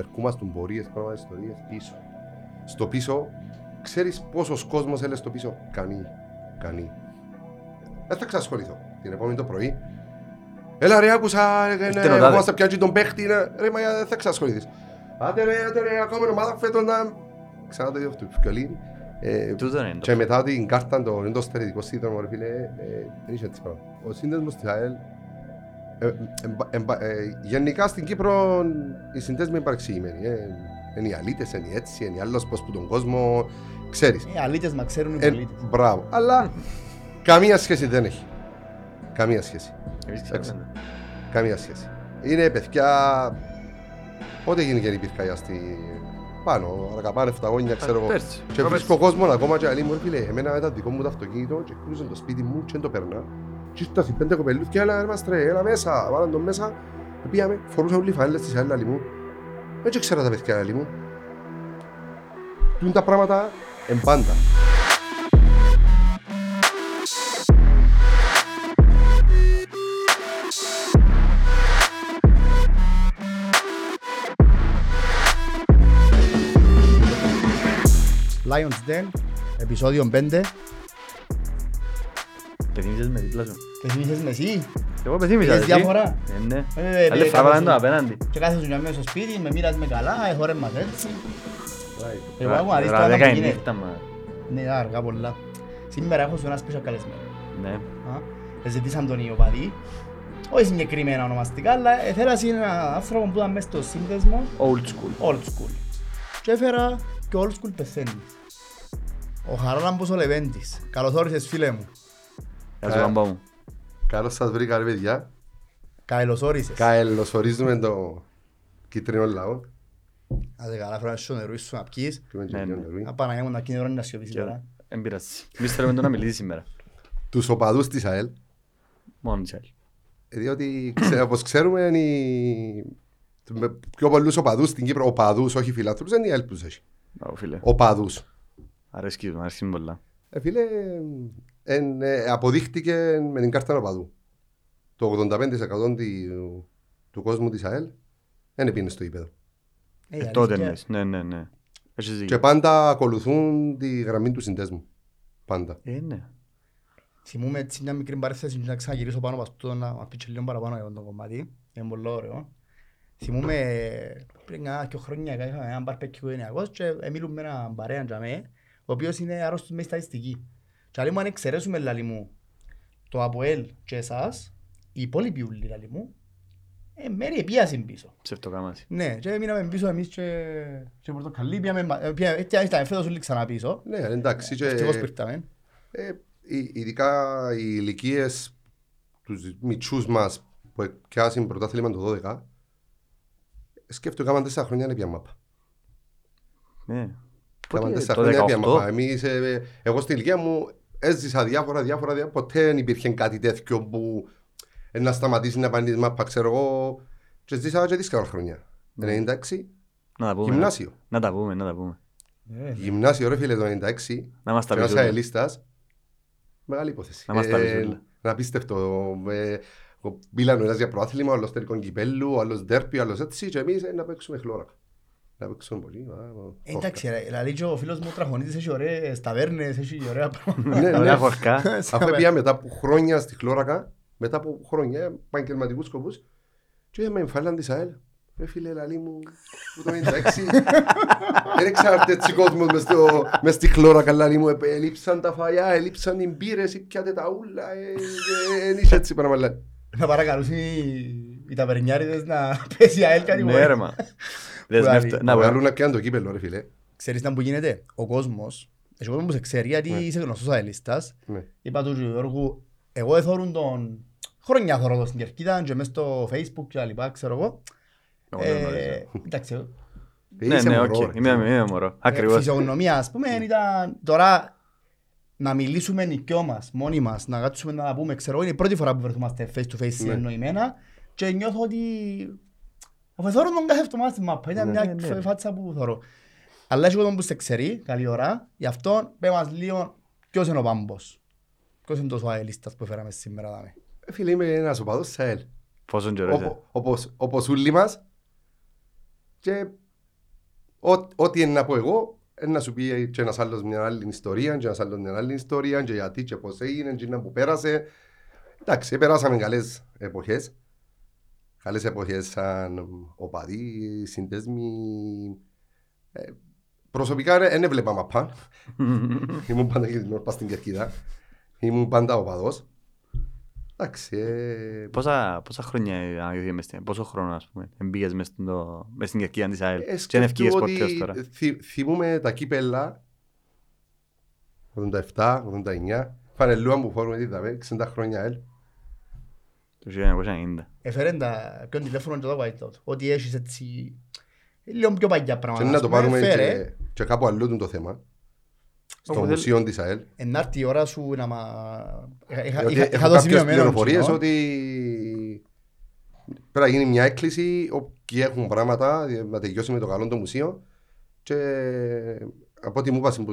ερχόμαστε πορείες, πράγματα, ιστορίες, πίσω. Στο πίσω, ξέρεις πόσος κόσμος έλεγε στο πίσω; Κανεί, κανεί. Δεν θα ξασχοληθώ. Την επόμενη το πρωί. Έλα ρε, άκουσα, ε, ε, Ρωτάδε. ερχόμαστε πιάτζι τον παίχτη, ναι. ρε, μα δεν θα ξασχοληθείς. Άντε ρε, άντε ρε, ακόμα ομάδα φέτος να... Ξανά το ίδιο αυτό, ευκολύνει. Ε, Τούτο είναι και το. μετά την κάρτα, το, είναι το στερετικό σύνδρομο, ρε φίλε, ε, δεν είχε έτσι πράγμα. Ο σύνδεσμος της ΑΕΛ, ε, ε, εμπα- ε, γενικά στην Κύπρο οι συνδέσμοι είναι παρεξηγημένοι. Ε, είναι οι αλήτες, είναι οι έτσι, είναι οι άλλος πως που τον κόσμο, ξέρεις. Οι αλήτες μα ξέρουν οι Ε, πολίτες. μπράβο. Αλλά καμία σχέση δεν έχει. Καμία σχέση. Εμείς ξέρουμε. Καμία σχέση. Είναι παιδιά. Πότε γίνει και η πυρκαγιά στη. Πάνω, αργαπάνε 7 χρόνια, ξέρω εγώ. Πέρσι. Και βρίσκω κόσμο ακόμα και λέει μου, ρε φίλε, εμένα ήταν δικό μου το αυτοκίνητο και κρούζαν το σπίτι μου και δεν το περνά. Και ήρθα στις πέντε κοπελούθια, έλα, είμαστε ρε, έλα μέσα, βάλαν τον μέσα. Και Πήγαμε, φορούσαν όλοι οι φανέλες της άλλα μου. Δεν ξέρω τα παιδιά άλλη μου. Τούν τα πράγματα εμπάντα. Lions Den, επεισόδιο 5. Πεθύμισες με δίπλα σου. Και θυμίσες με εσύ. Εγώ πεθύμισα. Είδες εσύ. διάφορα; Ε, ναι. Ε, Άλλη ε, φορά κάθεσαι- πάνε το απέναντι. Και κάθε σου μια μέσα στο σπίτι, με μοίρας με καλά, έχω ρε μας έτσι. Εγώ άκουα να δεις Τώρα τώρα δέκα που η γίνεται. νύχτα, μα. Ναι, αργά πολλά. Σήμερα έχω σου ένα special καλεσμένο. Ναι. Α, Ζητήσαν τον Ιωπαδί. Όχι συγκεκριμένα ονομαστικά, αλλά έφερα έναν άνθρωπο που ήταν μέσα στο σύνδεσμο Old school. old school. Και έφερα και old school πεθαίνει. Ο Χαράλαμπος ο Λεβέντης. Καλώς όρισες φίλε μου. Γεια σου Ε. μπαμπά μου. Καλώς σας βρήκα ρε παιδιά. Καλώς όρισες. Καλωσορίζουμε το κίτρινο λαό. Άντε καλά, φέρω ένα σου νερού σου να πιείς. Του Ναι, ναι. Μεντζελιόν Να πάμε να ήμουν εκείνη την ώρα να σιωπήσεις Και- τώρα. Εν πειράζει. Εμείς θέλουμε το να μιλήσεις σήμερα. Τους οπαδούς της ΑΕΛ. Μόνος της άλλη. Διότι ξέ- όπως ξέρουμε είναι οι... με πιο πολλούς οπαδούς στην Κύπρο, οπαδούς, όχι φιλάθρους, είναι η ΑΕΛ που τους έχει. Μπράβο, φίλε. Οπαδούς. Αρέσκει μου, αρέσκει μου πολλά. Ε, φίλε, εν, ε, αποδείχτηκε με την κάρτα οπαδού. Το 85% του, του κόσμου της ΑΕΛ δεν πήγαινε στο ύπεδο. Ε, η Ε, Τότε αλήθεια- ναι, ναι, ναι, ναι. Έχεις Και δίκιο. πάντα ακολουθούν τη γραμμή του συνδέσμου. Πάντα. Ε, ναι. Θυμούμαι έτσι μια μικρή παρέθεση και να ξαναγυρίσω πάνω από αυτό να μας πει και λίγο παραπάνω για το κομμάτι. Είναι πολύ ωραίο. Θυμούμαι πριν κάνα δύο χρόνια είχαμε έναν μπαρπέκι οικογενειακός και μιλούμε με έναν παρέα για μέ, ο οποίος είναι άρρωστος με στατιστική. Και λέει μου αν εξαιρέσουμε λαλί μου το ΑΠΟΕΛ και εσάς, οι υπόλοιποι ούλοι λαλί μου, ε, μέρη επίασαν πίσω. Ψευτοκάμαση. Ναι, και μείναμε πίσω εμείς και, και πορτοκαλί, πήγαμε, ε, πήγαμε, έτσι ήταν φέτος όλοι ξανά πίσω. Ναι, εντάξει. Και, Ευτυχώς πήρταμε. ε, ει- ειδικά οι ηλικίες τους μητσού μας που πιάσουν πρωτάθλημα το 12, σκέφτομαι κάμαν τέσσερα χρόνια να πια μάπα. Ναι. Κάμαν Πότε, τέσσερα το χρόνια να πια 18. μάπα. Εμείς, ε, εγώ στην ηλικία μου έζησα διάφορα, διάφορα, διάφορα. Ποτέ δεν υπήρχε κάτι τέτοιο που ε, να σταματήσει να πάνε μάπα, ξέρω εγώ. Και ζήσα και δύσκολα χρόνια. 96, Να τα πούμε. γυμνάσιο. Να τα πούμε, να τα πούμε. Ε, Γυμνάσιο ρε φίλε το 96, Να μας τα και ένας πεις όλα. αελίστας, μεγάλη υπόθεση. Να μας τα πεις Ε, όλα. Να πίστευτο. ε, ο- Μπήλαν ο ένας για προάθλημα, ο άλλος τελικό κυπέλλου, ο άλλος ντέρπι, ο άλλος έτσι και εμείς ε, να παίξουμε χλώρα. Να παίξουμε πολύ. α, α, Εντάξει, ρε, δηλαδή και ο φίλος μου ο Τραχονίτης έχει ωραίες ταβέρνες, έχει ωραία πράγματα. Ναι, ναι. Ωραία χορκά. Αφού πήγα μετά από χρόνια στη χλώρακα, μετά από χρόνια επαγγελματικούς σκοπούς, και είδαμε εμφάλαν της ΑΕΛ. Ρε φίλε, λαλί μου, που το 96, δεν εξάρτητε έτσι κόσμος μες, στο, μες στη χλώρακα, λαλί μου, επ- ελείψαν τα φαγιά, ελείψαν οι μπύρες, πιάτε τα ούλα, ε, ε, εν είσαι έτσι πράγμα, λαλί. Να παρακαλούσουν οι, οι ταβερνιάριδες να πέσει η ΑΕΛ κάτι Ναι μόνο. ρε μα. Δεσμεύτε. Να Να Να πω. βγάλουν να πιάνουν το κύπελλο, ρε φίλε. Ξέρεις τι που γίνεται. Ο κόσμος, έχει κόσμος που σε ξέρει γιατί Ναι. είσαι γνωστός αελίστας. Ναι. Είπα του Γιώργου, εγώ εθώρουν τον χρόνια θωρώ το στην Κερκίδα και μες στο facebook και τα λοιπά, ξέρω εγώ. Εγώ δεν Ε, γνωρίζω. Εντάξει, Ναι, Είσαι ναι, μωρός, οκ. ρε. Είμαι είμαι μωρός. Ακριβώς. Φυσιογνωμία, ας πούμε, ήταν τώρα να μιλήσουμε οι δυο μας, μόνοι μας, να κάτσουμε να τα πούμε, ξέρω, εγώ, είναι η πρώτη φορά που βρεθούμαστε face to face Ναι. συνεννοημένα και νιώθω ότι αφού θωρώ τον κάθε εβδομάδα στη μάπα, ήταν Ναι, μια ναι, ναι. φάτσα που θωρώ. Αλλά έχει κόσμο που σε ξέρει, καλή ώρα, γι' αυτό πέ μας λίγο ποιος είναι ο Πάμπος. Ποιος είναι τόσο αελίστας που έφεραμε σήμερα. δάμε. Ε, Φίλε, είμαι ένας οπαδός της ΑΕΛ. Πόσον καιρό είσαι; Όπω- όπως- Όπως όλοι μας. Και ό- ό,τι είναι να πω εγώ, είναι να σου πει και ένας άλλος μια άλλη ιστορία, και ένας άλλος μια άλλη ιστορία, και γιατί και πώς έγινε, και να που πέρασε. Εντάξει, περάσαμε καλές εποχές. Καλές εποχές σαν οπαδοί, συνδέσμοι. Ε, προσωπικά δεν έβλεπα μαπά. Ήμουν πάντα και την ώρα πας στην Κερκίδα. Ήμουν πάντα οπαδός. Εντάξει, ε, Πόσα, πόσα χρόνια αναγιώθηκε μες στην, πόσο χρόνο ας πούμε, εμπήγες μες, στην το, μες στην κερκίδα της ΑΕΛ; Ε, και δεν σκεφτώ ευκήγες ποτέ ως ότι τώρα. θυ- Θυμούμαι τα κύπελα 87, 89 Φανελούα που φορούμε τι θα πει, 60 χρόνια ελ Το 1990. Έφερε τα ποιον τηλέφωνο και το πάει τότε. Ότι έχεις έτσι λίγο πιο παλιά Και πράγματα. να ας το πούμε, πάρουμε φέρε. και, και κάπου αλλού του το θέμα Στο Όπου μουσείο της ΑΕΛ Ενάρτη η ώρα σου να μα... Είχα- είχα- Διότι είχα- έχω Είχα το κάποιες σημειωμένο. πληροφορίες κοινό. ότι πρέπει να γίνει μια έκκληση όποιοι έχουν πράγματα να τελειώσει με το καλό το μουσείο και από ό,τι μου είπασαν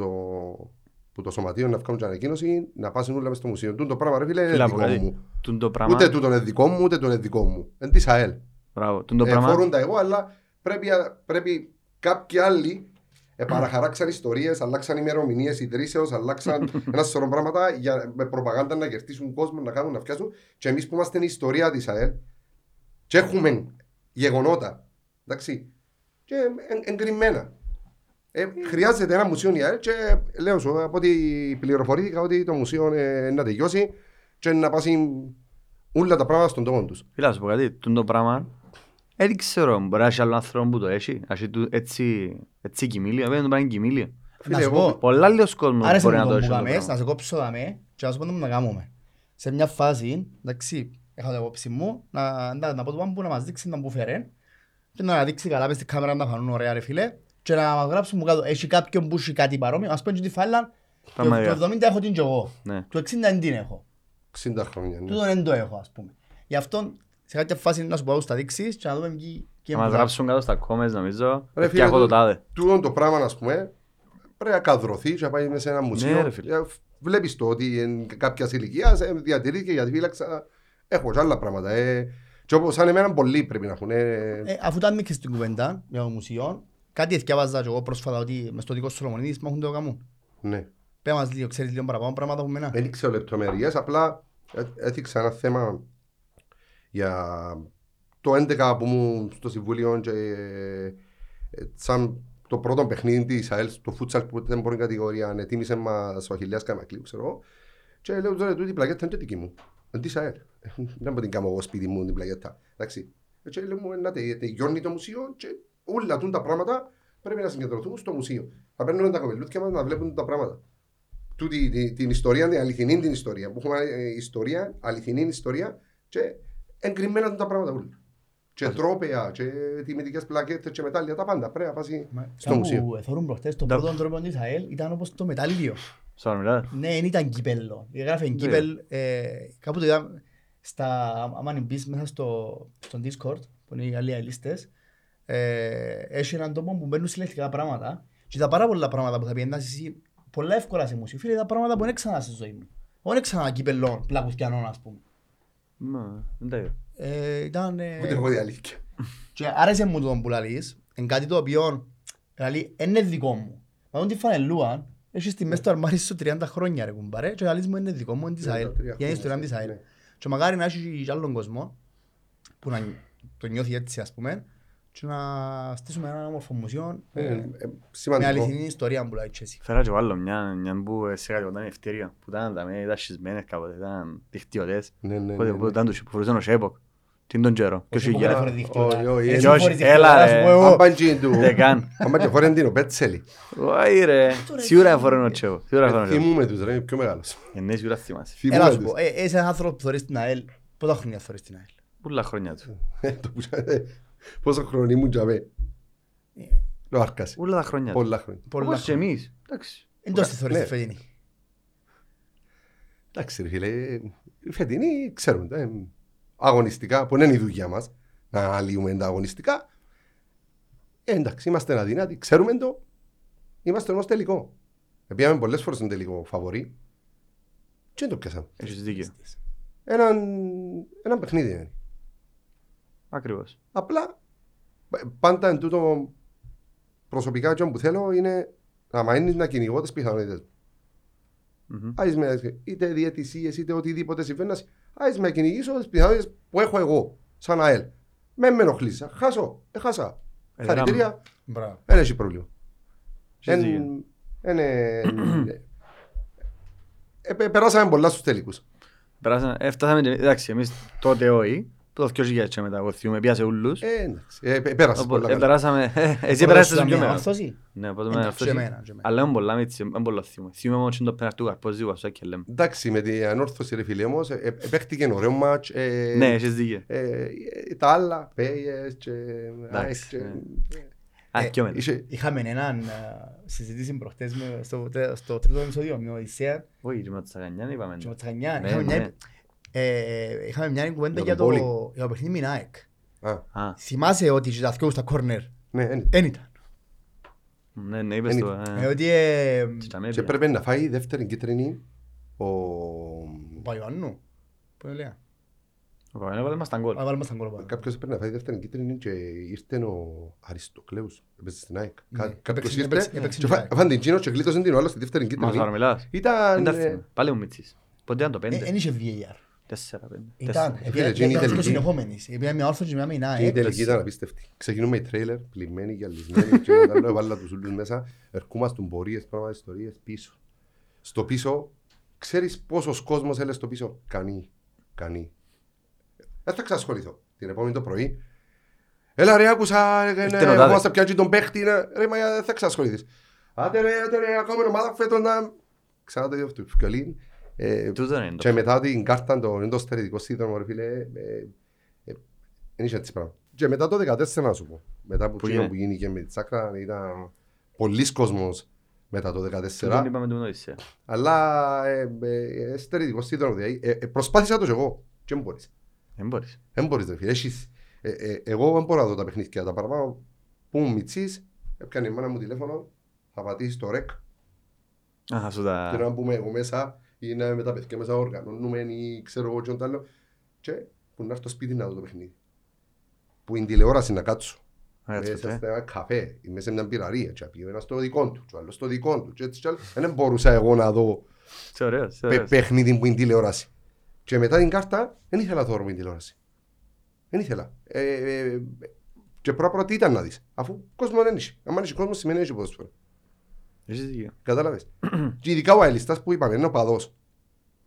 που το, που το σωματείο να βγάλουν την ανακοίνωση να πάσουν όλα μες στο μουσείο. Τούν το πράγμα ρε φίλε είναι Φίλα δικό μου κάτι, μου. τούν το πράγμα, Ούτε τούτο είναι δικό μου, ούτε το είναι δικό μου. Είναι της ΑΕΛ. μπράβο, τούν το Ε, πράγμα, φορούν τα εγώ, αλλά πρέπει, πρέπει κάποιοι άλλοι ε, παραχαράξαν ιστορίες, αλλάξαν ημερομηνίες ιδρύσεως, αλλάξαν ένα σωρό πράγματα για με προπαγάνδα να κερδίσουν κόσμο, να κάνουν να φτιάσουν. Και εμείς που είμαστε η ιστορία της ΑΕΛ, και έχουμε γεγονότα. Εντάξει. Και εν, εγκριμμένα. Ε, χρειάζεται ένα μουσείο η ΑΕΛ και λέω σου από ό,τι πληροφορήθηκα ότι το μουσείο ε, να τελειώσει και να πάσει όλα τα πράγματα στον τόπο τους. φίλα σου πω κάτι, τούν το πράγμα, δεν ξέρω, μπορεί να έχει άλλο άνθρωπο που το έχει, να έχει του- έτσι, έτσι κοιμήλιο, βέβαια το πράγμα είναι κοιμήλιο. Να σου εγώ- πω, Πολλά λίγος κόσμος άρεσε μπορεί μου να το το που έχει το κάμες, πράγμα. να σε κόψω δαμέ και να σου πω το που να κάνουμε. Σε μια φάση, εντάξει, έχω την απόψη μου, να, να, να πω το πάνω που να μας δείξει να που φέρε και να δείξει καλά μες στην κάμερα να φανούν ωραία ρε φίλε και να μας γράψουν μου κάτω, έχει κάποιον που έχει κάτι παρόμοιο, ας πούμε και τη φάλα, το Πραγματικά. το 70 έχω την και εγώ, Ναι. το 60 δεν την έχω. 60 χρόνια. Ναι. Τούτο δεν το έχω, ας πούμε. Γι' αυτό σε κάποια φάση να σου πω στα δείξεις και να δούμε εκεί και Να μας γράψουν κάτω στα comments νομίζω, Ρε και φίλε, έχω το το- τάδε. τούτο το πράγμα, ας πούμε, πρέπει να καδρωθεί και να πάει μέσα σε ένα μουσείο. ρε φίλε. Βλέπεις το ότι εν κάποιας ηλικίας ε, διατηρήθηκε γιατί φύλαξα. Έχω και άλλα πράγματα. Ε. Και όπως σαν εμένα, πολλοί πρέπει να έχουν. Ε. Ε, αφού ήταν μίξες στην κουβέντα για το μουσείο, κάτι εθιάβαζα και εγώ πρόσφατα ότι μες στο δικό Σολομονίδης μάχουν το καμούν. Ναι. Πες μας λίγο, ξέρεις λίγο παραπάνω πράγματα από μένα. Δεν ήξερα λεπτομέρειες, απλά ε, έθιξα ένα θέμα για το 11 που ήμουν στο Συμβούλιο και ε, σαν το πρώτο παιχνίδι της ΑΕΛ στο φούτσαλ που δεν μπορεί κατηγορία ετοίμησε μας ο Αχιλιάς Καμακλείου, ξέρω εγώ. Και λέω τώρα τούτη η πλακέτα είναι και δική μου. Είναι της ΑΕΛ. Δεν μπορώ την κάνω εγώ σπίτι μου την πλακέτα. Εντάξει. Και λέω μου να τε- τελειώνει το μουσείο και όλα τούν τα πράγματα πρέπει να συγκεντρωθούν στο μουσείο. Θα παίρνουν τα κοπελούθια μας να βλέπουν τα πράγματα τούτη την, την ιστορία, την αληθινή την ιστορία. Που έχουμε ε, ιστορία, αληθινή ιστορία και εγκριμμένα τα πράγματα όλα. Και τρόπαια, και τιμητικές πλακέτες, και μετάλλια, τα πάντα. Πρέπει να πάσει στο μουσείο. Κάπου εθώρουν προχτές το Τα- πρώτο τρόπο της ΑΕΛ ήταν όπως το μετάλλιο. Σαν μιλάτε. Ναι, δεν ήταν κύπελλο. Γράφε κύπελ, ε, κάπου το είδα στα, άμα αν μπεις μέσα στο, στο Discord, που είναι οι άλλοι αελίστες, ε, έχει έναν τόπο που μπαίνουν συλλεκτικά πράγματα και τα πάρα πολλά πράγματα που θα πιένας εσύ πολλά εύκολα σε μουσείο. Φίλε, τα πράγματα που δεν ξανά στη ζωή μου. Όχι ξανά κύπελλο, πλάκους πιανών, ας πούμε. Μα, δεν τα είδα. Ε, ήταν... ε, Ούτε εγώ η αλήθεια. Και άρεσε μου το που λαλείς, είναι κάτι το οποίο δηλαδή, είναι δικό μου. Μα όταν τη φανελούα, έχεις τη μέσα στο αρμάρι σου 30 χρόνια ρε κουμπάρε και λαλείς μου είναι δικό μου, είναι της ΑΕΛ. 33 Για είναι χρόνια, ιστορία της ΑΕΛ. ναι. Και μακάρι να έχει και άλλον κόσμο που να το νιώθει έτσι ας πούμε και να στήσουμε ένα όμορφο μουσείο Ε, ε, ε, με Σημαντικό. αληθινή ιστορία που λέει έτσι. Φέρα και άλλο μια, μια που σε κάτι όταν ευτερία, που ήταν τα με, ήταν σχισμένες κάποτε, ήταν δικτυωτές. Ναι, ναι, Πότε ναι, που ναι. ήταν τους που φορούσαν ο Σέποκ. Τι είναι τον καιρό. Και Όχι, όχι που για... δεν φορεί όχι, δίκτυο, όχι, έτσι ε, όχι, φορείς δίκτυο, έλα, να σου ρε. πω εγώ. Αν πάνε και του- Δεν καν. αν πάνε και φορեն την ο Πέτσελη. Όχι ρε, σίγουρα φορούν ο Τσέποκ. Σίγουρα φορούν ο Τσέποκ. Θυμούμε τους ρε, είναι πιο μεγάλος. Ε, ναι, σίγουρα θυμάσαι. Έλα Θυμούμε σου πω, τους. ε, είσαι ένας άνθρωπος που θωρείς την ΑΕΛ, πόσα χρόνια θωρείς την ΑΕΛ; Πολλά χρόνια τους. Ε, το που ε, Πόσο χρόνο ήμουν για μέ. Λέω άρκασε. Όλα τα χρόνια του. Πολλά χρόνια. Πολλά Όπως και χρόνια. εμείς. Εντάξει. Εν τόσο τη θωρείς Ναι. της φετινής. Εντάξει ρε φίλε, οι φετινοί ξέρουν, ε, αγωνιστικά, που είναι η δουλειά μας, να αναλύουμε τα αγωνιστικά. Ε, εντάξει, είμαστε αδυνάτοι, ξέρουμε το, είμαστε όμως τελικό. Πήγαμε πολλές φορές στον τελικό φαβορή και δεν το πιάσαμε. Έχεις δίκιο. Έναν, έναν παιχνίδι είναι. Ακριβώς. Απλά, π- πάντα εν τούτο προσωπικά και που θέλω είναι να μείνεις να κυνηγώ τις πιθανότητες μου. Μμμ. Άις με, είτε διαιτησίες είτε οτιδήποτε συμβαίνει, άις με κυνηγήσω τις πιθανότητες που έχω εγώ, σαν ΑΕΛ. Με με ενοχλείς, χάσω, έχασα. Ε, Χαρητήρια, Μπράβο. δεν έχει πρόβλημα. Έχεις Εν- δίκιο. εν, ε, ε, πε- Περάσαμε πολλά στους τελικούς. Περάσαμε, έφτασαμε και εντάξει, εμείς τότε όχι, το 2000 και μετά, εγώ θυμούμαι, πιάσε ούλους. Ε, εντάξει, ε, πε- πέρασε Οπότε, πολλά ε, καλά. περάσαμε, ε, εσύ Πρώτα περάσες σου πιο μια μένα. όρθωση. Ναι, οπότε με Εντάξει, αυτό και sí. εμένα, και εμένα. Αλλά είναι πολλά μίτσι, είναι πολλά θυμούμαι. Θυμούμαι όμως και το πέναρ του Καρπόζη, αυτό και λέμε. Εντάξει, με την ανόρθωση ρε φίλε όμως, ε, ε, παίχτηκε ωραίο μάτς. ε, Ναι, έχεις δίκιο. ε, ε, Τα άλλα, Πέιες και ΑΕΚ Εντάξει, και- ναι. Α, Ε, και εμένα. Είχε- Είχαμε έναν ε, συζήτηση προχτές με- στο, τε- στο τρίτο επεισόδιο με τον Οδυσσέα Όχι, και με το Τσαγανιάν είπαμε. και με τον Τσαγανιά. Ναι, Είχαμε μια- ναι. ε, Είχαμε μια κουβέντα Για για τον το Πόλη. για το παιχνίδι με την ΑΕΚ. Α, Α, Θυμάσαι ότι και τα δυο στα κόρνερ ναι, είναι. δεν ήταν; ναι, ναι, είπες Εν- το. Ε, ε. Ότι ε, Και τα Και μέτρια. πρέπει να φάει δεύτερη κίτρινη ο... ο Παϊωάννου. Πού λέει. Ο Παπαγιάννης έβαλε μας τα γκολ. Α, βάλουμε στα γκολ. πάνω. Κάποιος πρέπει να φάει δεύτερη κίτρινη και ήρθε ο Αριστοκλέους, έπαιζε στην ΑΕΚ. Ναι, Κα- Κάποιος έπαιξε- ήρθε έπαιξε- έπαιξε και στην φά- ΑΕΚ. φάνε την Κίνο και γλίτωσαν την όλα στη δεύτερη Μας κίτρινη. παραμιλάς. Ήταν... Δεν τα ε, θυμάμαι. Πάλι ο Μίτσης. Πότε ήταν το Ε, πέντε. Εν είχε VAR. Τέσσερα, πέντε. Ήταν. Τέσσερα. Φίλε, Επειδή εκείνη η ήταν τελική- συνεχόμενης. Επειδή μια όρθωση και μια με την Και η ΑΕΚ. τελική ήταν απίστευτη. Ξεκινούμε η τρέιλερ, πλημμένοι, γυαλισμένοι, και μετά λέω, έβαλα τους ούλους μέσα, ερχόμαστε πορείες, πράγματα, ιστορίες πίσω. Στο πίσω, ξέρεις πόσος κόσμος έλεγε στο πίσω; Κανεί, κανεί. Δεν θα ξασχοληθώ. Την επόμενη το πρωί. Έλα ρε, άκουσα, ε, Ήρθε ναι, ο τάδε. ερχόμαστε πιάτζι τον παίχτη, ναι. ρε, μα δεν θα ξασχοληθείς. Άντε ρε, άντε ρε, ακόμα ομάδα φέτος να... Ξανά το ίδιο αυτό, ευκολή. Ε, Τούτο είναι και το. μετά την κάρτα, το, είναι το στερετικό σύνδρομο, ρε φίλε, ε, ε, ε, δεν είχε έτσι πράγμα. Και μετά το 14 να σου πω, μετά που, Που εκείνο είναι; που γίνηκε με τη τσάκρα, ήταν πολλής κόσμος μετά το 14, Τούτον είπαμε τον Οδυσσέα. αλλά ε, ε, ε, στερετικό σύνδρομο, δηλαδή, ε, ε, προσπάθησα το και εγώ, και δεν μπορείς. Δεν μπορείς. Δεν μπορείς ρε φίλε, έχεις, ε, ε, εγώ δεν μπορώ να δω τα παιχνίδια, τα παραπάνω που μου μητσείς, έπιανε η μάνα μου τηλέφωνο, θα πατήσεις το ρεκ, Α, θα σου τα... Θέλω να μπούμε εγώ μέσα ή να με τα παιδιά μέσα οργανώνουμε ή ξέρω εγώ και ό,τι άλλο και που να έρθω στο σπίτι να δω το παιχνίδι. Που είναι τηλεόραση να κάτσω. Έτσι, Μέσα ε. σε ένα καφέ ή μέσα σε μια πυραρία και πήγε ένας στο δικό του και ο άλλος στο δικό του και έτσι και άλλο. Δεν μπορούσα εγώ να δω Είσαι ωραίος, είσαι παι- ωραίος. παιχνίδι που είναι τηλεόραση. Και μετά την κάρτα δεν ήθελα να δω με τηλεόραση. Δεν ήθελα. Ε, ε, και πρώτα τι ήταν να δεις. Αφού κόσμος δεν είχε. Αν είχε κόσμος σημαίνει έχει ποδόσφαιρο. Έχεις δίκιο. Κατάλαβες. και ειδικά ο αελιστάς που είπαμε, είναι ο παδός.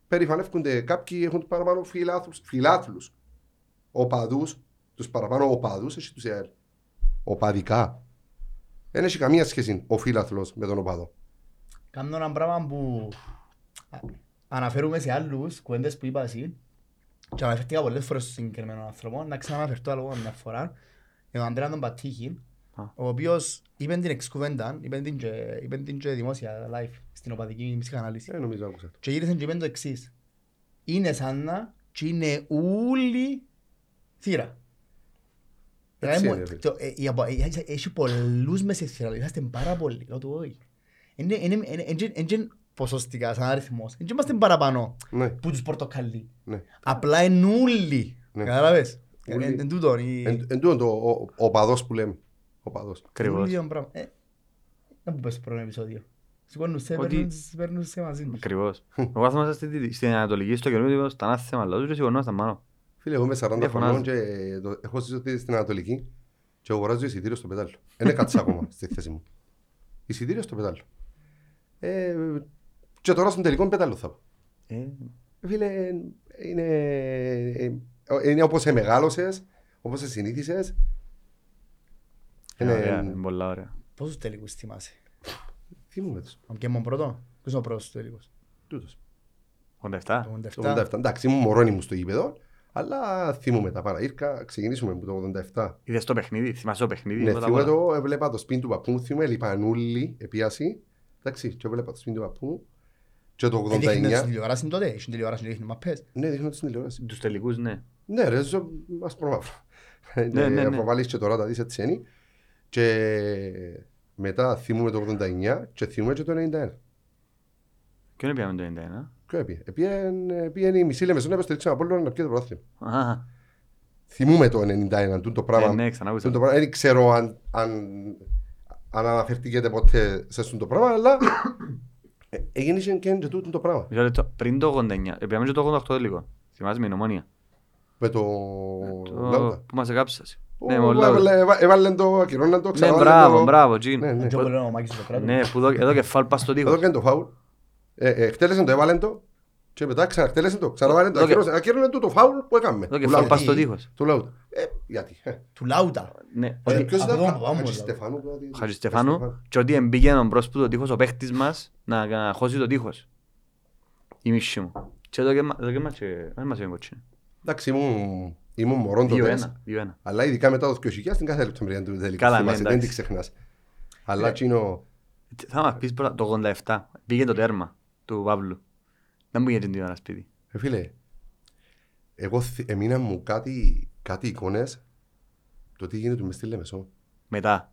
Περιφανεύκονται κάποιοι έχουν παραπάνω φιλάθλους, φιλάθλους. Οπαδούς, τους παραπάνω οπαδούς, έχει τους ΕΑΕΛ. Οπαδικά. Δεν έχει καμία σχέση ο φίλαθλος με τον οπαδό. Κάνω ένα πράγμα που α- αναφέρουμε σε άλλους κουέντες που είπα εσύ και αναφέρθηκα πολλές φορές στον συγκεκριμένο άνθρωπο να ξαναναφερθώ άλλο μια φορά για τον Αντρέα τον Πατήχη Α. ο οποίος είπε την εξκουβέντα, είπε την και, είπε την και δημόσια live στην οπαδική ψυχανάλυση Ε, νομίζω άκουσα. το. και γύρισαν και είπαν το εξής είναι σαν να και είναι ούλη θύρα. Έτσι Δηλαδή, είναι, μου- ρε. το- ε, η απο- ε, Έχει πολλούς μες σε θύρα, είσαστε πάρα πολλοί, λέω του όχι. Είναι- είναι- είναι- είναι- είναι ποσοστικά σαν αριθμός, δεν είμαστε παραπάνω Ναι, που τους πορτοκαλί. ναι. Απλά είναι ούλοι, Ναι. κατάλαβες; Ούλοι. Εν εν τούτον, η- Εν εν τούτο το ο- ο οπαδός που λέμε. Οπαδός. Ακριβώς. ούλοι είναι πράγμα. Ε, Δεν που πες στο πρώτο επεισόδιο. Σηκώνουν σε, Ότι- παίρνουν- παίρνουν σε μαζί τους. Ακριβώς. Εγώ άθμασα στη- στην Ανατολική, στο καινούριο, στα άθεμα λαούς και σηκωνόμασταν πάνω. Φίλε, εγώ είμαι 40 Δεν χρονών φωνάζω. και το- έχω ζήσει στην Ανατολική και αγοράζω εισιτήριο στο πετάλλο. Δεν έκατσα ακόμα στη θέση μου. Εισιτήριο στο πετάλλο. Ε, και τώρα στον τελικό πετάλλο θα πω. Ε, Φίλε, είναι, ε, είναι όπως σε μεγάλωσες, όπως σε συνήθισες. Είναι ωραία, Είναι, είναι πολλά ωραία. Πόσους τελικούς θυμάσαι; θυμούμαι τους, Ο Κέμον πρώτο. Ποιος είναι ο πρώτος στους τελικούς; τούτος. 87. Το Το 87. 87, εντάξει, ήμουν μωρόν ήμουν στο γήπεδο, αλλά θυμούμαι τα παρά. Ήρκα, ξεκινήσουμε από το 87. Είδες το παιχνίδι, θυμάσαι το παιχνίδι. Ναι, πρώτα θυμούμαι απ' όλα. το, έβλεπα το σπίτι του παππού μου, θυμούμαι λιπανούλη, επίαση. Εντάξει, και έβλεπα το σπίτι του παππού μου. Και το Έδειχνε στην 89, τηλεόραση τότε. Είχε τηλεόραση και δείχνε μαπές. ναι, δείχνω στην τηλεόραση. Τους τελικούς, ναι. Ναι, ρε, ζω ασπρομαύρο. Ναι, ναι, ναι. Θα βάλεις και τώρα τα δεις έτσι είναι. Και μετά θυμούμαι το 89 και θυμούμαι και το 91. Ποιον έπιαμε το 91. Ποιο έπιε. Επίεν η μισή λεμεσόν έπαιζε το Απόλλωνα να πιει το πρωτάθλημα. Α, Θυμούμαι το 91, τούτο το ε, πράγμα. ναι, τούτο ξανάκουσα. το πράγμα. Δεν ξέρω αν, αν, αν αναφερθήκετε ποτέ σε αυτό το πράγμα, αλλά ε, έγινε και και τούτο το πράγμα. Μισό λεπτό. Πριν το 89, επιάμε και το 88 λίγο. Θυμάσαι με η νομόνια. Με το Το- Λάουτα. Που μας εκάψασε. Ω, Ναι, με ο Λάουτα. έβαλε- έβα- Έβαλε το, ακυρώναν το, Ναι, ξαναβάλε μπράβο, το. μπράβο, Τζιν. Ναι, ναι. Και όπου λένε ο Μάκης το κράτος. Ναι, που εδώ- εδώ και φάλ πας στο Εδώ τείχος. έκανε το φάουλ. Ε, ε, Εκτέλεσε το, έβαλε το. Και μετά ξαναεκτέλεσε το. Ξαναβάλε το. Εδώ και- ακύρωσε- Ακύρωνε το το φάουλ που έκαμε. Εδώ και Του φάλ Λάουτα. πας στο τείχος. Του Λάουτα. Ε, γιατί. ε. Του Λάουτα. Ναι, Ε, ότι Ποιος από ήταν, εδώ, από εδώ, Χατζη από εδώ. Στεφάνου, κάτι. Χατζη Στεφάνου και ότι εμπήκε μπρος που το τείχος ο παίχτης μας να να χώσει το τείχος. Η μισή μου. Και εδώ και μα- εδώ και μας και- δεν μας έκανε κοτσίνη. Εντάξει, ήμουν- ήμουν μωρόν τότε. 2-1, 2-1. Αλλά ειδικά μετά το 2000 στην κάθε λεπτομέρεια του τελικού. Καλά, ναι, Θυμάσαι, Δεν εντάξει. την ξεχνάς. Αλλά εκείνο... Θα μας πεις πρώτα, το 87 πήγε το τέρμα του Παύλου. Δεν πήγε την ώρα σπίτι. Ε, φίλε, εγώ θυ- εμείνα μου κάτι, κάτι εικόνες το τι γίνεται μες στη Λεμεσό. Μετά.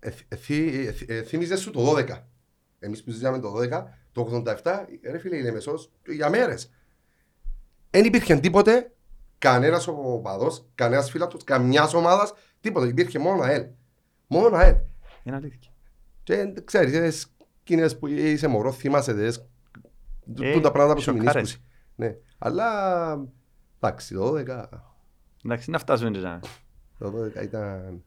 Ε, θ- ε, θυ- ε, θυ- ε, Θύμιζες σου το 12. Εμείς που ζήσαμε το 12, το 87, ρε φίλε η Λεμεσός, για μέρες. Δεν υπήρχε τίποτε, κανένας οπαδός, κανένας φίλατος, καμιάς ομάδας, τίποτα. Υπήρχε μόνο ΑΕΛ. Μόνο ΑΕΛ. Είναι αλήθεια. Και ε, ξέρεις, ε, σκηνές που είσαι μωρό, θυμάσαι τες, Ε, τούτα πράγματα που σου σοκάρες. μηνίσκουν. Ναι, αλλά εντάξει, το 12, Εντάξει, να φτάσουμε και τζάμε. το 12 ήταν...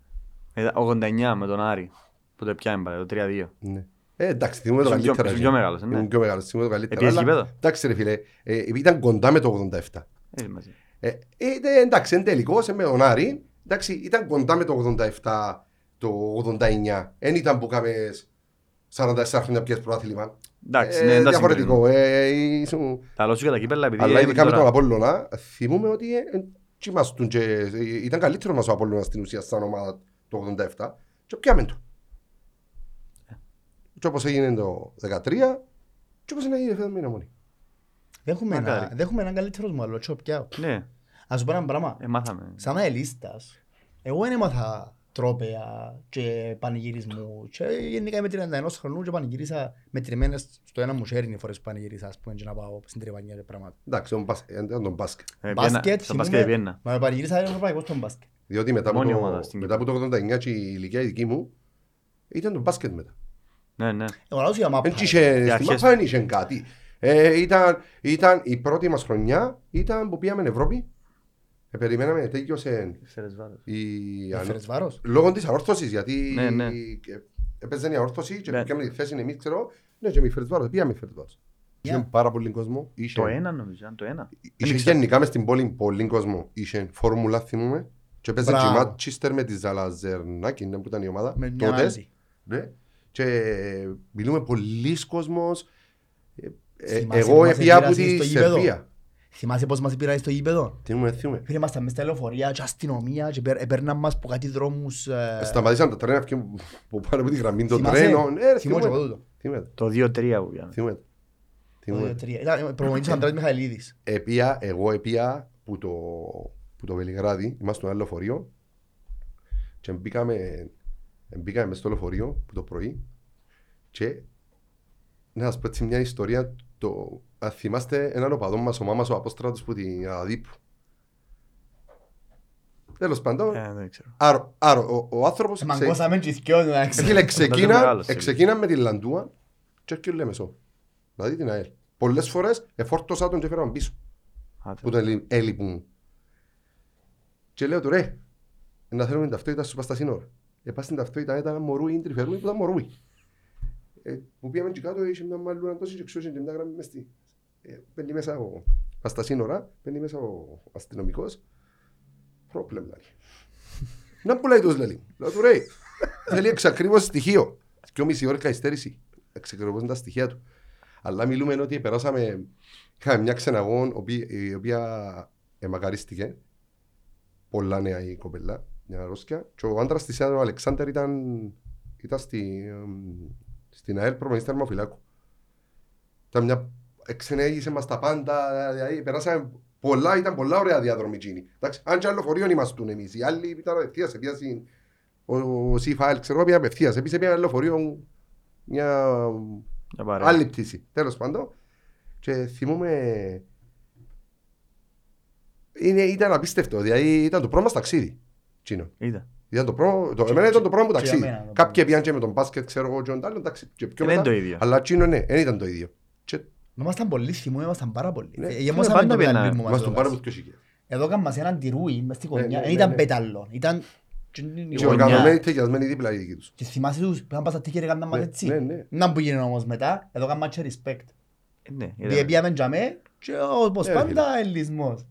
Μετά, 89 με τον Άρη που το πιάμε πάλι, το 3-2. Ναι. Ε, εντάξει, θυμούμαι το Ήσουν πιο- καλύτερα. ήσουν εκεί. πιο μεγάλος, ναι. Ήμουν πιο μεγάλος, θυμούμαι το καλύτερα. Επίεσαι αλλά, γήπεδο; Εντάξει ρε φίλε, ε, ήταν κοντά με το 87. Ε, μαζί. Ε, ε, ε, εντάξει, εν τελικός, ε, με τον Άρη, εντάξει, ήταν κοντά με το 87, το 89. Εν ήταν που κάμες 44 χρόνια πιες προάθλημα. Εντάξει, Ε, ναι, δεν τα διαφορετικό. συγκρίνουμε. Ε, ήσουν- Τα λόγω σου για τα κύπελα επειδή Αλλά έπαιζε ειδικά με τον τώρα. Απόλλωνα, θυμούμαι ότι ε, ε, τσι ήμαστον και, ε, ήταν καλύτερο μας ο Απόλλωνας στην ουσία σαν ομάδα το 87 και πιάμε το. Και όπως έγινε το 13 και όπως έγινε φέτος μήνα μόνοι. Δεν έχουμε ένα- Μακάρι. δεν έχουμε έναν καλύτερο μου άλλο τσοπιά. Ναι, Ας σου πω ένα πράγμα. ε, μάθαμε. Σαν αελίστας, εγώ δεν έμαθα τρόπαια και πανηγυρισμού και γενικά είμαι 31 χρονού και πανηγύρισα μετρημένες στο ένα μου χέρι φορές που πανηγύρισα ας πούμε και να πάω στην Τρεβανιά και πράγματα. Εντάξει, τον μπάσκετ, ε, ήταν τον μπάσκετ. Ε, Μπάσκετ, πιένα- Στο μπάσκετ θυμούμαι- πιένα. Μα πανηγύρισα ένα ευρωπαϊκό στον μπάσκετ. Διότι μετά από, Μόνη το, ομάδα στην μετά από το 89 και η ηλικία η δική μου ήταν το μπάσκετ μετά. Ναι, ναι. Εγώ λάζω για μάπα. Δεν είχε, Για στη αρχές. μάπα δεν είχε κάτι. Ε, ήταν, ήταν η πρώτη μας χρονιά, ήταν που πήγαμε Ευρώπη. Ε, περιμέναμε, τέλειωσε η... Έφερες βάρος. Λόγω της αόρθωσης, γιατί Ναι, ναι. ε, έπαιζε η αόρθωση και Ναι. πήγαμε τη θέση εμείς, ξέρω, ναι, και με φερεσβάρος, πήγαμε φερεσβάρος. Είχε Yeah. πάρα πολύ κόσμο. Είχε, Το ένα νομίζω, ήταν το ένα. είχε ήξερα. γενικά μες στην πόλη πολύ κόσμο. Είχε φόρμουλα, θυμούμε. Και έπαιζε και η Μπράβο. Μάτσιστερ με τη Ζαλαζερνάκη, ναι, που ήταν η ομάδα. Με μια Τότε. Άλλη. Ναι. Και μιλούμε πολλοί κόσμος. Ε, ε, Θυμάσαι Εγώ που μας έπια από επήρασαν τη στο γήπεδο; Σερβία. Θυμάσαι πώς μας πήραν στο γήπεδο; Τι μου θυμούμε. Φίλε, ήμασταν μες στα λεωφορεία και αστυνομία και παίρ- έπαιρναν μας από κάτι δρόμους. ε, Σταματήσαν τα τρένα και που πάνε από τη γραμμή των θυμάσαι; τρένων. Ε, ρε, Θυμώ και εγώ θυμούμε. τούτο. Θυμούμε. Το 2-3 που πιάμε. Θυμούμε. Το Θυμούμε. 2-3. Ήταν προπονητής ο Ανδρέας Μιχαηλίδης. Επία, εγώ επία που το, που το Βελιγράδι, είμαστε στο ένα λεωφορείο και μπήκαμε, μπήκαμε μες στο λεωφορείο που το πρωί και να σας πω έτσι μια ιστορία το, αν θυμάστε έναν οπαδό μας, ο μάμας ο Απόστρατος που την Αδίπου. Τέλος πάντων, Ε, δεν ξέρω. άρο, άρο, ο, ο άνθρωπος ξε- Μαγκώσαμε και οι θκυο, εντάξει. Φίλε, ξεκίνα, μεγάλος, ξεκίνα με τη Λαντούα και έρχεται ο Λεμεσό. Δηλαδή την ΑΕΛ. Πολλές φορές εφόρτωσα τον και έφεραν πίσω Άτε. που τον έλει- έλειπουν. Και λέω του ρε, να θέλουμε την ταυτότητα σου πας στα σύνορα. Ε, πας στην ταυτότητα, ήταν μωρούι, τρυφερούι, που ήταν μωρούι. Ε, που πήγαμε και κάτω, είχε μια μαλλούρα τόσο και ξούσε και μια γραμμή μες στη. Ε, παίρνει μέσα ο, πας στα σύνορα, παίρνει μέσα ο αστυνομικός. Πρόβλημα, λέει. Να πουλάει τους, λέει. Λέω του ρε, θέλει εξακρίβωση στοιχείο. Και μισή ώρα καθυστέρηση. Εξακριβώσουν τα στοιχεία του. Αλλά μιλούμε ότι περάσαμε, είχαμε μια ξεναγών οποί- η οποία εμακαρίστηκε. Πολλά νέα η κοπελά, μια Ρώσια. Και ο άντρας της ο Αλεξάνδρ ήταν, ήταν στη, εμ, στην ΑΕΛ προπονητής θερμοφυλάκου. Ήταν μια εξενέγησε μας τα πάντα, δηλαδή περάσαμε πολλά, ήταν πολλά ωραία διαδρομή εκείνη. Εντάξει, αν και άλλο φορείο ήμαστούν εμείς, οι άλλοι ήταν απευθείας, επίασαν ο, ο Σιφαέλ, ξέρω εγώ, πήγε απευθείας, επίσης πήγε άλλο φορείο μια Για παρέα. άλλη πτήση, τέλος πάντων. Και θυμούμαι, είναι, ήταν απίστευτο, δηλαδή ήταν το πρώτο μας ταξίδι. Τσίνο. Είδα. Ήταν το πρώτο, το, εμένα ήταν το πρώτο μου και ταξίδι. για μένα το Κάποιοι πρώτο. πήγαν και με τον μπάσκετ, ξέρω εγώ, και τον άλλο, εντάξει, και πιο Δεν είναι μετά. το ίδιο. Αλλά εκείνο ναι, δεν ήταν το ίδιο. Και Ήμασταν πολύ θυμού, ήμασταν πάρα πολύ. Ναι. Ε, Φίλε, Γεμώσαμε πάντα το πήγαινα- πεταλί μου ήμασταν πάρα μας. πολύ πιο σιγές. Εδώ έκαμε μας έναν τυρούι μες στη Ναι, γωνιά. ναι, Δεν ναι, ήταν ναι. πεταλό. Ήταν... Και γωνιά. οργανωμένοι ταιριασμένοι δίπλα οι δικοί τους. Και θυμάσαι τους, πήγαν πας στα τίκερ έκαναν μας Ναι, έτσι. ναι, ναι. Να που γίνει όμως μετά, εδώ έκαναν και respect. Ε, Ναι, Διότι ήταν- πήγαμε τζαμέ και όπως Ε, πάντα ελισμός.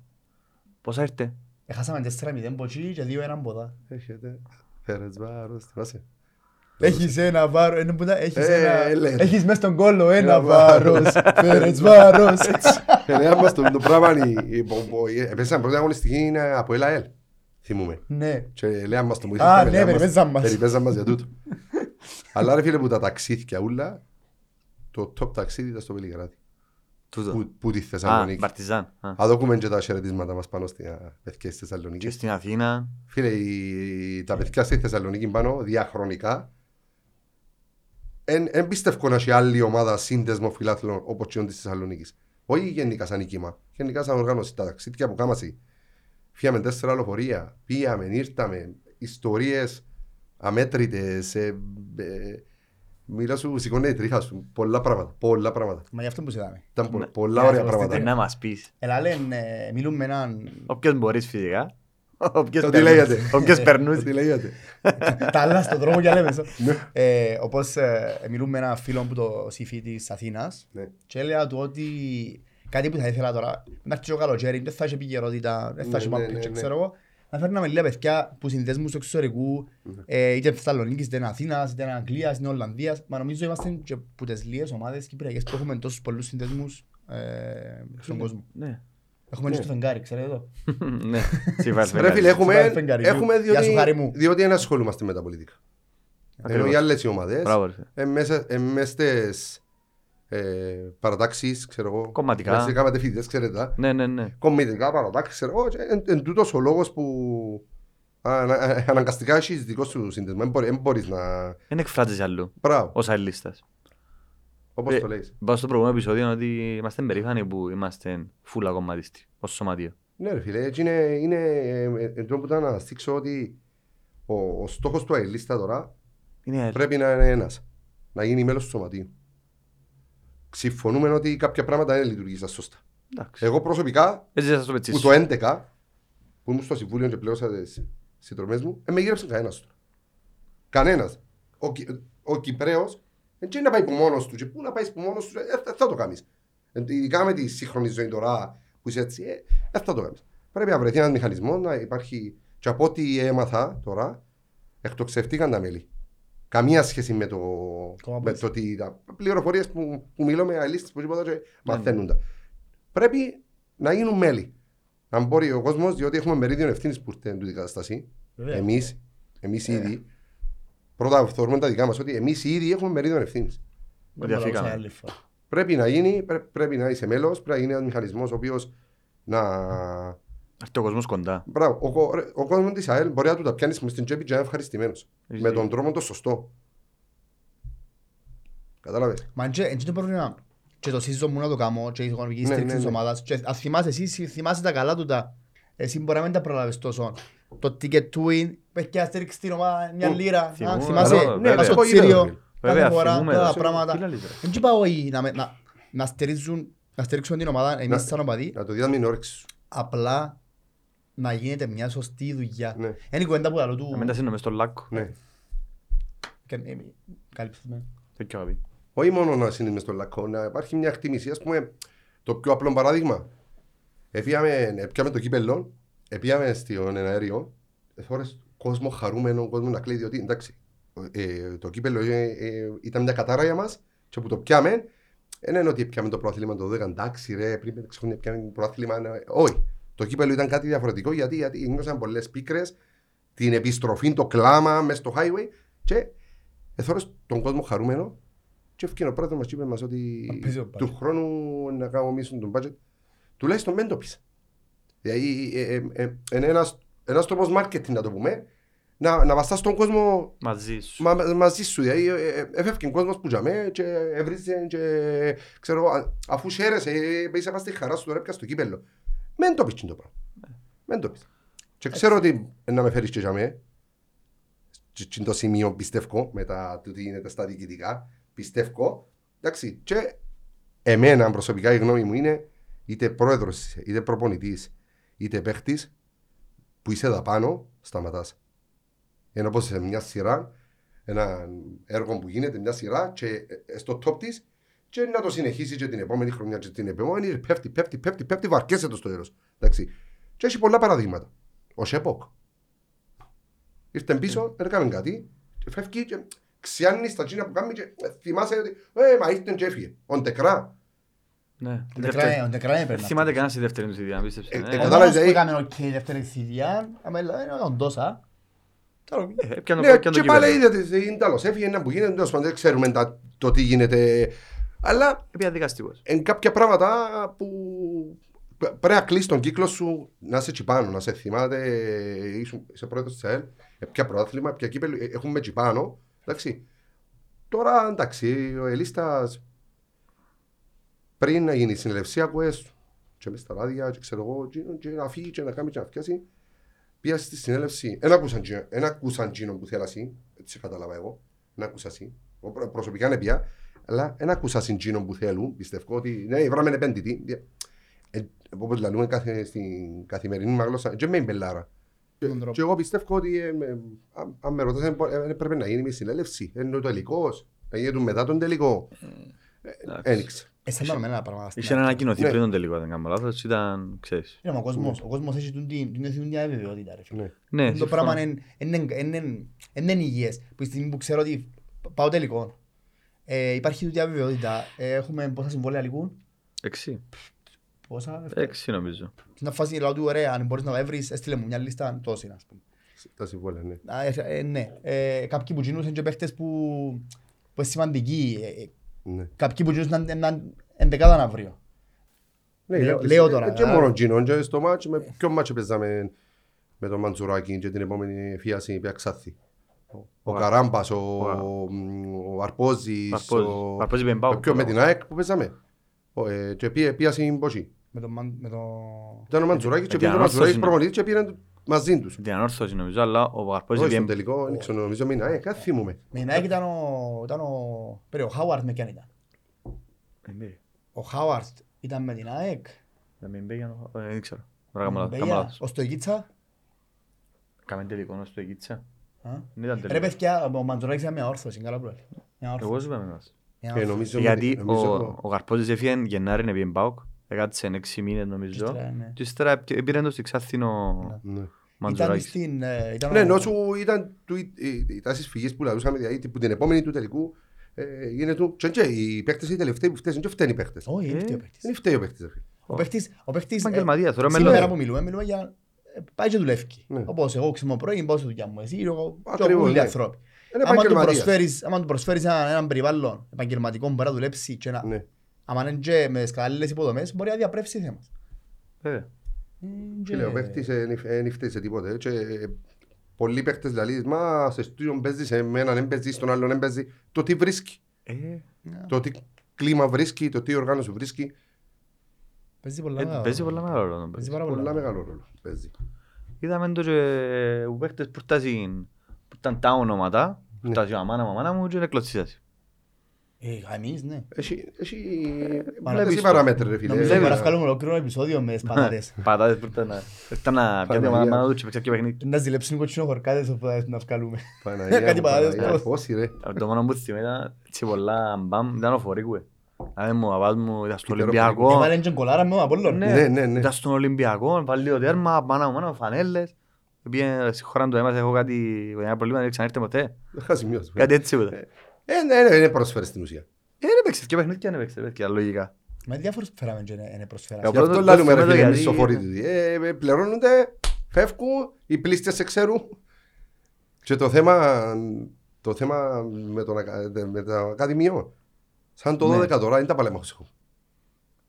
Πόσα ήρθε. Έχασαμε 4-0 ποτσί και 2-1 ποτά. Έχετε. Φέρες βάρος, θυμάσαι. Έχεις ένα βάρος, είναι που τα- έχεις Ε, ένα... λέτε. Έχεις μες στον κόλλο Ένα ένα βάρος. βάρος, φέρες βάρος. Ενέα μας το το πράγμα, η- η- πο- πο- ε, έπαιζαν πρώτη αγωνιστική είναι από el ΑΕΛ. Θυμούμε. Ναι. Και λέει μας το μου Α, ήρθε, ναι, λέει μας- περιπέζαν μας. Περιπέζαν μας για τούτο. Αλλά ρε φίλε που τα ταξίδια ούλα, το top ταξίδι ήταν στο Βελιγράδι. Τούτο. Που, που τη Α, Θεσσαλονίκη. Παρτιζάν. Α. Θα δούμε και τα χαιρετίσματα μας πάνω στις παιδιά της Και Θεσσαλονίκης. στην Αθήνα. Φίλε, η- τα παιδιά στη Θεσσαλονίκη πάνω διαχρονικά εν, εν πιστεύω να έχει άλλη ομάδα σύνδεσμο φιλάθλων όπως και της Θεσσαλονίκης. Όχι γενικά σαν νικήμα, γενικά σαν οργάνωση. Τα ταξίδια που κάμασαι. Φύγαμε τέσσερα λεωφορεία, πήγαμε, ήρθαμε, ιστορίες αμέτρητες, ε, ε, Μίλα σου, σηκώνει η τρίχα σου. Πολλά πράγματα. Πολλά πράγματα. Μα γι' αυτό που σε δάμε. Ήταν πο- Ναι. πολλά Ναι, ωραία αυτό πράγματα. Ε, Να μας πεις. Ελά λένε, ε, μιλούν με έναν... Όποιος μπορείς φυσικά. Όποιος Το τι περνούσε. λέγατε. Όποιος περνούσε. Τι λέγατε. Τα άλλα στον δρόμο και λέμε. Ναι. Ε, Όπως ε, μιλούν με έναν φίλο που το ΣΥΦΙ της Αθήνας Ναι. και έλεγα του ότι κάτι που θα ήθελα τώρα, να έρθει το καλοκαίρι, δεν θα έχει επικαιρότητα, δεν θα έχει Ναι, ναι, μάπλες, ναι, ναι. ξέρω εγώ, να φέρναμε λίγα παιδιά που συνδέσμους του εξωτερικούς, Ναι. ε, είτε Θεσσαλονίκης, είτε Αθήνας, είτε Αγγλίας, είτε Ολλανδίας. Μα νομίζω είμαστε και που τις λίγες ομάδες κυπριακές που έχουμε τόσους πολλούς συνδέσμους ε, στον κόσμο. Ναι. Έχουμε και στο φεγγάρι, ξέρετε το. Ναι. Σύμφωνα Ρε φίλε, έχουμε, Σιγά φεγγαριού. έχουμε Γεια σου, χάρη μου. διότι, διότι δεν ασχολούμαστε με τα πολιτικά. Ακριβώς. Ενώ οι άλλες οι ομάδες, Μπράβο, ρε. Ε, μέσα ε, μες στις ε, παρατάξεις, ξέρω εγώ, Κομματικά. μες στις κάματε φοιτητές, ξέρετε τα, Ναι, ναι, ναι. κομματικά παρατάξεις, ξέρω εγώ, και εν, εν τούτος ο λόγος που ανα, α- αναγκαστικά έχεις δικό σου σύνδεσμο, δεν μπορεί- δεν μπορείς να... Δεν εκφράζεσαι αλλού. Μπράβο, Ως αελίστας. όπως Ε, το λέεις. Πάω στο προηγούμενο επεισόδιο ότι είμαστε περήφανοι που είμαστε φούλα κομματιστή. Ως σωματείο. Ναι ρε φίλε, έτσι είναι, είναι ε, ε, ε, το που ήταν να στήξω ότι ο, ο στόχος του αελίστα τώρα Είναι πρέπει να είναι ένας. Να γίνει μέλος του σωματείου. Συμφωνούμε ότι κάποια πράγματα δεν λειτουργήσαν σωστά. εντάξει. Εγώ προσωπικά, Έτσι θα στο πετσί που σου. το 11, που ήμουν στο συμβούλιο και πλέωσα τις συνδρομές μου, δεν με γύρεψε κανένας τώρα. Κανένας. Ο, Κι- ο Κυπρέος δεν ξέρει να πάει που μόνος του και πού να πάει που μόνος του, δεν θα το κάνεις. Ε, Ειδικά με τη σύγχρονη ζωή τώρα που είσαι έτσι, ε, δεν θα το κάνεις. Πρέπει να βρεθεί ένας μηχανισμός να υπάρχει και από ό,τι έμαθα τώρα, εκτοξευτήκαν τα μέλη. Καμία σχέση με το, Κόμμα με πλαίσιο. το ότι τα πληροφορίες που, που μιλώ με αλίστες που τίποτα και Ναι. μαθαίνουν τα. Πρέπει να γίνουν μέλη. Να μπορεί ο κόσμος, διότι έχουμε μερίδιο ευθύνης που ήρθε την κατάσταση. Βέβαια. Εμείς εμείς ήδη. Πρώτα θεωρούμε τα δικά μας ότι εμείς ήδη έχουμε μερίδιο ευθύνης. Δεν Ότι μπορώ να αφήκαμε. πω σε άλλη φορά. Πρέπει να γίνει, πρέ- πρέπει να είσαι μέλος, πρέπει να γίνει ένας μηχανισμός ο οποίος να. Έρθει ο κόσμος κοντά. Μπράβο, ο, κο- ρε, ο κόσμος της ΑΕΛ μπορεί να του τα πιάνει μες στην τσέπη και να είναι ευχαριστημένος. Έχει Με δίκιο. τον τρόπο το σωστό. Κατάλαβες. Μα είναι είναι το πρόβλημα. Και το σύζυγο μου να το κάνω και η οικονομική Ναι, στήριξη ναι, της ναι. ομάδας. Και αν θυμάσαι εσύ, θυμάσαι τα καλά του τα. Εσύ μπορεί να μην τα προλάβεις τόσο. Το ticket to win, πέχει να στήριξει την ομάδα μια Ου, λίρα. Α, θυμούμαι, Θυμάσαι, βέβαια, πας βέβαια. στο Το τσίριο, γήπεδο, Βέβαια, κάθε φορά, θυμούμαι, τα ρε. πράγματα. Τι λαλείς, ρε. Δεν είπα όχι να με- να- να στηρίζουν να στηρίξουμε την ομάδα Να- εμείς σαν οπαδοί, Να το δεις να μην όρεξη σου. απλά να γίνεται μια σωστή δουλειά. Ναι. Είναι η κουβέντα που λέω του... Να μην τα σύνομαι στον λάκκο. Ναι. Και- ε, Κάλυψες με. Το πιο αγαπή. Όχι μόνο να είναι στο λακκό, να υπάρχει μια εκτίμηση. Ας πούμε, το πιο απλό παράδειγμα. Επίαμε, έπιαμε το κύπελλο, επίαμε στον αέριο, εθώρες κόσμο χαρούμενο, κόσμο να κλαίει, διότι εντάξει, ε, το κύπελλο ε, ε, ήταν μια κατάρα για μας και που το πιάμε, δεν είναι ότι πιάμε το πρόθλημα το 12, εντάξει ρε, πριν πέντε χρόνια πιάμε το πρόθλημα, ναι, όχι. Το κύπελλο ήταν κάτι διαφορετικό γιατί, γιατί νιώσαν πολλές πίκρες, την επιστροφή, το κλάμα μέσα στο highway και εθώρες τον κόσμο χαρούμενο και ευκαιρία ο πρόεδρος μας και είπε μας ότι Να παίζει ο budget. του χρόνου να κάνουμε μίσουν τον budget. Τουλάχιστον δεν το πεις. Δηλαδή ε, ε, ε, είναι ένας, ένας τρόπος marketing να το πούμε, να, να βαστάς τον κόσμο Μαζί σου. μα, μα- μαζί σου. Δηλαδή ε, ε, έφευκε ο κόσμος που τζαμέ και έβριζε και ξέρω, α- αφού χαίρεσαι, ε, είσαι στη χαρά σου, τώρα έπιας στο κύπελλο. Μεν το πεις το πράγμα. Μεν το πεις. Και ξέρω ότι να με φέρεις και τζαμέ, και και το σημείο πιστεύω μετά το τι γίνεται στα διοικητικά. Πιστεύω. Εντάξει, και εμένα προσωπικά η γνώμη μου είναι είτε πρόεδρος, είτε προπονητής, είτε παίχτης που είσαι εδώ πάνω, σταματάς. Ενώ όπως σε μια σειρά, ένα έργο που γίνεται, μια σειρά, και ε, στο top της, και να το συνεχίσει και την επόμενη χρονιά και την επόμενη, πέφτει, πέφτει, πέφτει, πέφτει, βαρκέσαι το στο τέλο. Εντάξει. Και έχει πολλά παραδείγματα. Ο Σέποκ. Ήρθε πίσω, έκανε κάτι, και φεύγει και ξιάνει στα τσίνα που κάνει και ε, θυμάσαι ότι «Ε, μα ήρθε και έφυγε». Ο Ντεκρά. Ναι. Ο Δεύτερη- Ντεκρά- ο Ντεκρά έπαιρνε Δεν θυμάται κανένας τη δεύτερη του θητεία, πίστεψε. Ε, ναι. ε, Ο κατάλαβες, μόνος που δηλαδή- έκαμε οκ δεύτερη θητεία, άμα είναι ο Ντόσα. Τώρα, Ε, έπιανε το- Ναι, έπιανε το και πάλι κύπελλο. είδατε, είναι τέλος, έφυγε ένα που γίνεται, τέλος πάντων, δεν ξέρουμε τα- το τι γίνεται. Αλλά Έπιανε δικαστικός. εν κάποια πράγματα που πρέπει να κλείσει τον κύκλο σου να είσαι εκεί πάνω, να σε θυμάται, ήσουν, είσαι πρόεδρος της ΑΕΛ, ε, ποια πρωτάθλημα, ποια κύπελο, ε, έχουμε εκεί πάνω, εντάξει. Τώρα, εντάξει, ο Ελίστας πριν να γίνει η συνελευσία άκουες και μες στα ράδια και ξέρω εγώ και, και να φύγει και να κάνει και να φτιάσει πήγα στη συνέλευση, δεν άκουσαν τζι- δεν άκουσαν εκείνον που θέλα εσύ, έτσι κατάλαβα εγώ, δεν άκουσα εσύ, Εγώ προ- προσωπικά δεν πια, αλλά δεν άκουσα εκείνον που θέλουν, πιστεύω ότι ναι, βράμε επένδυτη. Ε, όπως λαλούμε κάθε, στην καθημερινή μας γλώσσα, και με είναι μπελάρα. Και, τον τρόπο. και εγώ πιστεύω ότι ε, με- αν- αν με ρωτάς, ε, μπο- ε, πρέπει να γίνει μια συνέλευση, ενώ το τελικός, να γίνει το μετά τον τελικό. Ε, Ένιξε. ε, σαν τα μένα πράγματα στην Είχε να αρχή. ανακοινωθεί Ναι. πριν τον τελικό, αν δεν κάνω λάθος, ήταν, ξέρεις. Είναι, μα ο κόσμος, ο κόσμος έχει την- την την την διαβεβαιότητα, ρε φίλε. Ναι. Ναι, Το συμφωνώ. πράγμα είναι- είναι- είναι είναι υγιές. Που τη στιγμή που ξέρω ότι πάω τελικό, ε, υπάρχει τούτη αβεβαιότητα. Ε, έχουμε πόσα συμβόλαια λυκούν, Έξι. πόσα. Έξι νομίζω. Στην μια φάση λέω του, ωραία, αν μπορείς να βρεις, έστειλε μου μια λίστα τόση, ας πούμε. Τα συμβόλαια, ναι. Α, ε, ε, ναι, ε, κάποιοι που γίνουν και παίχτες που, που είναι σημαντικοί. Ε, ε, ναι. κάποιοι που γίνουν να είναι ενδεκάδα αύριο. Ναι, Λέω- ε, λέω ε, τώρα, Και α. μόνο Τζίνο, και στο μάτς, με ποιο μάτς παίζαμε με τον Μαντζουράκη και την επόμενη φίαση πια Ξάθη. Ο Καράμπας, ο, ο Αρπόζης, Αρπόζης. ο... Αρπόζης με Μπάουκ. Ποιο με την ΑΕΚ που παίζαμε. Ο, ε, Και πία- πίαση Μποσί. Με τον, Μαν- με τον... Ήταν ο Μαντζουράκης και με πήγε ο την Μαντζουράκης ανόρθωση προπονητής και πήγαν μαζί τους. Την ανόρθωση νομίζω, αλλά ο Αρπόζης Όχι στον πήγε- τελικό, δεν ξέρω, νομίζω με την ΑΕΚ, κάτι θυμούμαι. Με την ΑΕΚ ήταν ο... Ήταν ο... Περί, ο Χάουαρτ με ποιον ήταν. Ε, ναι. Ο Χάουαρτ ήταν με την ΑΕΚ. Να μην πήγαινε ο- ε, Δεν ξέρω. Τώρα κάνω λάθος, κάνω Μπέγια, λάθος. Ο Στοικίτσα. Κάμε τελικό στο Εκίτσα. Α; Δεν ήταν Ρε τελικό. παιδιά, ο Μαντζουράκης ήταν μια όρθωση, καλά πρόεδρε. Μια όρθωση. Εγώ σου είπαμε μας. Μια Ε, όρθωση. νομίζω με Γιατί την- νομίζω ο, το- ο Καρπόζης έφυγε Γενάρη να πήγε Μπάουκ. Έκατσε 6 μήνες νομίζω. Ύστερα, ναι. Και ύστερα πήρε το στη Ξάθηνο Ναι. Ήταν Μαντζουράκης. στην... ε, ήταν Ναι, ο- ενώ σου ήταν του- οι- οι- οι τάσεις φυγής που λαλούσαμε, δηλαδή που την επόμενη του τελικού ε, γίνεται του. Και και οι παίκτες οι τελευταίοι που φταίουν, δεν φταίνουν οι παίκτες. Όχι, Ε, δεν φταίει ο παίκτης. Δεν φταίει ο παίκτης. ρε φίλε. Ο παίκτης, ο παίκτης, ε, Επαγγελματίας, τώρα σήμερα μέλλον. που μιλούμε, μιλούμε για ε, πάει και δουλεύει. Ναι. Όπως εγώ ξεμώ πρωί, πάω στη δουλειά μου, εσύ, εγώ και Ακριβώς, όλοι οι ναι. άνθρωποι. Είναι Άμα του επαγγελματίας. προσφέρεις, άμα του προσφέρεις έναν, έναν περιβάλλον επαγγελματικό που μπορεί να δουλέψει και να, Ναι. άμα είναι και με σκαλές υποδομές, μπορεί να διαπρέψει θέματα. Βέβαια. Ε, και- Φίλε, ο παίκτης δεν φταίει σε τίποτε. Και ε, πολλοί παίκτες δηλαδή, μα σε στούδιον παίζεις, σε έναν δεν παίζει, στον άλλον δεν παίζει. Το τι βρίσκει, Ε, το τι κλίμα βρίσκει, το τι οργάνωση βρίσκει. Παίζει πολλά ε, μεγάλο Παίζει ρόλο. πολλά μεγάλο ρόλο. Παίζει παίζει. πάρα Πολλά πολλά. μεγάλο ρόλο παίζει. Είδαμε το και οι παίκτες που φτάσουν- που ήταν τα ονόματα, που Ναι. φτάσουν αμάνα μου, αμάνα μου και εκλωτσίσασαι. Ε, εμείς, ναι. Έχει, έχει, Βλέπεις βλέπεις το. παραμέτρη ρε φίλε. Νομίζω βλέπεις. ότι παρασκαλούμε ολόκληρο επεισόδιο με τις πατάτες. Πατάτες που ήταν να- ήταν να πιάνει η Παναγία. αμάνα του και παίξει και παιχνίδι. Να ζηλέψουν κοτσινοχορκάδες όπου θα να βγάλουμε. Παναγία Κάτι μου, παράδειγμα. Παναγία, Πόσοι ρε. Το μόνο που θυμάμαι ήταν έτσι πολλά μπαμ, ήταν ο Φορίκουε. Δηλαδή μου, ο παπάς μου ήταν στον Κοίτερο Ολυμπιακό. Έβαλε και κολάρα με ο Απόλλων. Ναι, Ναι, ναι, ναι. Ήταν στον Ολυμπιακό, βάλει το τέρμα, μάνα μου, μάνα μου, φανέλες. Πήγαινε στη χώρα του έμαθα έχω κάτι οικογενειακά προβλήματα, δεν ξανήρθε ποτέ. Δεν χάσει μειώσει. Κάτι έτσι ούτε. Ε, ναι, ναι, είναι πρόσφερες στην ουσία. Ε, δεν παίξες και παιχνίδια, δεν παίξες, παιδιά, λογικά. Με διάφορους που φέραμε και είναι προσφέρα. Ε, Γι' Απλά αυτό το- λάλλουμε το ρε θυμάμαι φίλε, γιατί- εμείς σοφορίτητοι. Ε, ε, πληρώνονται, φεύγουν, οι πλήστες σε ξέρουν. Και το θέμα, το θέμα με, τον, ακα- με το ακαδημιό, σαν το Ναι. 12 τώρα, είναι τα παλέμαχος έχω.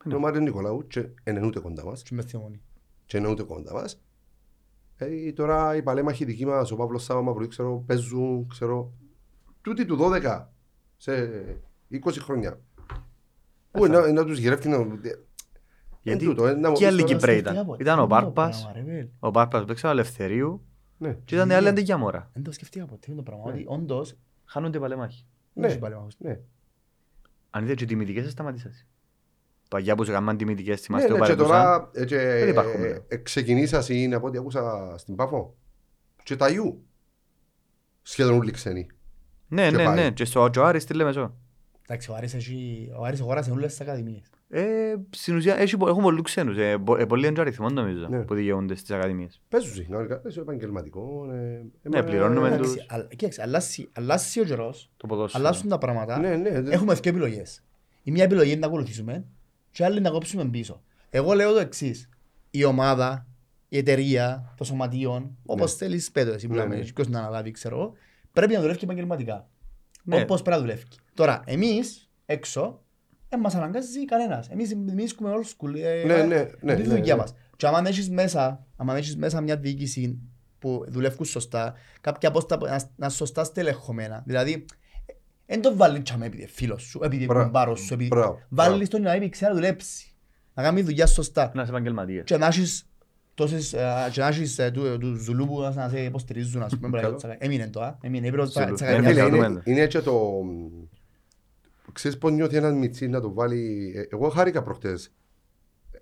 Ναι. Ο Μάριος Νικολάου και είναι ούτε κοντά μας, Και με θυμώνει. και είναι ούτε κοντά μας. Ε, τώρα οι παλέμαχοι δικοί μας, ο Παύλος Σάβα Μαυρού, ξέρω, παίζουν, ξέρω, τούτοι του 12, σε 20 χρόνια. Πού είναι να- να τους γυρεύει να... Γιατί τούτο, ε, να μου και πεις άλλη τώρα, Κυπρέοι σκεφτικά ήταν. ποτέ. Ήταν ο Είναι το Πάρπας, πράγμα, ρε, βέλ. ο Πάρπας παίξε ο Ελευθερίου, Ναι. Και ήταν άλλη αντί για μόρα. Δεν το σκεφτήκα ποτέ το πράγμα. Ναι. Ότι όντως Χάνονται παλεμάχοι. δεν Ναι. έχει παλέμαχος. Ναι. Αν είδες και τιμητικές σταματήσατε. Παγιά που σε κάναν τιμητικές Ναι, θυμάστε ναι, που και παρελθούσαν. τώρα ε, και, Δεν υπάρχουν, ε, ναι. ε, ξεκινήσα είναι από ό,τι ακούσα στην Πάφο. Και τα Ιού. Σχεδόν όλοι ξένοι. Ναι, και ναι, πάει. ναι. Και στο ο Άρης στη Λεμεσό. Εντάξει, ο Άρης έχει- ο Άρης αγόρασε όλες τις ακαδημίες. Ε, στην ουσία έχει, πο- έχουν πολλούς ξένους. Ε, πο- ε, πολλοί είναι αριθμών νομίζω Ναι. που δικαιούνται στις ακαδημίες. Παίζουν συχνά, είναι επαγγελματικό. ε, ε, Ναι, ε, πληρώνουμε ε, τους. Εντάξει, αλλά- κοίταξε, αλλάσει- αλλάσει ο καιρός, Το ποδόσφαιρο. αλλάσουν τα πράγματα. Ναι, ναι. δε- Έχουμε δύο επιλογές. Η μία επιλογή είναι να ακολουθήσουμε και η άλλη είναι να κόψουμε πίσω. Εγώ λέω το εξής. Η ομάδα, η εταιρεία, το σωματείο, όπως θέλεις, πέτω εσύ που Ναι, λέμε, ναι. ποιος να αναλάβει, ξέρω εγώ, πρέπει να δουλεύει και επαγγελματικά. Ναι. Όπως πρέπει να δουλεύει. Τώρα, εμείς έξω, δεν μας αναγκάζει κανένας. Εμείς βρίσκουμε όλου του Ναι, ναι, ναι, τη ναι, δουλειά ναι. μας. Και άμα έχεις μέσα, άμα έχεις μέσα μια διοίκηση που δουλεύουν σωστά, κάποια πόστα να, να σωστά στελεχωμένα. Δηλαδή, δεν το βάλει τσάμε επειδή είναι φίλος σου, επειδή είναι Μπρα- κουμπάρος σου, επειδή... μπράβο, Βάλεις μπράβο. τον να πει ξέρει να δουλέψει. Να κάνει δουλειά σωστά. Να είσαι επαγγελματίας. Και να έχεις τόσες, ε, και να έχεις ε, του, του Ζουλού που να σε υποστηρίζουν, ας πούμε, μπορεί να Καλό. τσακα- έμεινε το, α, έμεινε, έπρεπε Ζουλού. να Ε, τσακανιάσει. Φίλε, Ευχαριστούμε. είναι, είναι και το... Ξέρεις πώς νιώθει ένας μιτσί να το βάλει... ε, Εγώ χάρηκα προχτές.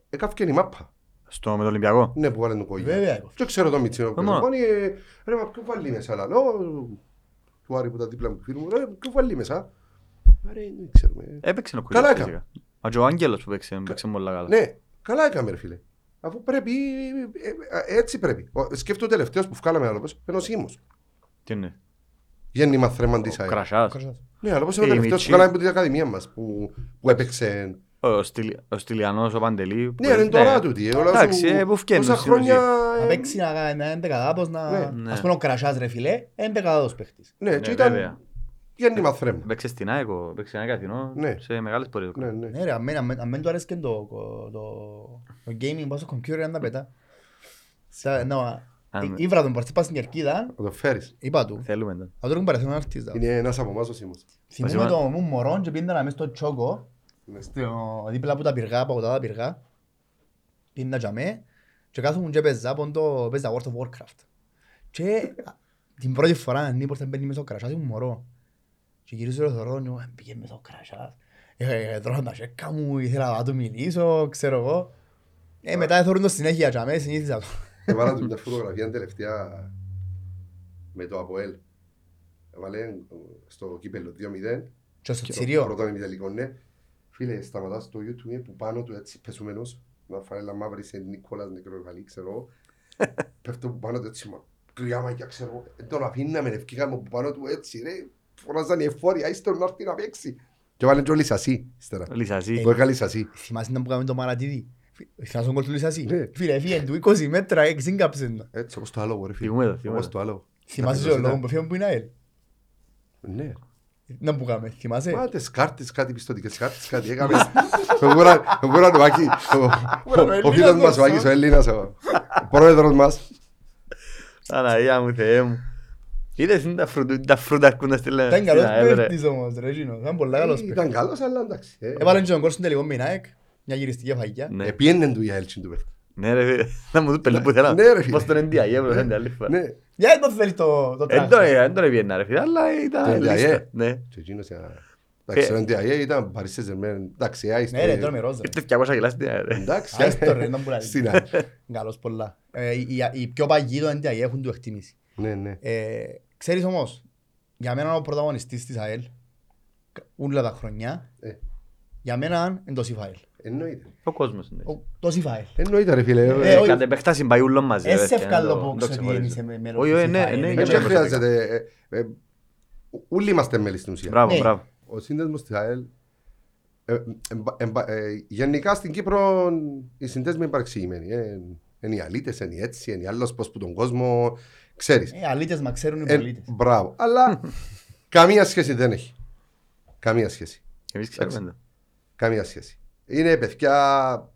Έκαυκε η μάπα. Στο με το Ολυμπιακό; Ναι, που βάλε το κόγιο. Βέβαια, εγώ. Και ξέρω το μιτσί. ο μόνο. Κωνσταντίνος, ε, Ρε, μα ποιο βάλει μέσα, αλλά λέω... Του Άρη που τα δίπλα μου φίλου μου, ρε, ποιο βάλει μέσα. Ρε, δεν ξέρουμε. Έπαιξε ο Καλά Κουλιάς έκαμε. φυσικά. Μα και ο Άγγελος που παίξε, παίξε πολλά καλά. Ναι, καλά έκαμε ρε φίλε. Αφού πρέπει, ε, ε, έτσι πρέπει. Ο- Σκέφτομαι ο τελευταίος που βγάλαμε άλλο πως, είναι ο Σίμος. Τι είναι. Γέννημα θρέμαν της Ο ΑΕΛ. Κρασάς. Ναι, αλλά πώς είναι ο Ε, η τελευταίος που Μιτσί. βγάλαμε από την ακαδημία μας, που, που έπαιξε. Ο Στυλ- Ο Στυλιανός, ο Παντελή. που- Ναι, είναι τώρα τούτη. ε, όλα Εντάξει, σου- ε, που φκαίνουν τόσα στην ουσία. χρόνια... Να ε, παίξει να κάνει να είναι δεκαδάτος, να... Ναι. Ας πούμε ο Κρασάς ρε φίλε, είναι δεκαδάτος παίχτης. Ναι, και Ναι, ήταν βέβαια. γέννημα θρέμα. Παίξε στην ΑΕΚ, ο- παίξε στην ΑΕΚ Αθηνών, Ναι. σε μεγάλες πορείες. Ναι, ναι. Ναι ρε, αν μεν- αν μεν- αν μεν του αρέσει και το, το, το gaming πάνω στο computer να τα πετά. Στα- να- Α, ναι. Ήβρα τον παρτί πας στην κερκίδα, Να το φέρεις. είπα του. Θέλουμε τον. Θα τον παρεθούν να έρθεις. δα. Είναι ένας από εμάς ο Σίμος. Θυμούμαι Βασικά- το μου μωρό και πήγαινα μες στο τσόκο, Ναι. στο- δίπλα από τα πυργά, από τα πυργά. Πήγαινα για με και κάθομαι και παίζα από το παίζα World of Warcraft. Και την πρώτη φορά αν ήμουν μπαίνει μέσα ο κρασάς ήμουν μωρό. Και γυρίζω το θωρώ και «Ε, πήγε μέσα ο κρασάς. Ε, ε, Τρώω τα σέκα μου, ήθελα να του μιλήσω, ξέρω εγώ. Ε, μετά θεωρούν το συνέχεια για με, συνήθιζα το. Έβαλα του μια φωτογραφία τελευταία με το ΑΠΟΕΛ. Έβαλε ε, στο κύπελο 2-0. Και στο Το τσιριό. Πρώτο ημιτελικό, ναι. Φίλε, σταματάς στο YouTube που πάνω του έτσι πεσούμενος. Να φανέλα μαύρη σε Νικόλας νεκροκαλή, ξέρω εγώ. Πέφτω που πάνω του έτσι, μα κρυά μαγιά, ξέρω εγώ. Ε, Τον αφήναμε, ευκήκαμε που πάνω του έτσι, ρε. Φωνάζαν οι εφόρια, είστε να έρθει να παίξει. Και βάλε και ο Λισασί, ύστερα. Λυσασί. Το έκανε Λισασί. Θυμάσαι να που κάνουμε το μαρατίδι; Θυμάσαι τον κόλ του Λυσασί. Ναι. Φίλε, έφυγε του 20 μέτρα, εξήγκαψε το. Έτσι, όπως το άλλο, ρε φίλε. Θυμούμαι το, θυμούμαι Όπως το. το άλλο. Θυμάσαι και ο λόγο που έφυγε που είναι ΑΕΛ; Ναι. Να που κάνουμε, θυμάσαι; Μα τις κάρτες, κάτι πιστοτικές κάρτες, κάτι έκαμε. Βγούραν ο Άκη, ο- ο φίλος μας ο Άκης, ο Έλληνας, ο ο πρόεδρος μας. Αναγία μου, Θεέ μου. Είδες είναι τα φρούτα- τα φρούτα αρκούντα στη λέμε. Ήταν καλός στην ΑΕΒ, ρε. παίχτης όμως ρε Γινο. Ήταν πολλά καλός παίχτης. Ήταν καλός, αλλά εντάξει. ε. Έβαλαν και τον κόλ στον τελικό με η ΑΕΚ. Μια γυριστική φαγιά. Ναι. Επίεννεν του η Αέλτσιν του παίχτη. Ναι ρε φίλε, να μου δεις πελού που θέλα. Ναι, ρε, φίλε. Πώς τον NDI, μπρος, δεν άλλη φορά. Ναι. Για δεν το θέλεις το το Δεν τράχ. τον- δεν τον έπιενα ρε φίλε, αλλά Το ήταν NDI, λίστα. Ναι. Και εκείνος, ε, εντάξει, ο NDIA ήταν Paris Saint-Germain. Εντάξει, άιστο. Ναι ρε, τώρα με ρόζα. Ήρθε 200 κιλά στην ΑΕΒ, ρε. Εντάξει, Άιστο ρε, ήταν πολλά. Στην ΑΕΚ. Καλός πολλά. Ε, οι- οι- Οι πιο παγιοί το NDI έχουν του εκτίμηση. Ναι, ναι. Ε, Ξέρεις όμως, για μένα ο πρωταγωνιστής της ΑΕΛ, όλα τα χρονιά, Ε, για μένα είναι το Σιφάελ. Εννοείται. Ο κόσμος. ναι. Ο- Το Σιφάελ. Εννοείται ρε φίλε. Ε, Ε, όχι. Κατ' επέκταση πάει ούλον μαζί. ρε, Έσαι παιδιά, ευκάλλο το- που το ξέρω ότι ξεχωρίζω. εμείς είμαι μέλος Όχι, του όχι, ναι, Σιφάελ. ναι, Δεν για Δεν μένα ξέρω. χρειάζεται. ε, ε, Όλοι είμαστε μέλη στην ουσία. Μπράβο, Ναι. μπράβο. Ο σύνδεσμος της ΑΕΛ ε, εμπα- εμπα- ε, γενικά στην Κύπρο οι συνδέσμοι είναι παρεξηγημένοι. ε. Είναι οι αλήτες, είναι οι έτσι, είναι οι άλλος πως που τον κόσμο ξέρεις. Ε, αλήτες μα ξέρουν οι Ε, πολίτες. Μπράβο. Αλλά καμία σχέση δεν έχει. Καμία σχέση. Εμείς ξέρουμε το. Καμία σχέση. Είναι παιδιά.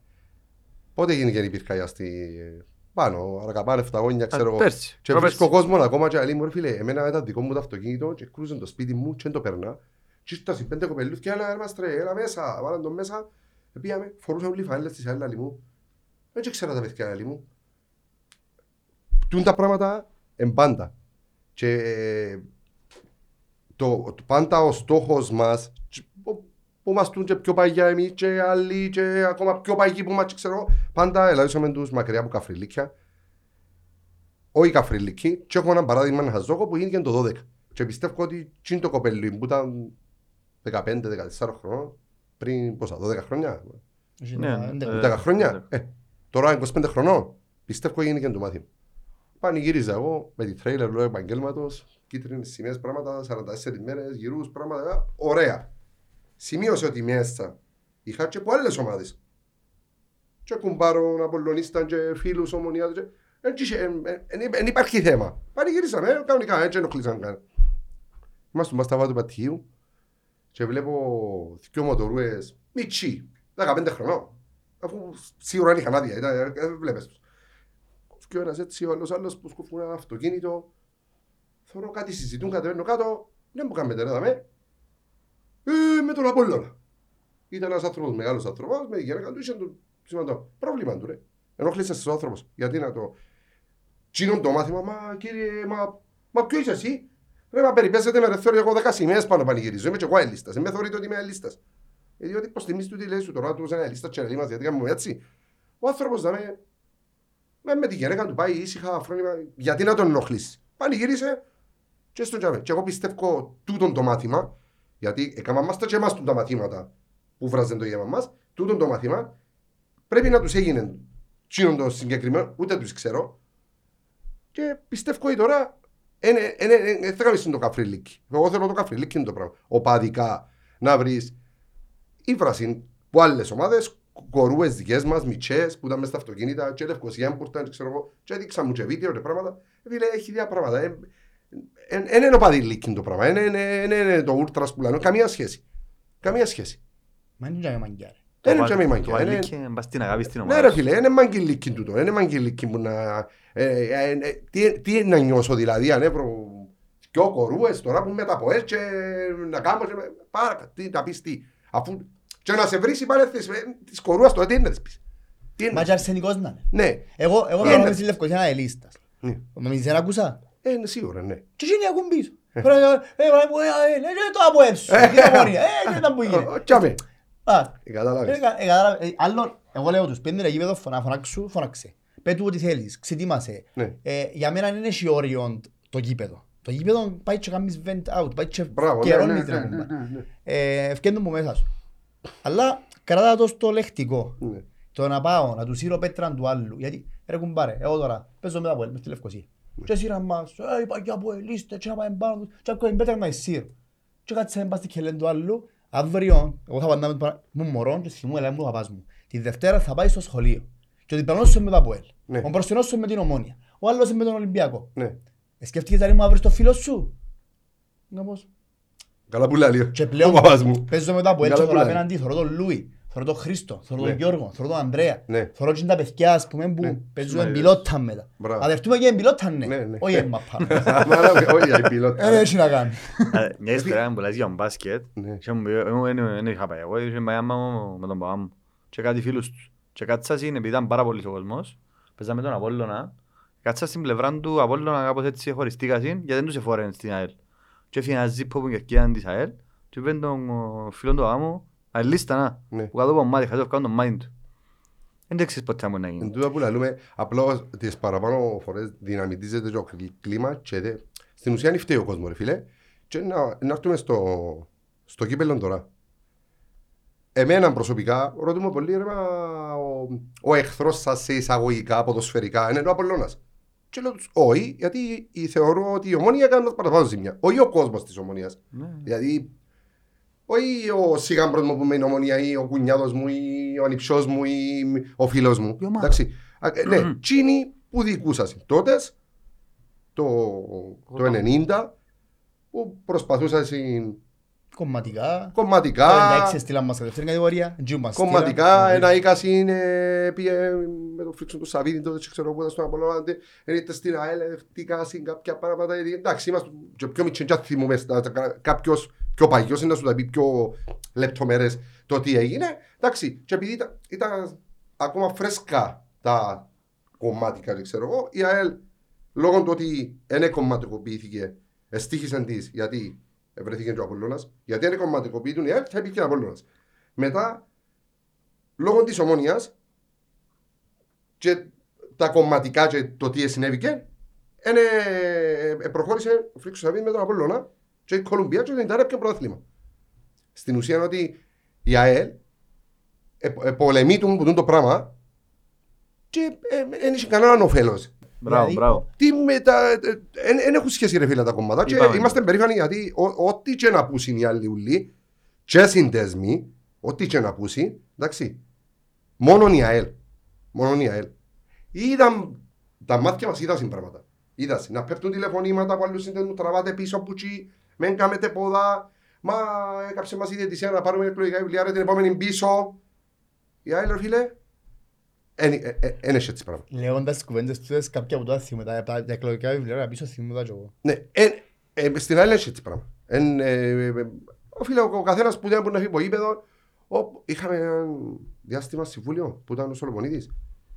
Πότε γίνηκε η πυρκαγιά στη. Πάνω, αρακαπάνε 7 χρόνια, ξέρω εγώ. πέρσι. Και Προπέρσι. βρίσκω κόσμο ακόμα και λέει μου ρε φίλε, εμένα ήταν δικό μου το αυτοκίνητο και κρούζαν το σπίτι μου και δεν το περνά. Και ήρθαν οι πέντε κοπελούθια, έλα είμαστε ρε, έλα μέσα, βάλαν τον μέσα. Ε, Πήγαμε, φορούσαν όλοι οι φανέλες της άλλα μου. Δεν ξέρω τα παιδιά άλλη μου. Τούν τα πράγματα Εν πάντα. Και ε, το, το πάντα ο στόχος μας και που- που είμαστε και πιο παγιά εμείς και άλλοι και ακόμα πιο παγιοί που μας ξέρω πάντα ελάουσαμε τους μακριά από καφριλίκια όχι καφριλίκοι και έχω ένα παράδειγμα να σας δω που γίνηκε το 12 και πιστεύω ότι τι είναι το κοπέλι που ήταν 15-14 χρόνων πριν πόσα 12 χρόνια Έχει Ναι, ένα- ε, έντεκα. 10 χρόνια. Ε, τώρα 25 χρονών. Πιστεύω έγινε το μάθημα. Πανηγύριζα εγώ με τη τρέιλερ λόγω επαγγέλματος, κίτρινες σημαίες πράγματα, 44 μέρες, γυρού πράγματα. ε, Ωραία. Σημείωσε ότι μέσα είχα και από άλλες ομάδες. Και κουμπάρων, Απολλωνίσταν και φίλους ομονία. Δεν υπάρχει θέμα. Πανηγυρίσαμε, ε, κανονικά, έτσι ενοχλήσαν καν. Είμαστε μπα στα βάθη του Πατιού και βλέπω δυο μοτορούες μητσί, 15 χρονών. Αφού σίγουρα δεν είχαν άδεια, ήταν, ε, ε, βλέπεις τους. Και ο ένας έτσι, ο άλλος άλλος που σκουφούν ένα αυτοκίνητο. Θεωρώ κάτι συζητούν, κατεβαίνω κάτω. Δεν μου κάνετε ρε δαμέ. Ε, με τον Απόλλωνα. Ήταν ένας άνθρωπος, μεγάλος άνθρωπος, με γυναίκα του, είχε το σημαντό πρόβλημα του ρε. Ενόχλησες στους άνθρωπος. Γιατί να το... Τσίνον το μάθημα, μα κύριε, μα, μα ποιο είσαι εσύ; Ρε, μα περιπέζετε με ρε, θέλω εγώ δέκα σημαίες πάνω πανηγυρίζω. Είμαι και εγώ ελίστας. Είμαι θεωρείτε ότι είμαι ελίστας. Ε, διότι προς τιμής του τι λέει σου τώρα, του ένα ελίστας και να είμαστε, γιατί κάνουμε έτσι. Ο άνθρωπος να με, με, με τη γυναίκα του πάει ήσυχα, φρόνημα, γιατί να τον ενοχλήσεις. Πανηγύρισε και στον τζάμε. Και εγώ πιστεύω τούτον το μάθημα, γιατί έκανα μας τα και εμάς τούτα μαθήματα που βράζαν το γέμα μας, τούτον το μάθημα πρέπει να τους έγινε τσίνον το συγκεκριμένο, ούτε τους ξέρω. Και πιστεύω ότι τώρα δεν θα κάνεις το καφριλίκι. Εγώ θέλω το καφριλίκι είναι το πράγμα. Οπαδικά να βρεις ύφραση που άλλες ομάδες, κορούες δικές μας, μητσές που ήταν μέσα στα αυτοκίνητα και λευκοσιά που ήταν, ξέρω εγώ, και έδειξα μου και βίντεο και πράγματα. Ε, Φίλε, έχει διά πράγματα. Δεν είναι οπαδιλίκι το πράγμα. Δεν είναι το ούλτρας που λένε. Καμία σχέση. Καμία σχέση. Μα είναι για μαγκιά, ρε. Δεν είναι και μη Το μαγκιά. είναι- αλήκε, μπας στην αγάπη στην ναι ομάδα ρε σου. φίλε, είναι μαγγελίκι τούτο, είναι μαγγελίκι που να... ε, ε, ε, τι, τι είναι να νιώσω δηλαδή, αν έβρω δυο κορούες τώρα που με τα ποέλ και να κάνω και... Πάρα, τι, να πεις τι. Αφού και να σε βρεις πάλι της, ε, της κορούας τώρα, τι είναι να της πεις. Τι είναι. Μα και αρσενικός να είναι. Ναι, Εγώ, εγώ Ναι. θέλω να είμαι στη Λευκοσία ένα ελίστας. ναι. Με μισή άκουσα. Ε, είναι σίγουρα, ναι. Και εκείνοι ακούν πίσω. Πρέπει να- ε, μα, ε, ε, ε, το από έλσου. Τι ομόνια. Ε, δεν ήταν που έγινε. Ο- Τσάμε, Α, Ε, κατάλαβες. ε, κα- ε, κατάλαβες. Ε, Άλλο, εγώ λέω τους, πέντε γήπεδο φωνά, φωνάξου, φωνάξε. Πες του ό,τι θέλεις, ξετοίμασε. Ναι. Ε, Για μένα δεν έχει όριο το γήπεδο. Το γήπεδο πάει και κάνεις vent out, πάει και Μπράβο, ναι, καιρώνεις ναι, ρε ναι, κουμπά. ναι, ναι. Ε, Ευκέντον που μέσα σου. Αλλά κράτα το στο λεκτικό. Ναι. Το να πάω, να του σύρω πέτραν του άλλου. Γιατί, ρε κουμπάρε, εγώ τώρα παίζω με τα Αποέλ, μες στη Λευκοσία. Και σύραν μας, ε, είπα για Αποέλ, είστε, και να πάμε πάνω τους, και άκουγα την πέτρα να σύρω. Και κάτσε να πάω στη κελέν του άλλου, αύριο, εγώ θα παντάμε μου μωρό και θυμού, έλα μου ο παπάς μου. Τη Δευτέρα θα πάει στο σχολείο. Και ο διπλανός σου με το Αποέλ. Ναι. Ο μπροστινός σου με την Ομόνια. Ο άλλος με τον Ολυμπιακό. Ναι. Ε, Σκέφτηκες δηλαδή μου αύριο στο φίλο σου; Να πώς. Καλά που λέει. Και πλέον Ο παπάς μου. παίζω μετά από έτσι Καλά θωρώ πουλάει. απέναντι, θωρώ τον Λούι, θωρώ τον Χρήστο, θωρώ τον Ναι. Γιώργο, θωρώ τον Ανδρέα, Ναι. θωρώ και τα παιδιά ας πούμε Ναι. που παίζουν Σημαντικό. πιλότα μετά. Μπράβο. Αδερφτούμε και πιλότα Ναι, ναι, ναι. όχι έμα πάνω. Μάνα, Όχι, η πιλότα. Δεν έχει να κάνει. Ε, Μια ιστορία που λες για τον μπάσκετ, Ναι. και μου πει, εγώ δεν δεν είχα πάει, εγώ είχα πάει άμα μου με τον παπά μου και κάτι φίλους τους. Και κάτσα στην, επειδή ήταν πάρα πολύς ο κόσμος, παίζαμε τον Απόλλωνα, κάτσα στην πλευρά του Απόλλωνα κάπως έτσι χωριστήκα συν, γιατί δεν τους εφόρεν στην ΑΕΛ. Και έφυγε ένα ζύπο που κερκίαν της ΑΕΛ και είπε τον ο, φίλον του παπά μου, «Αελίστα να, Ναι. που κάτω από μάτι, χάζω ευκάνω τον μάτι του». Δεν το ξέρεις ποτέ αν μπορεί να Εν γίνει. τούτα που λαλούμε, απλώς τις παραπάνω φορές δυναμητίζεται το κλίμα και δε, στην ουσία είναι φταίει ο κόσμος ρε φίλε και να, να έρθουμε στο, στο κύπελλο τώρα. Εμένα προσωπικά ρωτούμε πολύ ρε, μα, ο, ο εχθρός σας σε εισαγωγικά, ποδοσφαιρικά, είναι ο Απολλώνας. Και λέω τους, όχι, γιατί θεωρώ ότι η ομόνια κάνει μας παραπάνω ζημιά. Όχι ο κόσμος της ομονίας. Ναι. Δηλαδή, όχι ο σιγάμπρος μου που με είναι ομονία ή ο κουνιάδος μου ή ο ανιψιός μου ή ο φίλος μου. Η ομάδα. Εντάξει. Α, ε, Ναι, τσίνοι που δικούσασαν. Τότες, το, το 90, που προσπαθούσαν Κομματικά. κομματικά, Το 96 στείλαν μας σε δεύτερη κατηγορία. τζιου μας στείλαν. κομματικά, ένα οίκας είναι, πήγε με το φρίξον του Σαββίδη, τότε ξέρω εγώ, ήταν στον Απολώναντε, ήρθε στην ΑΕΛ, χτήκασαν κάποια πράγματα, γιατί, εντάξει, είμαστε και πιο μικροί, και θυμούμε, στα- τα- κάποιος πιο παγιός είναι να σου τα πει πιο λεπτομέρες το τι έγινε, εντάξει, και επειδή ήταν, ήταν ακόμα φρέσκα τα κομμάτικα, δεν ξέρω εγώ, η ΑΕΛ λόγω του ότι δεν κομματικοποιήθηκε, εστίχησαν της γιατί βρέθηκε και ο Απολλώνας, γιατί δεν κομματικοποιήτουν η ΑΕΛ, θα υπήρχε ο Απολλώνας. Μετά, λόγω της ομόνοια και τα κομματικά και το τι συνέβηκε, είναι, ε, προχώρησε ο Φρίξος Σαββίδης με τον Απολλώνα και η Κολουμπία και δεν ήταν πιο πρωτάθλημα. Στην ουσία είναι ότι η ΑΕΛ ε, ε, πολεμεί του που το πράγμα και δεν είχε κανέναν ωφέλος. Μπράβο, Δηλαδή, μπράβο. Τι μετά, δεν έχουν σχέση ρε φίλε τα κομμάτα και Είπαμε. είμαστε περήφανοι γιατί ό- ό,τι και να πούσουν οι άλλοι ουλοί και συνδέσμοι, ό,τι και να πούσουν, εντάξει, μόνο η ΑΕΛ, μόνο η ΑΕΛ. Είδαν, τα μάτια μας είδαν πράγματα. Είδαν να πέφτουν τηλεφωνήματα από άλλους συνδέσμους, τραβάτε πίσω που τσι, μεν κάμετε πόδα, μα έκαψε μας η διαιτησία να πάρουμε εκλογικά βιβλία, ρε, την επόμενη πίσω. Η ΑΕΛ ρε φίλε, δεν έχει έτσι πράγματα. Λέγοντας τις κουβέντες τους, κάποια από τα θυμούμε, τα, τα, τα εκλογικά βιβλία πίσω θυμούμε τα και εγώ. Ναι, ε, ε, στην άλλη έχει έτσι πράγμα. Εν, ε, ε, ε, οφείλε ο, ο καθένας που δεν μπορεί να φύγει από γήπεδο. ο- Είχαμε ένα διάστημα συμβούλιο που ήταν ο Σολομονίδης.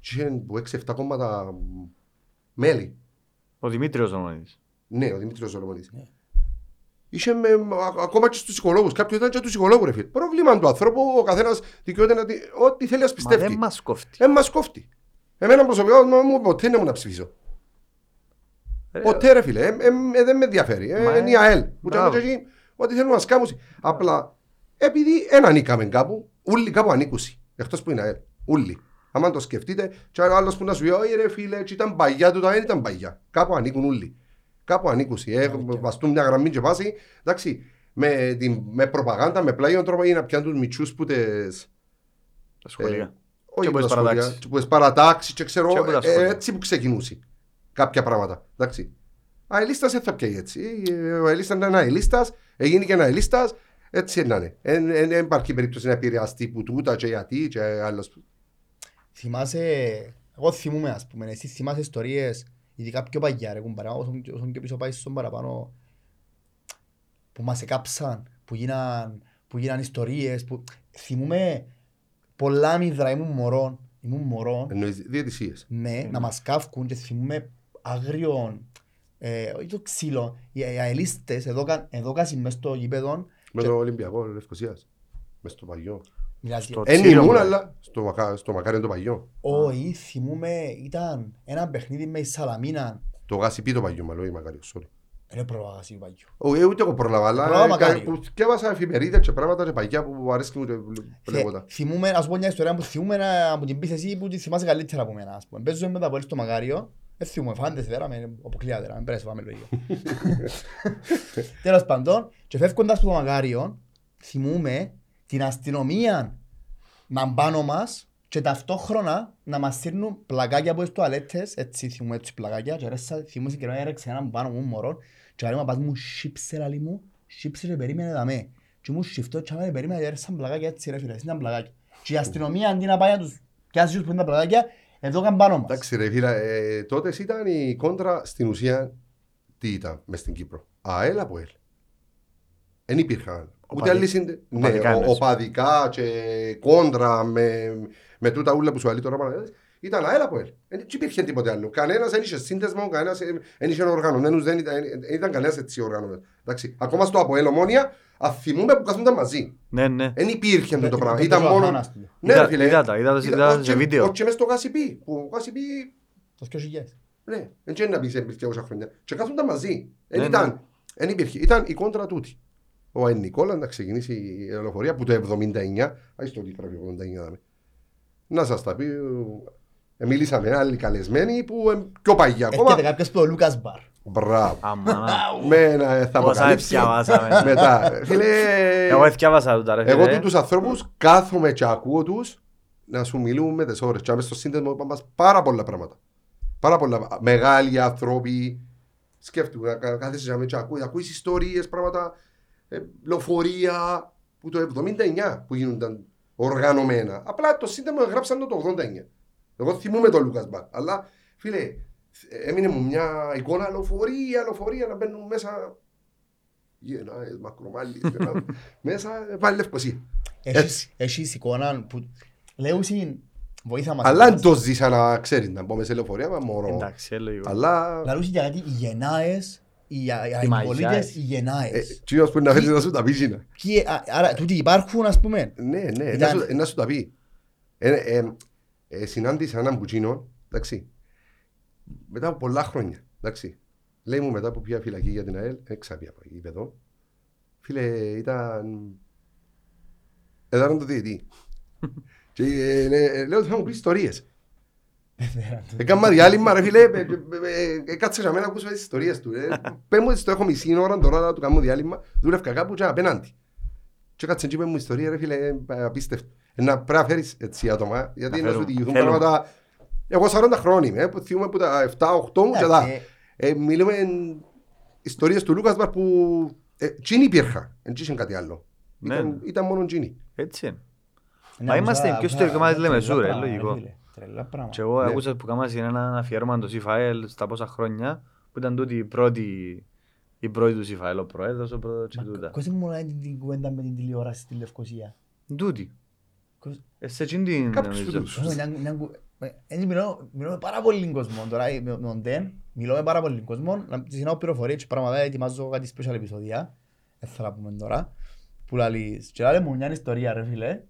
Και είχε που 6-7 κόμματα μ, μέλη. Ο Δημήτριος Ονομανίδης. Ναι, ο Δημήτρη Σολομονίδης. Είχε με, α- ακόμα και στους ψυχολόγους. Κάποιο ήταν και τους ψυχολόγους, ρε φίλε. Πρόβλημα του ανθρώπου, ο καθένας δικαιούται να. δει- Ό,τι θέλει να Μα πιστεύει. δεν μας κόφτει. Ε, μας κόφτει. Εμένα προσωπικά μου ποτέ δεν μου να ψηφίσω. Ρε, Ποτέ ρε φίλε, ε, ε, ε, δεν με ενδιαφέρει. Ε, Μα, είναι η ΑΕΛ. Που μπράβο. και εκεί, ό,τι θέλουν να σκάμουν. Απλά, επειδή δεν ανήκαμε κάπου, όλοι κάπου ανήκουσι. Εκτός που είναι ΑΕΛ. Όλοι. Άμα το σκεφτείτε, και ο άλλος που να σου πει, όχι ρε φίλε, έτσι ήταν παγιά του, δεν ήταν παγιά. Κάπου ανήκουν όλοι. Κάπου ανήκουσι. Ε, βαστούν μια γραμμή και βάση. Εντάξει, με, την, με προπαγάνδα, με πλάγιον τρόπος ή να πιάνουν τους μητσούς που τες... Τα σχολεία. Όχι Και που που τις τα σχολεία, παρατάξεις. και που τις παρατάξεις και ξέρω, Και που τα ε, σχολεία. έτσι που ξεκινούσε κάποια πράγματα. Εντάξει. Α, ελίστας δεν θα πιάει έτσι. Ε, Ο ελίστας είναι ένα ελίστας, έγινε και ένα ελίστας, έτσι να είναι. Δεν υπάρχει περίπτωση να επηρεαστεί που τούτα και γιατί και άλλος. Θυμάσαι, εγώ θυμούμαι ας πούμε, εσύ θυμάσαι ιστορίες, ειδικά πιο παγιά ρε κουμπαρά, όσον, όσον και πίσω πάει στον παραπάνω, που μας εκάψαν, που γίναν, που γίναν ιστορίες, που θυμούμαι πολλά μηδρα, ήμουν μωρό, ήμουν μωρό, Εννοείς διαιτησίες. ναι, να μας κάφκουν και θυμούμαι αγριον, ε, όχι το ξύλο, οι, οι αελίστες εδώ, εδώ κάσι μες στο γήπεδο, Με Και- το Ολυμπιακό Λευκοσίας. Μες στο παγιό. Δηλαδή, Στο- Εν Τσίρο, ήμουν, μπρε. αλλά στο, μακά, στο μακάρι το παγιό. όχι, θυμούμαι, ήταν ένα παιχνίδι με η Σαλαμίνα, Το γάσιπι το παγιό, μάλλον, ή μακάριο, sorry. δεν πρόλαβα να παγιό. Όχι, ούτε εγώ πρόλαβα, αλλά Πρόλαβα ε, μακάριο. που θυκεύασα εφημερίδες και πράγματα και παγιά που αρέσκει μου και βλέπω τα. Θε- Θυμούμαι, ας πω μια ιστορία που θυμούμαι να- από την πεις εσύ που τη θυμάσαι καλύτερα από μένα. Ας πούμε. Παίζουμε με τα πόλη στο Μαγάριο, δεν θυμούμαι, φάντες δέρα, με αποκλεία δέρα, μην πρέπει να πάμε λογικό. Τέλος πάντων, και φεύγοντας από το Μαγάριο, θυμούμαι την αστυνομία να πάνω μας και ταυτόχρονα να μας στείλουν πλακάκια από τις τουαλέτες, έτσι θυμούμαι έτσι πλακάκια, και ρέσα, θυμούμαι στην καιρό έρεξε έναν πάνω μου μωρός, και λέει μου πας μου σίψε λαλί μου, σίψε και περίμενε δαμέ. Και μου σιφτώ και άμα περίμενε και έρεξαν πλακάκια έτσι ρε φίλε, έτσι ήταν πλακάκια. Και η αστυνομία αντί να πάει να τους πιάσει τους που είναι τα πλακάκια, εδώ καν πάνω μας. Εντάξει ρε φίλα, ε, τότε ήταν η κόντρα στην ουσία τι ήταν μες στην Κύπρο. ΑΕΛ από ΕΛ. Δεν υπήρχαν. Ούτε Οπαδι- άλλοι συντε... Ναι, οπαδικά ο- εννοείς. οπαδικά και κόντρα με, με τούτα ούλα που σου αλεί τώρα πάνω. Ήταν ΑΕΛ από ΕΛ. Δεν υπήρχε τίποτε άλλο. Κανένας δεν είχε σύνδεσμο, κανένας δεν είχε οργανωμένους, δεν ήταν, δεν ήταν κανένας έτσι οργανωμένος. Εντάξει. Ακόμα στο από ΕΛ ομόνια, αθυμούμε που καθόνταν μαζί. Ναι, ναι. Δεν υπήρχε Ναι, το και πράγμα. το Ήταν παίζω μόνο... Αθάνας του. Ναι, Είδα- ρε φίλε. είδα τα, είδα τα- είδα τα σε όχι- βίντεο. Όχι μες στο Γάσιπι. Που ο Γάσιπι Το 2000. ναι, δεν ξέρει να πεις σε 200 χρόνια. Και κάθονταν μαζί. Δεν Ναι, ήταν. Δεν υπήρχε. Ήταν η κόντρα τούτη. Ο Αϊν Νικόλα να ξεκινήσει η ελευθερία που το 79. Άι στο τι γράφει 89 δάμε. Να σας τα πει. ε, Μίλησα με άλλοι καλεσμένοι που ε, πιο παγιά ακόμα. Έρχεται κάποιος που ο Λούκας Μπαρ. Μπράβο. Αμάνα. Με ένα ε, θα Πόσα αποκαλύψει. εθιάβασαμε. Μετά. Φίλε, Εγώ εθιάβασα τούτα ρε εγώ φίλε. τους ανθρώπους κάθομαι και ακούω τους να σου μιλούν με τις ώρες. Και άμεσα στο σύνδεσμο είπαν μας πάρα πολλά πράγματα. Πάρα πολλά. Μεγάλοι άνθρωποι. Σκέφτομαι, κα- κάθεσαι να με και ακούει, ακούεις ιστορίες, πράγματα, ε, λεωφορεία που το 79 που γίνονταν οργανωμένα. Απλά το σύνταγμα γράψαν το το 89. Εγώ θυμούμαι τον Λούκας Μπαρ. Αλλά φίλε, ε, έμεινε μου μια εικόνα λεωφορεία, λεωφορεία να μπαίνουν μέσα γεννάες, μακρομάλιες, γεννά- μέσα πάλι λευκοσία. Έχεις- Έτσι. Έχεις εικόνα που λέουσιν Βοήθα μας. Αλλά δεν το ζήσα να ξέρεις να μπω σε λεωφορεία, μα μόνο. Εντάξει, ε, λογικό. Αλλά... Λαλούσε για κάτι οι γενναίες, οι οι Οι πολίτες, μαγιάες. οι ε, γενναίες. Κύριος που να φέρεις να σου τα πει Γίνα. Και, α, Άρα, τούτοι υπάρχουν, ας πούμε. Ναι, ναι, Ήταν- να σου- να σου τα πει. Ε, ε, ε, Συνάντησα έναν μπουτσίνο, εντάξει, μετά από πολλά χρόνια, εντάξει. Λέει μου μετά που πήγα φυλακή για την ΑΕΛ, έξαπια από εκεί, εδώ. Φίλε, ήταν... Έδωραν το διετή. Και ε, λέ- λέω ότι θα μου πεις ιστορίες. Έκανα διάλειμμα ρε φίλε, ε, ε, ε, ε, κάτσε για μένα να ακούσω τις ιστορίες του. ε. Πες μου ότι στο έχω μισή ώρα τώρα να του κάνω διάλειμμα, δούλευκα κάπου και απέναντι. Και κάτσε και είπες μου ιστορία ρε φίλε, ε, απίστευτο. Ε, Να πρέπει να φέρεις έτσι άτομα, γιατί Να να σου φέρουμε. διηγηθούν Θέλουμε. πράγματα... Εγώ 40 χρόνια είμαι, ε, που θυμούμαι που τα 7-8 μου και τα... Εντάξει, Ε, Μιλούμε ιστορίες του Λούκας Μπαρ που... ε, Τσίνη υπήρχα, δεν είχε κάτι άλλο. Ναι. Ήταν- Ήταν μόνο τσίνη. Έτσι είναι. Ναι, Μα είμαστε άκουσα- πιο στο άκουσα- κομμάτι της τρελά Λεμεσού, ρε, πράγματα, λογικό. Φίλε. Τρελά πράγματα. Και εγώ Ναι. άκουσα που κάμασαι ένα αφιέρωμα το Σιφαέλ στα πόσα χρόνια που ήταν τούτη η πρώτη η πρώτη του Σιφαέλ, ο πρόεδρος, ο πρόεδρος και Μα τούτα. Κόσε μου να την την κουβέντα με την τηλεόραση στη Λευκοσία; Τούτη. Κόσε- Ε, σε εκείνη την Κάποιος νομίζω. που τους- Κόσε, μια- μια κου- ε, έτσι μιλώ- μιλώ με πάρα πολύ κόσμο τώρα, ε, με με τον Ντεν, μιλώ με πάρα πολύ κόσμο, να της συνάω πληροφορίες και πράγματα, ετοιμάζω κάτι special επεισόδια, δεν θα τα πούμε τώρα, που λαλείς, και λάλε μου μια ιστορία ρε φίλε,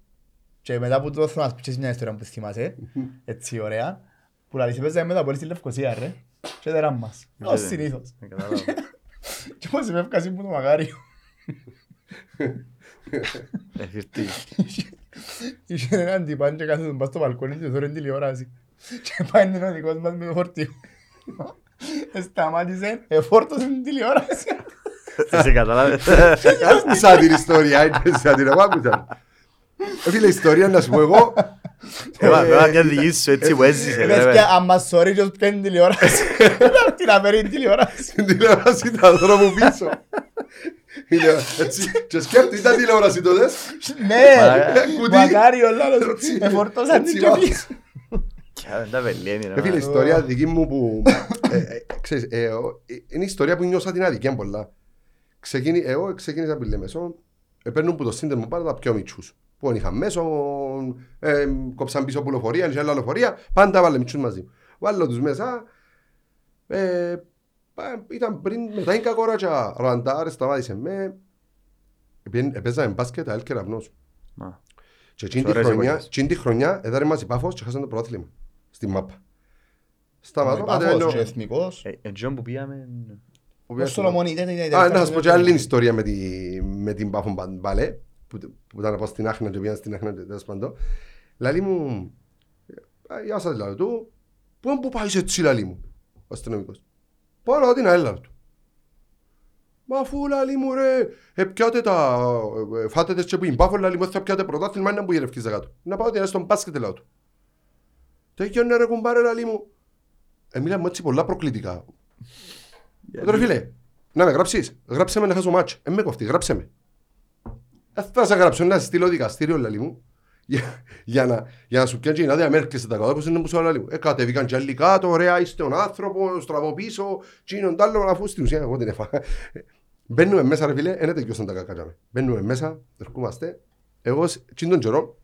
και μετά που το θέλω να σου πεις μια ιστορία που θυμάσαι, έτσι ωραία, που λαλείς έπαιζα μετά πολύ στη Λευκοσία ρε, και δεν μας, ως Ε, συνήθως. ε, κατάλαβα. Και πώς με έφκασε που το μαγάριο. Ε, φυρτή. Είχε έναν τυπάν και κάθεται τον πας στο μπαλκόνι και τώρα τηλεόραση. Και πάει ο δικός μας με το φορτίο. Σταμάτησε, εφόρτωσε την τηλεόραση. Σε κατάλαβες. Άκουσα την ιστορία, άκουσα την εγώ άκουσα. Ε, Φίλε, ιστορία να σου πω εγώ. Έβα έβα μια δική σου έτσι που έζησε. Λες ρε, και άμα sorry ποιος πιάνει τηλεόραση. Τι να φέρει την τηλεόραση. Στην τηλεόραση ήταν δρόμο πίσω. Είναι έτσι. Και σκέφτεται, ήταν τηλεόραση τότε. Ναι, κουτί. μακάριο λάλος. Έτσι, Εφορτώσαν την έτσι και βάζεις. πίσω. Και δεν τα βελένει. Ε, Φίλε, η ιστορία δική μου που. ε, ε, ξέρεις, ε, ο- ε, Είναι η ιστορία που νιώσα την αδικία πολλά. Ξεκίνη, εγώ ξεκίνησα από τη Λεμεσό, ε, παίρνουν που το σύνδεσμο πάντα τα πιο μητσούς. Που είχα μέσω, ε, κόψαν πίσω από λεωφορεία, είχε άλλα λεωφορεία, πάντα βάλε μητσούς μαζί. Βάλω τους μέσα, ε, πα- ήταν πριν μετά είναι κακόρατσα, ραντάρ, σταμάτησε με, Επίεν- Επέζαμε μπάσκετ, αέλ κεραυνός. Μα. Και εκείνη τη Ωραίες χρονιά, εποχές. εκείνη τη χρονιά έδαρε μας η Πάφος και χάσαν το πρωτάθλημα στη μάπα. Σταματώ, Πάφος κατεβαίνω. και εθνικός. Ε, Εντζόν που πήγαμε... Ο Σολομόνι ήταν η Α, να σας πω και άλλη ιστορία με, τη, με την Πάφο Μπα- Μπαλέ, που, που ήταν από στην Άχνα και πήγαν στην Άχνα και τέλος πάντων. Λαλή μου, «Α, γεια σας λαλό του, πού είναι που πάει έτσι λαλή μου, ο αστυνομικός. Πάω να δω την αέλα του. Μα αφού λαλή μου ρε, ε, πιάτε τα, ε, φάτε τις και που είναι Πάφο λαλή μου, θα πιάτε πρωτάθλημα, είναι που γυρευκείς κάτω. Να πάω ότι είναι στον μπάσκετ λαλό του. Τέτοιο είναι ρε κουμπάρε λαλή μου. Ε, μιλάμε έτσι πολλά προκλητικά. Ε, Τώρα φίλε, να με γράψεις, γράψε με να χάσω μάτς. Ε, με κοφτεί, γράψε με. Ε, θα σε γράψω, να σε στείλω δικαστήριο, λαλί μου, για, για, να, για να σου πιάνει η άδεια μέρκεσαι τα κάτω, όπως είναι που σου λαλί μου. Ε, κατεβήκαν και άλλοι κάτω, ωραία, είστε ο άνθρωπος, στραβό πίσω, τσίνον τ' άλλο, αφού στην ουσία εγώ την έφαγα. Ε, Μπαίνουμε μέσα ρε φίλε, δεν τελειώσαν τα κακά. Μπαίνουμε μέσα, ερχόμαστε. Εγώ, σ- τσιν τον καιρό,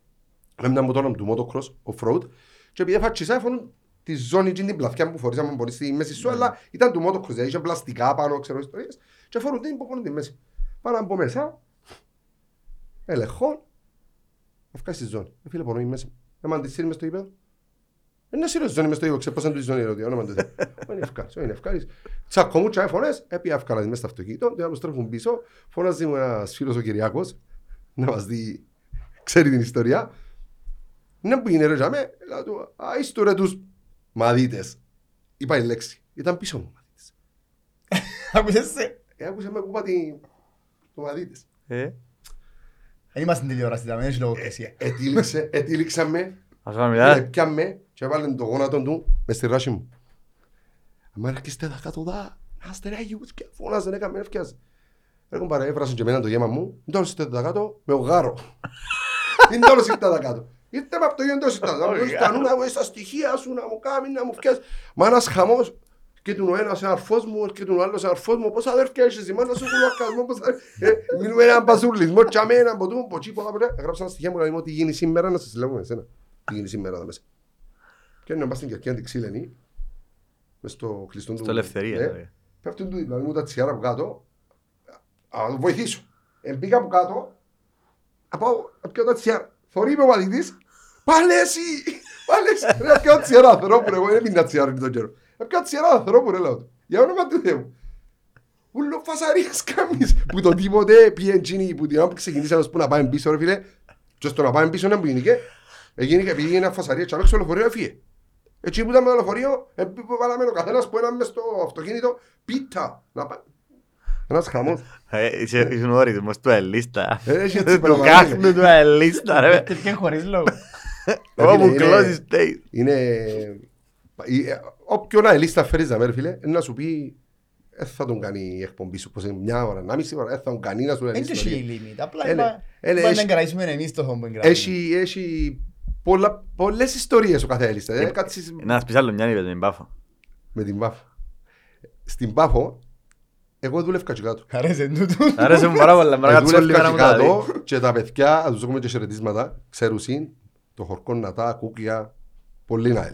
έμεινα μου τώρα του motocross, off-road, και επειδή έφαξα έφωνουν τη ζώνη και την πλαθιά που φορήσαμε μπορεί στη μέση σου, αλλά ήταν του motocross, δηλαδή είχε πλαστικά πάνω, ξέρω ιστορίες, και φορούν την που φορούν τη μέση. Πάνω από μέσα, ελεγχόν, έφυγα στη ζώνη. Ε, φίλε, πονώ η μέση. Έμαν τη σύρει μες στο ύπεδο. Είναι σύρω ζώνη μες στο ύπεδο, ξέρω πώς είναι του η ζώνη, ρωτή, όνομα του. Είναι ευκάρις, είναι ευκάρις. Τσακωμού τσάι φωνές, έπια ευκάλα μες στο αυτοκίνητο, και να μου στρέφουν πίσω, φωνάζει μου ένας φίλος ο Κυριάκος, να μας δει, ξέρει την ιστορία. Ναι που είναι ρε τζαμέ, λέω του, α, είστε ρε τους μαδίτες. Είπα η λέξη, ήταν πίσω μου μαδίτες. Άκουσες σε; Ε, άκουσε με κουπά την... το μαδίτες. Ε, Δεν είμαστε στην τηλεόραση, ήταν, δεν έχει λογοκρισία. Ετύλιξε, ετύλιξα με, ας πάμε ε, μιλά. πιάμε και έβαλε το γόνατο του μες στη ράση μου. Αν έρχεστε τα κάτω δά, να είστε ρε αγιούς και φώναζε, ναι, κάμε ευκιάζει. Έρχον παρά, έφρασαν και εμένα το γέμα μου, δεν τώρα είστε τα κάτω, με ο γάρο. Δεν τώρα είστε τα κάτω. Ήρθε με από το γέντο τώρα είστε τα κάτω. Να μου στανούν, να μου στα στοιχεία σου, να μου κάνει, να μου φτιάσει. Μα ένας χαμός, και του ο ένας αρφός μου, και του ο άλλος αρφός μου, πώς αδέρφια έχεις η μάνα σου κουλουακασμό, πώς ε, μιλούμε έναν πασουρλισμό, τσάμε έναν ποτού, ποτσί, πολλά πολλά. Έγραψα ένα στοιχεία μου, να μου ότι γίνει σήμερα, να σας λέω με εσένα. Τι γίνει σήμερα εδώ μέσα. Και να πας στην Κερκία την ξύλενη, μες στο κλειστό του... Στο Ελευθερία, Ναι. δηλαδή. Πέφτουν του διπλανού μου τα τσιάρα από κάτω. Α, να το βοηθήσω. Ε, πήγα από κάτω, να πάω να πιω τα τσιάρα. Θωρεί με ο μαθητής, πάλι εσύ, πάλι εσύ. Ρε, πιω τσιάρα ανθρώπου, ρε, εγώ δεν πίνα τσιάρα τον καιρό. Ε, πιω τσιάρα ανθρώπου, ρε, λέω του. Για όνομα του Θεού. Ούλο φασαρίας κάμεις. Που το τίποτε πήγε εκείνη που την ώρα που ξεκινήσαμε ως που να πάμε πίσω, ρε φίλε. Και στο να πάμε πίσω να πήγαινε Έγινε και πήγε ένα φασαρία και αμέσως το λεωφορείο έφυγε. Έτσι που ήταν με το λεωφορείο, ε, που βάλαμε ο καθένας που ήταν μες στο αυτοκίνητο, πίτα. Να πάει. Ένας χαμός. Ε, είσαι- Ήσουν ο ρυθμός του Ελίστα. Ε, έχει έτσι Του πράγμα, κάχνου του Ελίστα, ρε. Τέτοια χωρίς λόγο. Ε, φίλε, Όπου είναι- κλώσεις στέι. Είναι... ε, Όποιον αελίστα φέρεις να μέρει φίλε, να σου πει δεν θα τον κάνει η εκπομπή σου, πως είναι μια ώρα, ένα μισή ώρα, δεν θα τον κάνει να σου λέει Δεν έχει ιστορία. limit. Απλά Ε, ναι. είπα, Ε, ναι, είπα έχει- να κρατήσουμε εμείς το χώμα που εγγράφουμε. Έχει, έχει πολλά, πολλές ιστορίες ο κάθε αελίστα. Δεν κάτσεις Να σπίσεις άλλο μια είπε την Πάφο. με την Πάφο. Στην Πάφο, εγώ δούλευκα και κάτω. Αρέσει τούτο. Άρεσε μου πάρα πολλά. Μπορώ να Ε, κάτσω όλη Δούλευκα μέρα και μου τα δεις. κάτω και τα παιδιά, θα τους έχουμε και χαιρετίσματα, ξέρουσιν, το χορκό νατά, κούκια, πολύ ναέλ.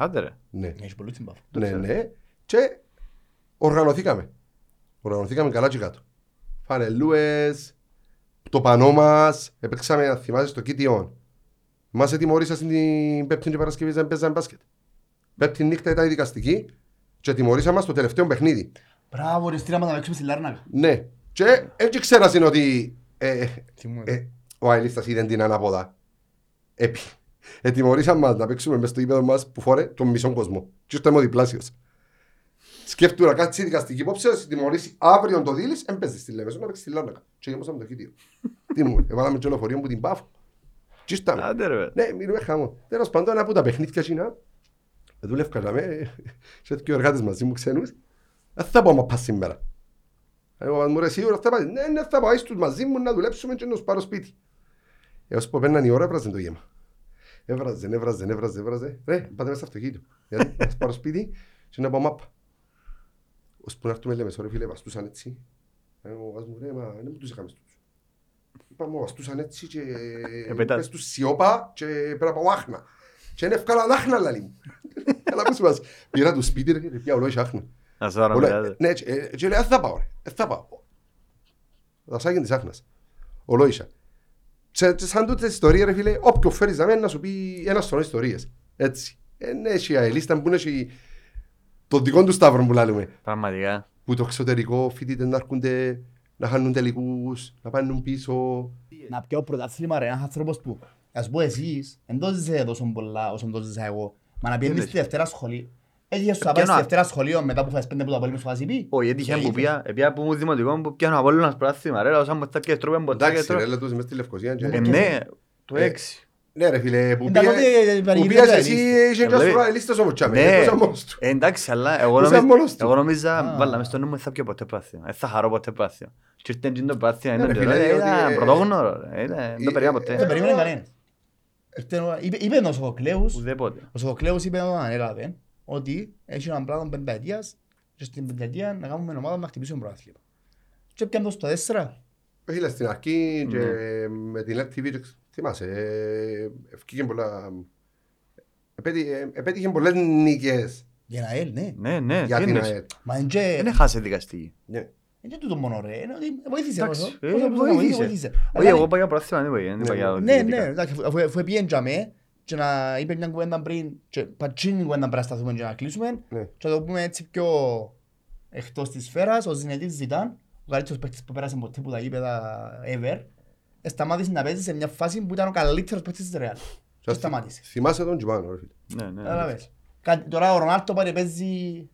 Άντε ρε. Ναι. Έχεις πολύ στην πάφο. Ναι, ναι. Και οργανωθήκαμε. Οργανωθήκαμε καλά και κάτω. Φανελούες, το πανό μας, έπαιξαμε, αν θυμάσαι, στο Κίτιον. Μας ετοιμωρήσα στην Πέμπτη και Παρασκευή να παίζαμε μπάσκετ. Πέμπτη νύχτα ήταν η δικαστική και τιμωρήσαμε μας στο τελευταίο παιχνίδι. Μπράβο, ρε στήραμε να παίξουμε στη Λάρνακα. Ναι. Και έτσι ξέρασαν ότι ε, Θυμούμαι. ε, ο Αελίστας είδε την ανάποδα. Επί. Ετιμωρήσαν μας να παίξουμε μες στο ύπεδο μας που φορέ τον μισό κόσμο. Και ήρθε ο διπλάσιος. Σκέφτου να κάτσεις η δικαστική υπόψη, να σε τιμωρήσει αύριο το δίλης, έμπαιζε στη Λέμεσο να παίξεις στη Λάρνακα. Και γεμώσαμε το κήτιο. Τι μου, έβαλαμε και λεωφορείο που την πάφω. Τι ήρθαμε. Άντε ρε. Ναι, μιλούμε χαμό. Τέλος πάντων, ένα από τα παιχνίδια εκείνα, δούλευκα να με, σε δύο εργάτες μαζί μου ξένους, δεν θα πάω μα πας σήμερα. Εγώ μου ρε σίγουρα θα πάω, ναι, ναι, θα πάω στους μαζί μου να δουλέψουμε και να τους πάρω σπίτι. Έως που παίρναν η ώρα, έβραζε το γέμα. Έβραζε, έβραζε, έβραζε, έβραζε. Ρε, πάτε μέσα στο αυτοκίνητο. Γιατί, να σας πάρω σπίτι και να πάω μάπα. Ως που να έρθουμε λέμε, ρε φίλε, βαστούσαν έτσι. Εγώ βάζω μου, ρε, μα δεν μου τους είχαμε στους. Είπαμε, βαστούσαν έτσι και Επετά- πες τους σιώπα και πρέπει να πάω άχνα. Και είναι εύκολα άχνα, λαλί μου. Καλά που σου πας. Πήρα το σπίτι, ρε, ρε, πια ολόγησε άχνα. Να σε δω να Όλα- μιλάτε. Ναι, και- ε, και λέει, «Α, θα πάω, ρε, ε, θα πάω. Δασάκι της άχνας. Ολόγησα. Και και σαν τούτες ιστορίες, ρε φίλε, όποιο φέρεις να μένει να σου πει ένα σωρό ιστορίες. Έτσι. Ε, ναι, έχει αελίστα που έχει το δικό του σταύρο που λέμε. Πραγματικά. Που το εξωτερικό φοιτητές να έρχονται, να χάνουν τελικούς, να πάνε πίσω. Να πιω πρωτάθλημα ρε, ένας άνθρωπος που, ας πω εσείς, δεν το ζήσετε τόσο πολλά όσο το ζήσα εγώ. Μα να πιένεις λες. στη Δευτέρα σχολείο. Έχεις σου να πάει Πιάνω- στη Δευτέρα σχολείο μετά που φάεις πέντε που το απολύμεις στο Ασιπί. Όχι, έτυχε που Έγινε. πια, πια που μου δημοτικό που πιάνω από όλο ένας πράθυμα ρε, λαόσα μου τα και τρώμε μποτά και Εντάξει ρε, τρώμε. λέω τους μες στη Λευκοσία. και- Ε, ναι, το Ε, έξι. Ναι ρε φίλε, που Εντάξει, πήγε- τότε, ε, που πανηγύρια πήγες του εσύ, αελίστας. είχε Ε, και βλέπει. σωρό αελίστες όμως τσάμε, Ναι, εκτός μόνος του. Ε, εντάξει, αλλά εγώ Είσαι νομίζα, μόνος του. εγώ νομίζα, Α. βάλαμε στο νου μου, δεν θα πιω ποτέ πράθυμα. Δεν θα χαρώ ποτέ πράθυμα. Και ήρθε εκείνο το πράθυμα, Ναι, ήταν ρε, το φίλε, ρε, διότι, ήταν ε, πρωτόγνωρο, ρε, ήταν- δεν το ε, περίμενα ε, Δεν ποτέ. περίμενε κανένας. Ήρθε ο- είπε- Είπε ο Σοφοκλέους, Ουδέποτε. ο Σοφοκλέους είπε όταν έλαβε ότι έχει έναν πράγμα πενταετίας και στην πενταετία να κάνουμε ομάδα να χτυπήσουμε πρωτάθλημα. Και έπιαν το στο τέσσερα. Ε, Φίλε, στην αρχή και Ναι. με την LTV, και ξ- θυμάσαι, ε, ευκήγε πολλά... επέτει- ε, Επέτυχε πολλές νίκες Για να έλ, ναι. Ναι, ναι, για τι την εννοείς. ΑΕΛ. Μα είναι και... Δεν έχασε δικαστική. Ναι. Είναι τούτο μόνο ρε, είναι ότι βοήθησε Εντάξει, όσο. ε, Όσο μπορούσε να βοήθησε. Όχι, Αλλά- εγώ πάω για πράθυμα, δεν πήγα, δεν είπα για Ναι, Ναι, διαιτητικά. ναι, εντάξει, αφού- αφού πήγαινε για με και να είπε μια κουβέντα πριν και πατσίνη κουβέντα πρέπει να σταθούμε και να κλείσουμε Ναι. και να το πούμε έτσι πιο εκτός της σφαίρας, ο Ζινετής Ζητάν, ο καλύτερος παίκτης που πέρασε ποτέ που τα γήπεδα ever, ε, σταμάτησε να παίζει σε μια φάση που ήταν ο καλύτερος παίκτης της Real. Και σταμάτησε. Θυμάσαι τον Τζιμάνο, ρε φίλε. Ναι, ναι. Κατάλαβες. Κάτι- Τώρα ο Ρονάλτο πάρει παίζει...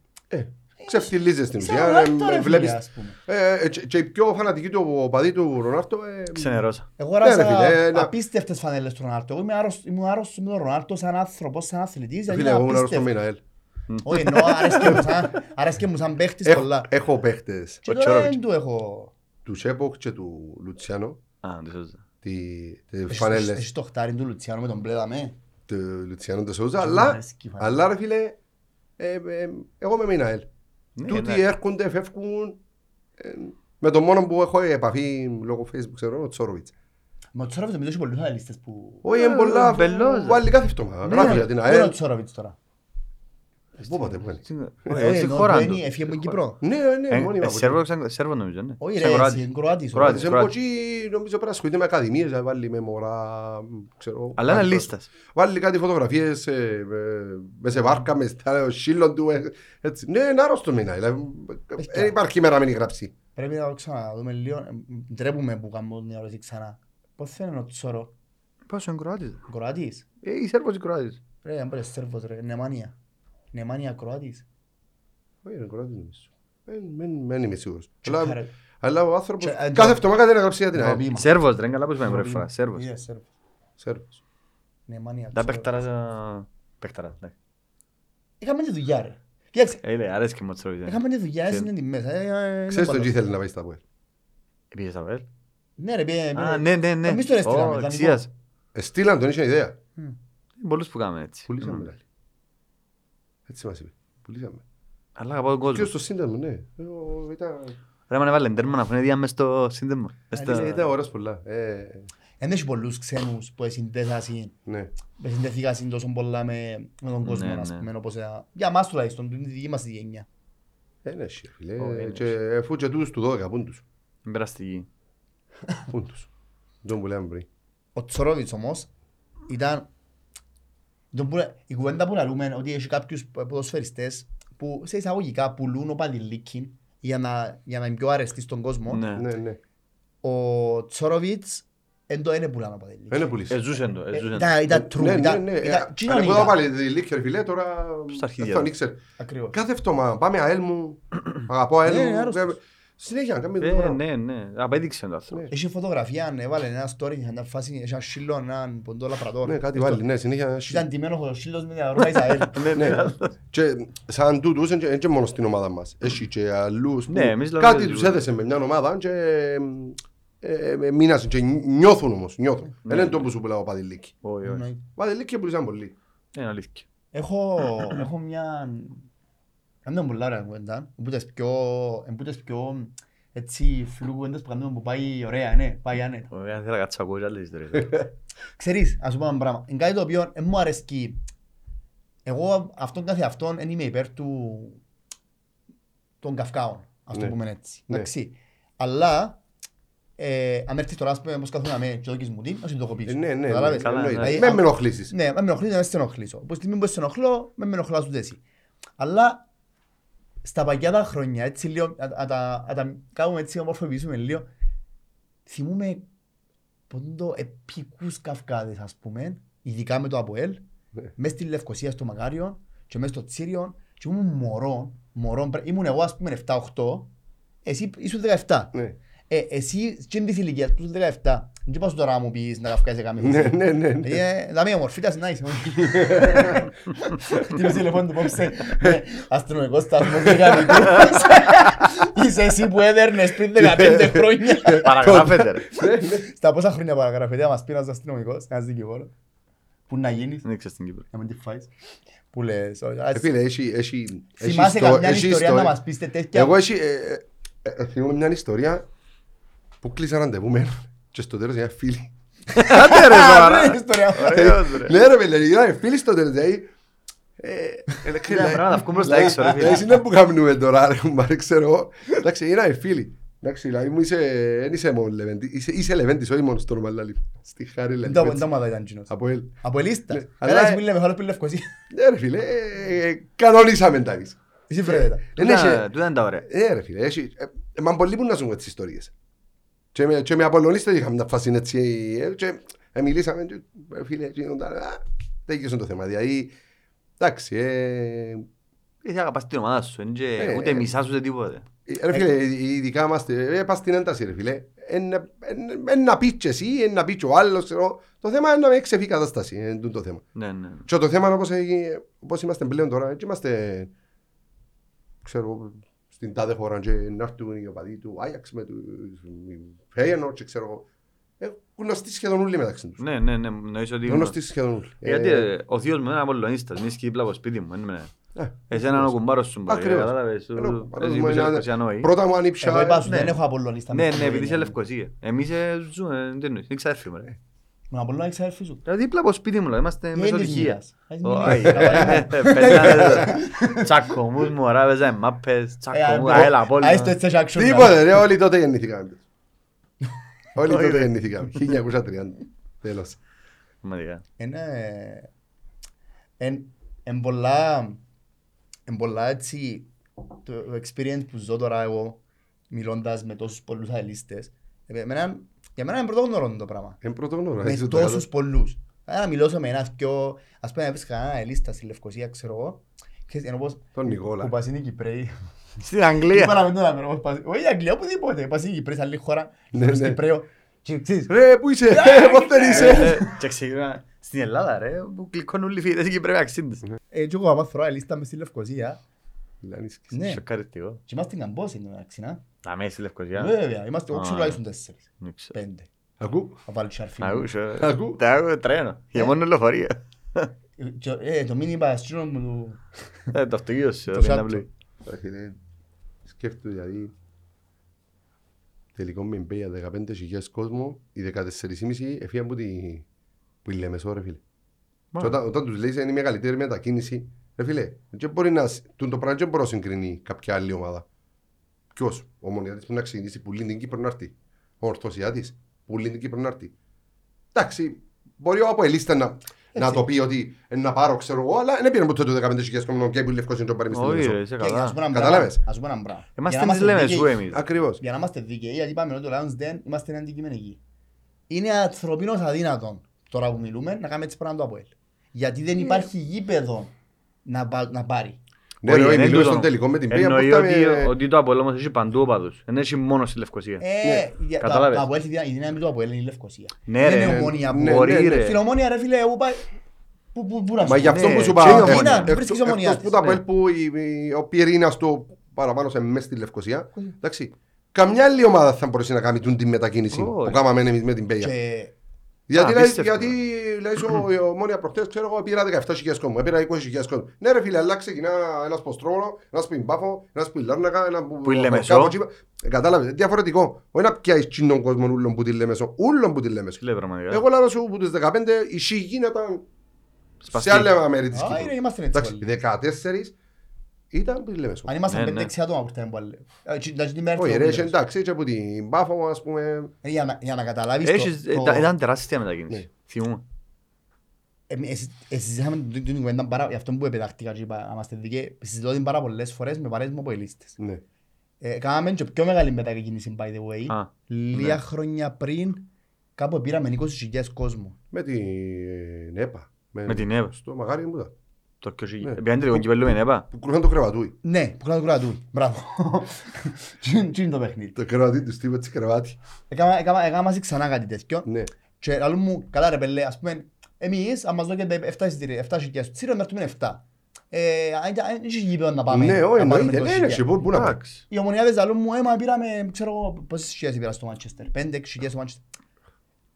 Ε, ξεφτιλίζεις στην Σαν ουσία. Ρονάλτο, ε, ρε, βλέπεις- φίλε, ας πούμε. ε, ε, και- Και οι πιο φανατικοί του οπαδοί του Ρονάρτο ε, Ξενερώσα. Εγώ Ναι, ρε ράσα φίλε, να- απίστευτες φανέλες του Ρονάλτο. Εγώ είμαι άρρωστος- ήμουν άρρωστος με τον Ρονάλτο σαν άνθρωπος, σαν αθλητής. Φίλε, είναι εγώ ήμουν αρρώστο απίστευτο. με ΑΕΛ. Όχι, εννοώ άρεσκε μου σαν- άρεσκε μου σαν παίχτης Έχω- πολλά. Έχω παίχτες Και ο τώρα Τσόροβιτς. δεν του έχω... τους Τσέποκ και του Λουτσιάνο, Α, δεν σώζα. τη- τις Έχεις- φανέλες Έχεις το χτάρι του Λουτσιάνο με τον μπλε δαμέ. του Λουτσιάνο Ντεσόουζα, Και μου αλλά αρέσκει η φανέλα. αλλά ρε φίλε, ε, ε, εγώ με μείνα ΑΕΛ. Ναι, Τούτοι εντάξει. έρχονται, φεύγουν. ε, Με το μόνο που έχω επαφή λόγω facebook, ξέρω, ο Τσόροβιτς. Μα ο Τσόροβιτς νομίζω έχει πολλούς αναλύστες που... Όχι, είναι πολλά, μπελός, βάλει κάθε εβδομάδα. Ναι, Γράφει ναι, για την πού είναι ο ΑΕΛ. Τσόροβιτς τώρα. Πού πάτε, πού είναι. Ε, Όχι, στη ενώ χώρα το του. είναι- Έφυγε από την Κύπρο. Ναι, ναι, μόνιμα. Ε, Σέρβο ξαν- Σέρβο νομίζω, ναι. Όχι Σαν ρε, Κροάτη. εσύ, Κροάτης. ο- Κροάτης. Σε Κροάτης. μποτζή, νομίζω πρέπει να ασχολείται με ακαδημίες, να βάλει με μωρά, ξέρω. Αλλά είναι κάτι. λίστας. Βάλει κάτι φωτογραφίες ε, ε, με σε βάρκα, με στα σύλλον του, ε, έτσι. Ναι, είναι άρρωστο μήνα, δηλαδή, δεν υπάρχει μέρα να μην γράψει. Πρέπει να το ξαναδούμε λίγο. Ε, Ντρέπουμε που κάνουμε την ερώτηση ξανά. Πώς φαίνεται ο Τσόρο, Πόσο είναι Κροάτης; Κροάτης; Ε, η Σέρβος ή Κροάτης. Ρε, αν πάρεις Σέρβος ρε, Νεμάνια. Νεμάνια Κροάτης. Όχι, είναι κοράτης νομίζω. Δεν- Δεν δεν είμαι σίγουρος. Τσεκάρε. Αλλά- Αλλά ο άνθρωπος Τσι- ε, κάθε το- εβδομάδα δεν έγραψε για την ΑΕΛ. Ντροπή. Σέρβος, ρε, καλά που είπαμε πρώτη φορά. Σέρβος. Είδες, Σέρβος. Σέρβος. Νεμάνια Τα Τσόρο. παίχταρας, α, παίχταρας, ναι. Είχαμε τη δουλειά ρε. Κοίταξε, Ε, λέει, αρέσκει μου ο Τσέρβος. είχαμε τη δουλειά, Ξέρ- έσυνε τη μέσα. Ε, ε, ε, Ξέρεις είναι τον τι καλό. θέλει να πάει στα ΑΕΛ. Πήγε στα ΒΕΛ. Ναι ρε, πήγε- Α, πήγε- ναι, ναι, ναι. Εμείς τον έστειλαμε, Ω, δανεικό. εξίας. Εστήλαν τον, είχε ιδέα. Μμ. Πολλούς που κάνουμε έτσι. Πουλήσαμε Μμ. λέει. Έτσι μας είπε. Πουλήσαμε. Αλλά αγαπάω τον Και κόσμο. στο σύνδεσμο, ναι. Ε, ο- Ήταν Ρε, μα έβαλε τέρμα να φωνεί μες στο σύνδεσμο. Μες στο- ήταν- ήταν ωραίος πολλά. Ε, Εν έχει πολλούς ξένους που συνδέσασαν Ναι. με συνδεθήκασαν τόσο πολλά με, με τον κόσμο, Ναι, ας ναι. πούμε, όπως, ε, για μας τουλάχιστον, την δική μας τη γενιά. Ε, ναι, εσύ, φίλε. Ω, είναι Και Αφού και τούτους του 12, πούν τους; Είναι περαστική. Πούν τους; Τον που λέμε πριν. Ο Τσορόβιτς όμως ήταν τον που, η κουβέντα που λαλούμε ότι έχει κάποιους ποδοσφαιριστές που σε εισαγωγικά πουλούν ο Παντιλίκιν για να, για να είναι πιο αρεστή στον κόσμο. Ναι. Ναι, ναι. Ο Τσορόβιτς εν το είναι πουλάν ο Παντιλίκιν. Δεν είναι πουλήσει. Ε, ζούσεν το, ε, Ε, ζούσεν το. Ήταν, ήταν true, Ναι, ναι, ήταν, ναι. ήταν Αν κοινωνικά. εγώ πάλι τη Λίκη, ρε φίλε, τώρα Στα αρχίδια δεν τον του. ήξερε. Ακριβώς. Κάθε εβδομάδα πάμε ΑΕΛ μου, αγαπώ ΑΕΛ Ναι, μου. Άρρωστος. ε, Συνέχεια, κάνουμε Ε, το πράγμα. ναι, ναι. Απέδειξε το άνθρωπο. Ναι. Έχει φωτογραφία, έβαλε ένα story, είχε ένα φάση, είχε ένα σύλλο, έναν ποντό λαπρατόρ. Ναι, κάτι βάλει, ναι, συνέχεια. Ήταν τιμένος ο σύλλος με διαδρόμια Ισαήλ. Ναι, και σαν τούτους είναι και μόνο στην ομάδα μας. Έχει και αλλούς που Ναι, εμείς λέμε κάτι ότι- τους έδεσε με μια ομάδα και ε, ε, μείνασαν και νιώθουν όμως, νιώθουν. Ναι. Δεν είναι το που σου πουλάω ο Παδηλίκη. Όχι, όχι. Εννοείται. Ο Παδηλίκη πουλήσαν πολύ. Είναι αλήθεια. Έχω, έχω μια... Κάνουμε πολλά ωραία κουβέντα. Που τις πιο, που τις πιο έτσι φλού κουβέντες που κάνουμε που πάει ωραία, ναι, πάει άνετα. Ωραία, θέλω να κάτσω ακούω και άλλες ιστορίες. Ξέρεις, ας σου πω ένα πράγμα. Είναι κάτι το οποίο δεν μου αρέσκει. Εγώ αυτόν κάθε αυτόν δεν είμαι υπέρ του των καυκάων. Ας το Ναι. πούμε έτσι. Ναι. Εντάξει. Αλλά ε, αν έρθεις τώρα, ας πούμε, όπως καθόμουν με και δώκεις μου τι, να σου το κοπήσω. Ε, Ναι, ναι, Καταλάβες. ναι, Καλά, εννοείται. ναι. Με με ενοχλήσεις. Ναι, με ενοχλεί να με στενοχλήσω. Όπως τη στιγμή που σε ενοχλώ, με με ενοχλάς ούτε εσύ. Αλλά στα παγιά τα χρόνια, έτσι λίγο, να, να, τα- να τα κάνουμε έτσι, να μορφοποιήσουμε λίγο, θυμούμε πόντο επικούς καυκάδες, ας πούμε, ειδικά με το ΑΠΟΕΛ, Ναι. μες στη Λευκοσία στο Μακάριο και μες στο Τσίριο και ήμουν μωρό, μωρό, πρέ- ήμουν εγώ ας πούμε 7-8, εσύ ήσουν 17. Ναι. Ε, εσύ στην της ηλικίας που ήσουν 17, δεν πας τώρα να μου πεις να καυκάσεις καμία Ναι, ναι, ναι, ναι. ε, Δάμε ομορφίτας, να είσαι. Τι πες τηλεφώνου του πόψε. Ναι, Αστυνομικός σταθμός δεκαδικού. Είσαι εσύ που έδερνες πριν 15 χρόνια. Παραγράφεται ρε. Στα πόσα χρόνια παραγραφεται, να μας πει ένας αστυνομικός, ένας δικηγόρος. Πού να γίνεις, Δεν ήξερα στην Κύπρο. να μην τη φάεις. Που λες, «Ω, Ε, ας- Φίλε, έχει... έχει- έχει θυμάσαι ιστο- καμιά έχει ιστορία να μας πείστε τέτοια; Εγώ έχει... ε, ε, ε, Θυμούμαι μια ιστορία που κλείσα ραντεβού με έναν και στο τέλος είναι φίλοι. Άντε ρε Α, σοβαρά. ναι, ιστορία. Ωραίος ρε. Ναι ρε παιδί, είναι φίλοι στο τέλος. δηλαδή, ε, ε, Ναι, φίλε, πρέπει να βγούμε προς τα έξω, ρε, φίλε. Εσύ είναι που κάνουμε τώρα ρε κουμπάρε, ξέρω εγώ. Εντάξει, είναι φίλοι. Εντάξει, δηλαδή μου είσαι, δεν είσαι μόνο Λεβέντη, είσαι, είσαι Λεβέντης, όχι μόνο στο νορμαλ λαλί. Στη χάρη Δεν το- Λεβέντη. δεν μου ήταν κοινός. Από ελ. Από ελίστας. Ναι, αλλά- Καλά, εσύ που λέμε, χαλό που Λευκοσία. Ναι ρε φίλε, ε, ε, κανονίσαμε τα εμείς. Εσύ βρέτε τα. Δεν έχει- Τούτα- Τούτα είναι τα ωραία. Ε, ρε φίλε, έχει... ε, ε, Μα πολλοί που να ζουν τις ιστορίες. Και με, και με Απολλωνίστες είχαμε μια φάση έτσι ε, και ε, μιλήσαμε και ε, φίλε, γίνονταν, α, δεν γύρισαν το θέμα. Δηλαδή, εντάξει, ε, Εσύ αγαπάς την ομάδα σου, εν και Ε, ούτε ε. μισάς ούτε τίποτε. ε, ρε φίλε, ειδικά μας, ε, πας στην ένταση ρε φίλε, εν να πεις και εσύ, εν να πει και ο άλλος, ξέρω, το θέμα είναι να μην ξεφύγει η κατάσταση, είναι τούτο το θέμα. Ναι, ναι. Και το θέμα είναι όπως, ε, όπως είμαστε πλέον τώρα, έτσι είμαστε, ξέρω, στην τάδε χώρα και να έρθουν οι οπαδοί του Άγιαξ με του Φέιενορ και ξέρω εγώ. Ε, γνωστοί σχεδόν όλοι μεταξύ τους. Ναι, ναι, ναι, νοείς ότι... Γνωστοί σχεδόν όλοι. Γιατί Ε, ε, ο θείος μου είναι Απολλωνίστας, μείνει και δίπλα από σπίτι μου. είναι με- Ε, Εσένα ο κουμπάρος σου μπορεί, Ακριβώς. κατάλαβες. Ενώ, Εσύ παράδειγμα, που είσαι είναι- Λευκοσία νόη. Πρώτα μου Εγώ ανήψα. είπα σου, ναι. δεν έχω Απολλωνίστα. Ναι, με ναι, στην επειδή είσαι οικογένεια. Λευκοσία. Εμείς ε, ζούμε, τι εννοείς, είναι ξαδέρφοι μου, ρε. Με Απολλώνα έχεις αδερφή σου. Δηλαδή δίπλα από σπίτι μου, είμαστε Είναι μεσοδυχεία. μοίρας. Έχεις Όχι. μοίρας. Παίζανε τσακωμούς μου, ωραία, παίζανε μάπες, τσακωμούς, Ε, αέλα, α, απόλυτα. έστω έτσι έχει action. Τίποτε, ρε, όλοι τότε γεννηθήκαμε. Όλοι Όχι, τότε ρε. γεννηθήκαμε. 1930. Τέλος. Ε, Πραγματικά. Είναι... Εν, εν πολλά... Εν πολλά έτσι... Το experience που ζω τώρα εγώ, μιλώντας με τόσους πολλούς αελίστες, εμένα, για μένα είναι πρωτόγνωρο το πράγμα. Εν πρωτόγνωρο. Με έτσι το τόσους πολλούς. Να μιλώσω με ένας πιο... Ας πούμε, έβρισκα ένα αελίστα στη Λευκοσία, ξέρω εγώ, ξέρεις, ενώ πως... Τον Νικόλα. Που πας είναι οι Κυπρέοι. Στην Αγγλία. Είπα να μην το λέμε, όμως πας- όχι η Αγγλία, οπουδήποτε. Πας είναι οι Κυπρέοι σε άλλη χώρα, Ναι, προς ναι. Κυπρέο. Και ξέρεις, Ρε, πού είσαι, ε, πώς δεν Ε, είσαι; ε, Και ξεκινά στην Ελλάδα, ρε, που κλικώνουν όλοι οι φοιτητές εκεί πρέπει να αξίντες. ε, και εγώ άμα θωρώ αελίστα μες στη Λευκοσία, Λανίσκης. Ναι. Σοκαριστικό. Και είμαστε στην Καμπόση, εν τω μεταξύ, να. Να μέσα στη Λευκοσία. Βέβαια, είμαστε Α. όχι τουλάχιστον τέσσερις. Δεν ξέρω. Πέντε. Ακού. Θα βάλω και αρφή μου. Ακούς, ε, Ακού. τα ακούω τρένο. Για μόνο λεωφορεία. Ε, και- Ε, το μήνυμα στείλω μου του... Ε, Το αυτοκίνητος σου, Το δεν σάπτο. απλή. Ρε φίλε, σκέφτομαι δηλαδή τελικό με μπέια 15.000 κόσμο, οι 14.500 έφυγαν από τη που η Λεμεσό ρε φίλε. Μα. Και όταν, όταν τους λέει είναι η μεγαλύτερη μετακίνηση, ρε φίλε, δεν μπορεί να, σ- τούτο το πράγμα δεν μπορεί να συγκρίνει κάποια άλλη ομάδα. Ποιος, ο Μονιάτης που να ξεκινήσει που λύνει την Κύπρο να έρθει. Ο Ορθωσιάτης που λύνει την Κύπρο να έρθει. Εντάξει, μπορεί ο Αποελίστα να, να το πει ότι ε, να πάρω ξέρω εγώ, αλλά δεν πήρε ποτέ το 15.000 κόσμο και που η Λευκός είναι το πάρει μες στη Όχι, Λεμεσό. ρε, είσαι Και ας καλά. πούμε ένα Κατάλαβες; πράγμα, ας πούμε ένα πράγμα. Είμαστε Για να της είμαστε Λεμεσού δίκαιοι- εμείς. Ακριβώς. Για να είμαστε δίκαιοι, γιατί είπαμε ότι το Lions Den είμαστε αντικειμενικοί. Είναι ανθρωπίνως αδύνατον τώρα που μιλούμε να κάνουμε έτσι πράγμα το ΑΠΟΕΛ. Γιατί δεν υπάρχει γήπεδο να, πα- να πάρει. Ναι, Όχι, ρε, όχι, είναι μιλούμε τούτο. στον τελικό με την Πέγια που Εννοεί ήταν, ότι, ε, ότι το Απόλλω όμως έχει παντού οπαδούς. Δεν έχει μόνο στη Λευκοσία. Ε, για- το- κατάλαβες; το ΑΠΟΕΛ, η δύναμη- η δύναμη του ΑΠΟΕΛ είναι η Λευκοσία. Ναι, Δεν ρε, είναι ομόνια ναι, που- μπορεί, ναι, ρε. Στην ομόνια ρε φίλε, εγώ πάει... Πού- πού- πού να Μα σου γι' πω. αυτό Ναι, που σου και η είπα, ομόνια. εκτός- Δεν βρίσκεις ομονιά εκτός που της. το Αποέλ που η- η- ο πυρήνας του παραπάνω σε μέσα στη Λευκοσία, εντάξει, καμιά άλλη ομάδα θα μπορέσει να κάνει τούν τη μετακίνηση Όχι. που κάναμε εμείς με την Πέγια. Και Γιατί, Α, λέει, απίστευτο. γιατί λέει σου, ο- ο Μόνια προχτές, ξέρω εγώ, πήρα 17.000 κόσμο, πήρα 20.000 κόσμο. Ναι ρε φίλε, αλλά ξεκινά ένας που Στρόβολο, ένας που Πάφο, ένας που Λάρνακα, ένα που... Που η Λεμεσό. κάπου εκεί. Ε, Κατάλαβες, διαφορετικό. Όχι να πιάσεις τσινόν κόσμο ούλον που τη Λεμεσό, ούλον που τη Λεμεσό. Τι λέει πραγματικά. Εγώ λέω σου που τους 15 η σιγή ήταν Σπαστή. σε άλλα μέρη της Α, Κύπρου. είναι- είμαστε έτσι Εντάξει, όλοι. 14 ήταν που τη Λεμεσό. αν ήμασταν Ναι, πέντε ναι. έξι άτομα που ήρθαμε που άλλοι. Ε, τσι- εντάξει, την μέρα Όχι του ρε, Απόλλωνας. είσαι εντάξει, έτσι από την Πάφο ας πούμε. Ε, Για να- για να καταλάβεις Έχεις- το- το- ήταν- Ήταν τεράστια μετακίνηση. Ναι. Θυμούμαι. Εμείς- εσείς- εσείς συζητάμε την- την κουβέντα πάρα- γι' αυτό που επετάχτηκα και είπα να είμαστε δικαίοι. Συζητώ την πάρα πολλές φορές με παρέες μου από ελίστες. Ναι. Ε, Κάναμε και πιο μεγάλη μετακίνηση by the way. Α, Λίγα ναι. χρόνια πριν κάπου πήραμε 20.000 κόσμο. Με την ΕΠΑ. Με την ΕΠΑ. Στο μαγάρι μου ήταν. Το και όχι. Ναι. Πιάνετε λίγο κυπέλλο με νέπα. Που κρούσαν το κρεβατούι. Ναι, που κάνω το κρατούι. Μπράβο. Τι τι είναι το παιχνίδι. Το κρεβατί τους στείλω έτσι κρεβάτι. Έκανα- έκανα- Έκανα μαζί ξανά κάτι τέτοιο. Ναι. Και άλλο μου, καλά ρε πελέ, ας πούμε, εμείς, αν μας δώκετε 7 εισιτήρια, 7 χιλιάδες, τσίρε να έρθουμε 7. Ε, αν- αν- δεν έχει γήπεδο να πάμε. Ναι, όχι, να πάρουμε εννοείται. 20 Ναι, ναι, χιλιάδες. σε πού πού να πάει. Εντάξει. Οι ομονιάδες άλλων μου, έμα πήραμε, ξέρω εγώ, πόσες χιλιάδες πήρα στο Μάντσεστερ, 5-6 χιλιάδες στο Μάντσεστερ.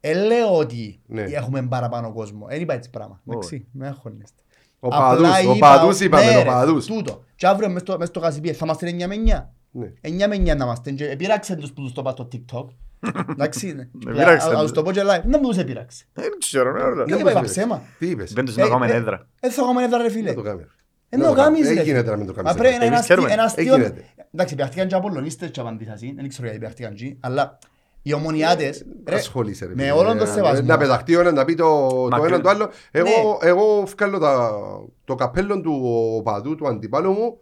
Ε, λέω ότι Ναι. έχουμε παραπάνω κόσμο. Δεν είπα έτσι πράγμα. Όχι. Εντάξει, με αγχώνεστε. Ο Απλά παδούς, ο είπα- παδούς είπαμε, ναι, ο ρε, παδούς. Τούτο. Και αύριο μες στο- μες στο Κασιπίε θα είμαστε 9 με 9. Ναι. 9 με 9 να είμαστε. Και επήραξε τους που τους το είπα στο TikTok. Εντάξει, ναι. Επήραξε Α- α- τους. τους το πω και live. Δεν μου τους επήραξε. Δεν ξέρω, ναι, ρε. Δεν πώς είπα είπες. ψέμα. Τι είπες; Δεν τους Ε, να κάνουμε ε, έδρα. Δεν θα κάνουμε έδρα ρε φίλε. Δεν το κάνεις. Εν Δεν το το κάνεις. κάνεις Δεν ρε. γίνεται να μην το κάνεις Μα πρέπει να είναι Εμείς ένα ξέρουμε. αστείο- ένα Ε, αστείο. γίνεται. Εντάξει, πιάχτηκαν και απολωνίστες και απαντήσασαι. Δεν ξέρω γιατί πιάχτηκαν και. Αλλά οι ομονιάτες, ρε, Ασχολείσαι ρε. με φίλε. όλον το Να- σεβασμό. Να πεταχτεί ο ένας να πει το το Μακρύ- ένα το άλλο. Εγώ- Ναι. Εγώ βγάλω τα- το καπέλο του οπαδού, του αντιπάλου μου,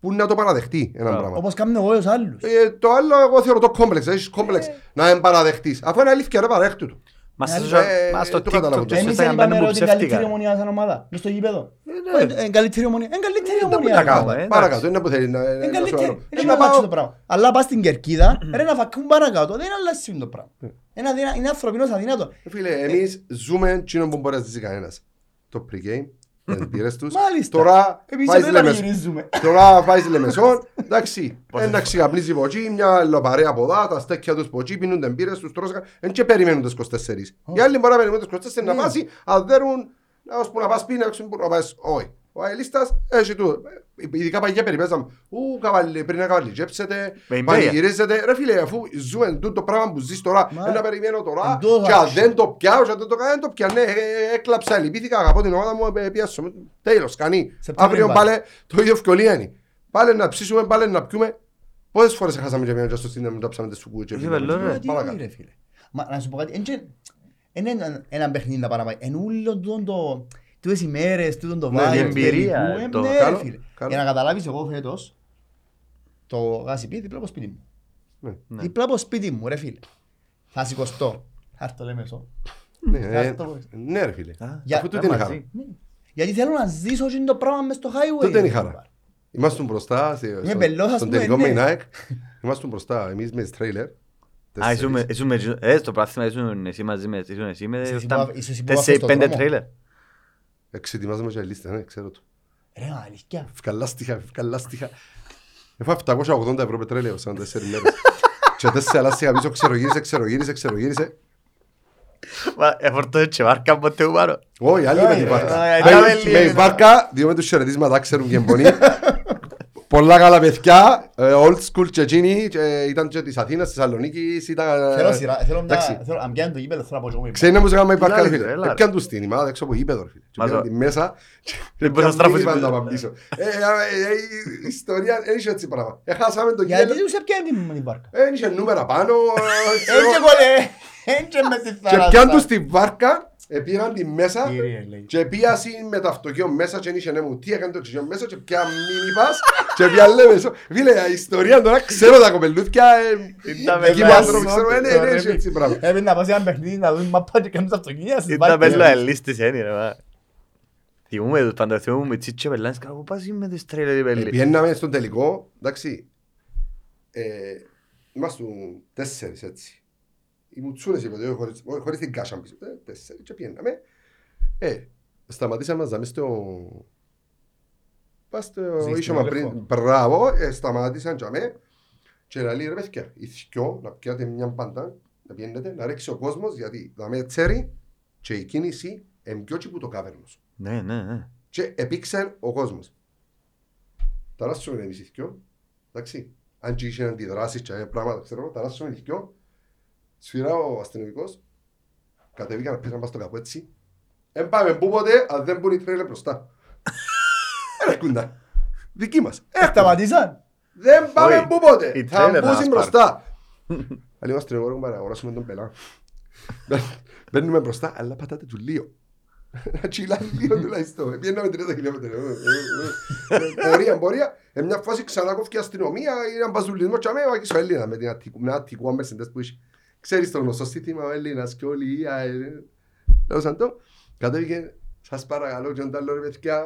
που να το παραδεχτεί ένα Μπράβο. πράγμα. όπως κάνουν εγώ τους άλλους. Ε, Το άλλο εγώ θεωρώ το κόμπλεξ. Έχεις κόμπλεξ να μην παραδεχτείς. Αφού είναι αλήθεια ρε παραδέχτου του. Μα Ε, στο- ε, μα στο το καταλάβω. TikTok και Εμείς στο δεν Instagram είπαμε μπαίνουν ρε που ότι είναι καλύτερη ψεύτικα. ομονία σαν ομάδα. Μες στο γήπεδο. ναι. Ε, ε, καλύτερη ομονία. Είναι καλύτερη Ε, ομονία. τα ρε, κάνω, ομάδα. ε. εντάξει. Παρακάτω, είναι που θέλει να Είναι να σου καλύτερη. άλλο. Είναι Ε, να να πάω πάω- το πράγμα. Αλλά πας στην Κερκίδα, ρε να φακούν παρακάτω. Δεν αλλάζει το πράγμα. Είναι αδυνα- Είναι ανθρωπινός αδυνάτο. Ε, Φίλε, εμείς ζούμε εκείνο που μπορεί να ζήσει κανένας. Το pre-game, τις μπύρες τους. Μάλιστα. Τώρα Εμείς πάει δεν Λεμεσό. πανηγυρίζουμε. Τώρα πάει στη Λεμεσόν, εντάξει, ένα ξυγαπνίζει από εκεί, μια λοπαρέα από εδώ, τα στέκια τους από εκεί, πίνουν τις μπύρες τους, τρώσαν, δεν και περιμένουν τις 24. Οι άλλοι μπορεί να περιμένουν τις 24 να πάσει, αν δέρουν, ώσπου να πας πίνει, ώσπου να πας, όχι. Ο αελίστας έχει τούτο. Ειδικά παγιά περιπέζαμε. Ου, καβαλί, πριν να καβαλιτζέψετε, Με η πανηγυρίζετε. Ρε φίλε, αφού ζούμε τούτο το πράγμα που ζεις τώρα, Μα, δεν να περιμένω τώρα. εν τω Και αν άξιο. δεν το πιάω, και αν δεν το κάνω, δεν το πιάνω. Ναι, ε, ε, έκλαψα, λυπήθηκα, αγαπώ την ομάδα μου, ε, πιάσω. Τέλος, κανεί. Σεπτέμβριο Αύριο πάλι. πάλι το ίδιο ευκολία είναι. Πάλι να ψήσουμε, πάλι να πιούμε. Πόσες φορές χάσαμε και πήγαμε στο σύνδεμο, το ψάμε τις σουκούες και Είχε πήγαμε. βελό, ρε. Γιατί Παρακάτω. όχι, ρε φίλε. Μα να σου πω κάτι, εν και- εν είναι ένα παιχνίδι να πάει να πάει. Εν ούλο τούτον το... Τούτες οι μέρες, τούτον το Ναι, vibe η του εμπειρία, τελικού, ε, το- ναι, ρε Καλό, φίλε. καλό. Για να καταλάβεις εγώ φέτος, το γάσιπι δίπλα από σπίτι μου. Ναι. Ναι. Δίπλα από σπίτι μου, ρε φίλε. Θα σηκωστώ. Θα έρθω λέμε σω. Ναι, ε, Αυτό. Ναι ρε φίλε. Α, Για- Αφού τούτη είναι η χαρά. μαζί. Γιατί θέλω να ζήσω και το πράγμα μες στο highway. Τούτη είναι η ρε, χαρά. φίλε. Είμαστε μπροστά σε- στο- μπελός, ας στον πούμε, τελικό ναι. με η Nike. Είμαστε μπροστά εμείς με τις τρέιλερ. Α, ήσουν με- ήσουν με- ε, στο πράθυμα ήσουν εσύ μαζί με ήσουν εσύ με Είσαι εσύ τα- που- είσαι εσύ που τέσσερις, βάφεις το πέντε δρόμο. τρέιλερ. Εξετοιμάζαμε και λίστα, ναι, ξέρω το. Ρε, αλήθεια. Ευκαλάστηκα, ευκαλάστηκα. Έχω 780 ευρώ πετρέλαιο σαν τέσσερις μέρες. Και τέσσερα λάστιχα πίσω, ξερογύρισε, ξερογύρισε, ξερογύρισε. Μα, εφορτώνε και βάρκα ποτέ που πάρω. Όχι, άλλοι με την Ε, βάρκα. ε, Με- ε, Με ε, η βάρκα, δύο με τους χαιρετίσματα ξέρουν και εμπονοί. Πολλά καλά παιδιά, ε, old school και εκείνοι, και ήταν και της Αθήνας, της Θεσσαλονίκης, ήταν... Θέλω σειρά, θέλω μια... εντάξει. θέλω- Αν πιάνει το γήπεδο, θέλω να πω και εγώ. Ξέρεις να μου ζεγάμε η Έλα, βάρκα, ρε, ρε φίλε. έλα, ρε. Έπιαν τους την ημάδα έξω από γήπεδο, ρε φίλε. Και Μα πήγαν το- τη μέσα και Δεν μπορεί να έπιαν στραφείς μήνυμα πίσω. να πάμε πίσω. Ε, ε, ε, Η ιστορία δεν είχε έτσι πράγμα. Έχασαμε το Γιατί γέλο, τους έπιανε την- την βάρκα. δεν είχε νούμερα πάνω. ε, ξέρω. Έτσι κολλέ, έτσι μες στη Και θάλασσα. πιάν τους τη βάρκα, ε, πήγαν τη μέσα Κύριε, λέει. και πήγασαν με το αυτοκίνητο μέσα και δεν είχε νέμου τι έκανε το αυτοκίνητο μέσα και πια μήνυπας και πια λέμε σο- Φίλε, η ιστορία τώρα ξέρω τα κοπελούθια, ε, Ήταν δικοί μου με άνθρωποι, ξέρω, ε, ναι, ναι, έχει έτσι πράγμα. Έπρεπε να πας σε ένα παιχνίδι να δούμε μαπά και κάνεις τα αυτοκίνητα στις Ήταν βάρκες. πέλο ελίστης ένι ρε μα. Θυμούμαι τους πάντα, θυμούμαι με τσίτσια πελάνες, κάπου πας με τις τρέλερ οι Ε, πέλοι. Πιέναμε στον τελικό, εντάξει, ε, είμαστε τέσσερις έτσι. Οι μουτσούνες είπε, όχι, χωρίς, όχι, χωρίς την κάσα πίσω, ε, τέσσερις και πιέναμε. Ε, σταματήσαμε να ζάμε στο... Πας στο Ζεις ίσομα στον πριν, έλεγχο. μπράβο, ε, σταματήσαν και αμέ. Και λέει ρε παιδιά, οι δυο να πιάτε μια πάντα, να πιένετε, να ρίξει ο κόσμος, γιατί δαμε τσέρι και η κίνηση εμπιότσι που το κάβερνος. Ναι, ναι, ναι. Και επήξε ο κόσμος. Ταράσσουμε εμείς οι δυο, εντάξει. Αν και είχε αντιδράσεις και πράγματα, ξέρω, ταράσσουμε οι δυο. Σφυρά ο αστυνομικός, κατεβήκαν να πήραν πάνω στο καπού έτσι. Εν πάμε πού ποτέ, αν δεν μπουν οι τρέλε μπροστά. Έρχονταν. Δική μας. Έρχονταν. Σταματήσαν. Δεν πάμε Όχι, πού ποτέ. οι Θα τρέλερ να μπουν μας μπροστά. Αλλιώς μας τρεγόρουν να αγοράσουμε τον πελά. Μπαίνουμε μπροστά, αλλά πατάτε του λίγο. Να τσιλά λίγο τουλάχιστον. Πιέναμε 30 χιλιόμετρα. Πορεία, πορεία. En μια φάση ξανά κόφηκε η αστυνομία, ήταν μπαζουλισμό και αμέσως άκουσα ο Έλληνας με την Αττικού, με Αττικού Αμερσεντές που είχε. Ξέρεις το γνωστό σύνθημα ο Έλληνας και όλοι οι αε- Τέλος πάντων, κατέβηκε, σας παρακαλώ και τον άλλο ρε παιδιά,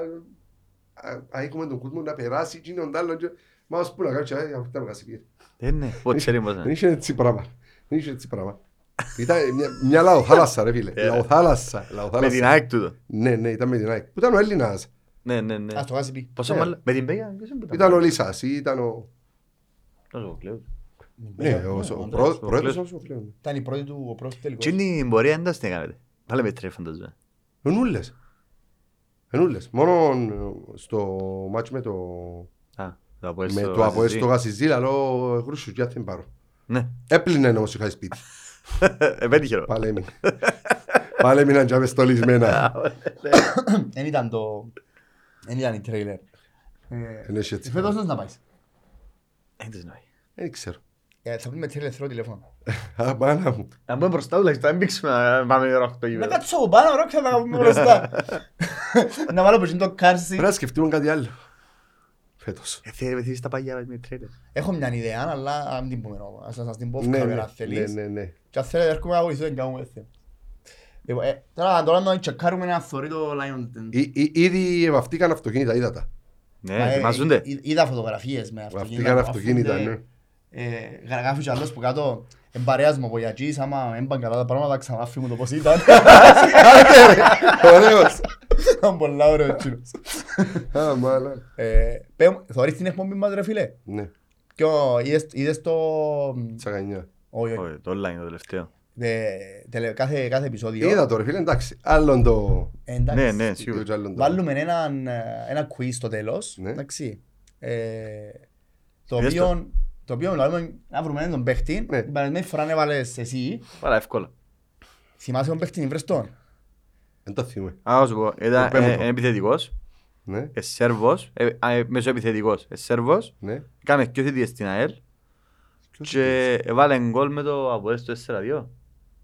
α- α, έχουμε τον κόσμο να περάσει και τον άλλο και μα ως πού να κάνει, ε, αυτά βγάζει πήρε. Ε, ναι, πότε ξέρει πώς Δεν είναι. είχε έτσι πράγμα. Δεν είχε έτσι πράγμα. Ήταν μια, μια λαοθάλασσα ρε φίλε. Ε. Λαοθάλασσα. Με την λαοθάλασσα. ΑΕΚ τούτο. Ναι, ναι, ήταν με την ΑΕΚ. Που ήταν ο Έλληνας. Ναι, ναι, ναι. Ας το γάσει πει. Πόσο Ε. μάλλον, με την Πέγια, ποιος είναι που Ήταν; Ο Λίσας, ήταν ο... Τόσο ο Κλέος. Ναι, ο, ο, ο, πρό- ο πρόεδρος Κλέος. ο Κλέον. Ήταν η πρώτη του, ο πρώτος τελικός. Τι είναι η πορεία, εντός τι έκανετε. Βάλε με τρέφει φανταζόμαι. Ενούλες. Ενούλες. Μόνο ε, στο μάτς με το... Α, το Αποέλ Με στο το Αποέλ Γασιζή. στο Γασιζή, λαλό χρούσους για δεν πάρω. Ναι, Έπλυνε όμως είχα σπίτι. επέτυχε. ρε. Πάλι έμεινε. Πάλι έμειναν και στολισμένα. Δεν ήταν το... Δεν ήταν η τρέιλερ. Δεν έχει έτσι. Φέτος να πάεις; Δεν τις νοεί. Δεν ξέρω. Ε, Θα πούμε τρέιλερ θέλω τηλέφωνο. Α, μάνα μου. Αν πάμε μπροστά τουλάχιστον, να μπήξουμε να πάμε ρόχτο Να γήπεδο. κάτσω από πάνω, ρόξα να κάνουμε μπροστά. Να βάλω πως είναι το car seat. Πρέπει να σκεφτούμε κάτι άλλο. Φέτος. Ε, θέλει θέλεις τα παγιά με τρέλερ. Έχω μια ιδέα, αλλά αν την πούμε όμως. Ας σας την πω Ναι, κάμερα ναι, αν θέλεις. ναι, ναι, ναι. Και αν θέλετε έρχομαι να βοηθώ, δεν κάνουμε θέμα. Λοιπόν, ε, τώρα τώρα να τσεκάρουμε ένα θωρεί το Lion Den. Εί- εί- Ήδη βαφτήκαν αυτοκίνητα, είδα τα. Μα, Ναι, ε, μαζούνται. εί- Είδα φωτογραφίες με αυτοκίνητα. Βαφτήκαν που αυτοκίνητα, αφούνται. ναι. Ε, γράφει κι άλλος που κάτω εμπαρέας μου από γιατζής, άμα έμπαν καλά τα πράγματα ξανά φύγουν το πώς ήταν. Ωραίος. Ήταν πολλά ωραίος εκείνος. Α, μάλα. Ε, πέ μου, Θωρείς την εκπομπή μας ρε φίλε; Ναι, Ποιο, είδες- είδες το... τσαγανιά. Όχι, όχι. Όχι, το online το τελευταίο. τε- τελε- κάθε, κάθε επεισόδιο. Είδα το ρε φίλε, εντάξει. Άλλον το... Εντάξει. Ναι, ναι, σίγουρα. το άλλον το- Βάλουμε έναν, ε, ένα quiz στο τέλος. Ναι. Εντάξει. Ε, το Είδες το. οποίο, το οποίο μιλάμε να βρούμε έναν τον παίχτη. Ναι. Την παραδείγματη φορά έβαλες εσύ. Πάρα εύκολα. Θυμάσαι τον παίχτη βρες τον. Δεν το θυμούμαι. Α, να σου πω, ήταν Πες μου ε, το. ε, επιθετικός, Ναι, ε, Σέρβος, ε, α, ε, μεσοεπιθετικός, ε, Σέρβος, ναι. κάμε και θητείες στην ΑΕΛ Ποιος και έβαλε γκολ με το Αποέλ στο 4-2.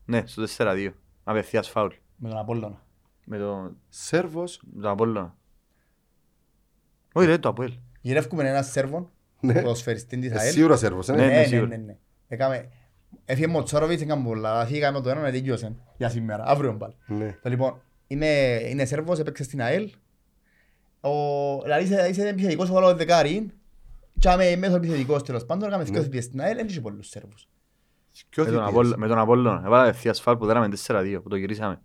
Ναι, στο 4-2. Απευθείας φάουλ. Με τον Απόλλωνα. Με το- Σέρβος. με τον Απόλλωνα. Όχι ρε, το Αποέλ. Γυρεύκουμε έναν Σέρβον, Ναι. Ποδοσφαιριστή της Ε, ΑΕΛ. Σίγουρα Σέρβος, Ναι, ναι. ναι, ναι, σίγουρα. ναι, ναι. Έκαμε, έφυγε Μοτσόροβιτς, έκαμε πολλά, λάθη, έκαμε το ένα, να τελειώσε για σήμερα, αύριο πάλι. Ναι. Το λοιπόν, είναι, είναι Σέρβος, έπαιξε στην ΑΕΛ. Ο, δηλαδή είσαι, είσαι επιθετικός, ο βάλω δεκάρι. Και άμε μέσω επιθετικός τέλος πάντων, έκαμε Ναι. δύο θητείες στην ΑΕΛ, δεν είχε πολλούς Σέρβους. Ποιος Με τον θητείας; Απόλλω- Με τον Απόλλωνα. Έβαλε απευθείας φάουλ που δέραμε 4-2, που το γυρίσαμε.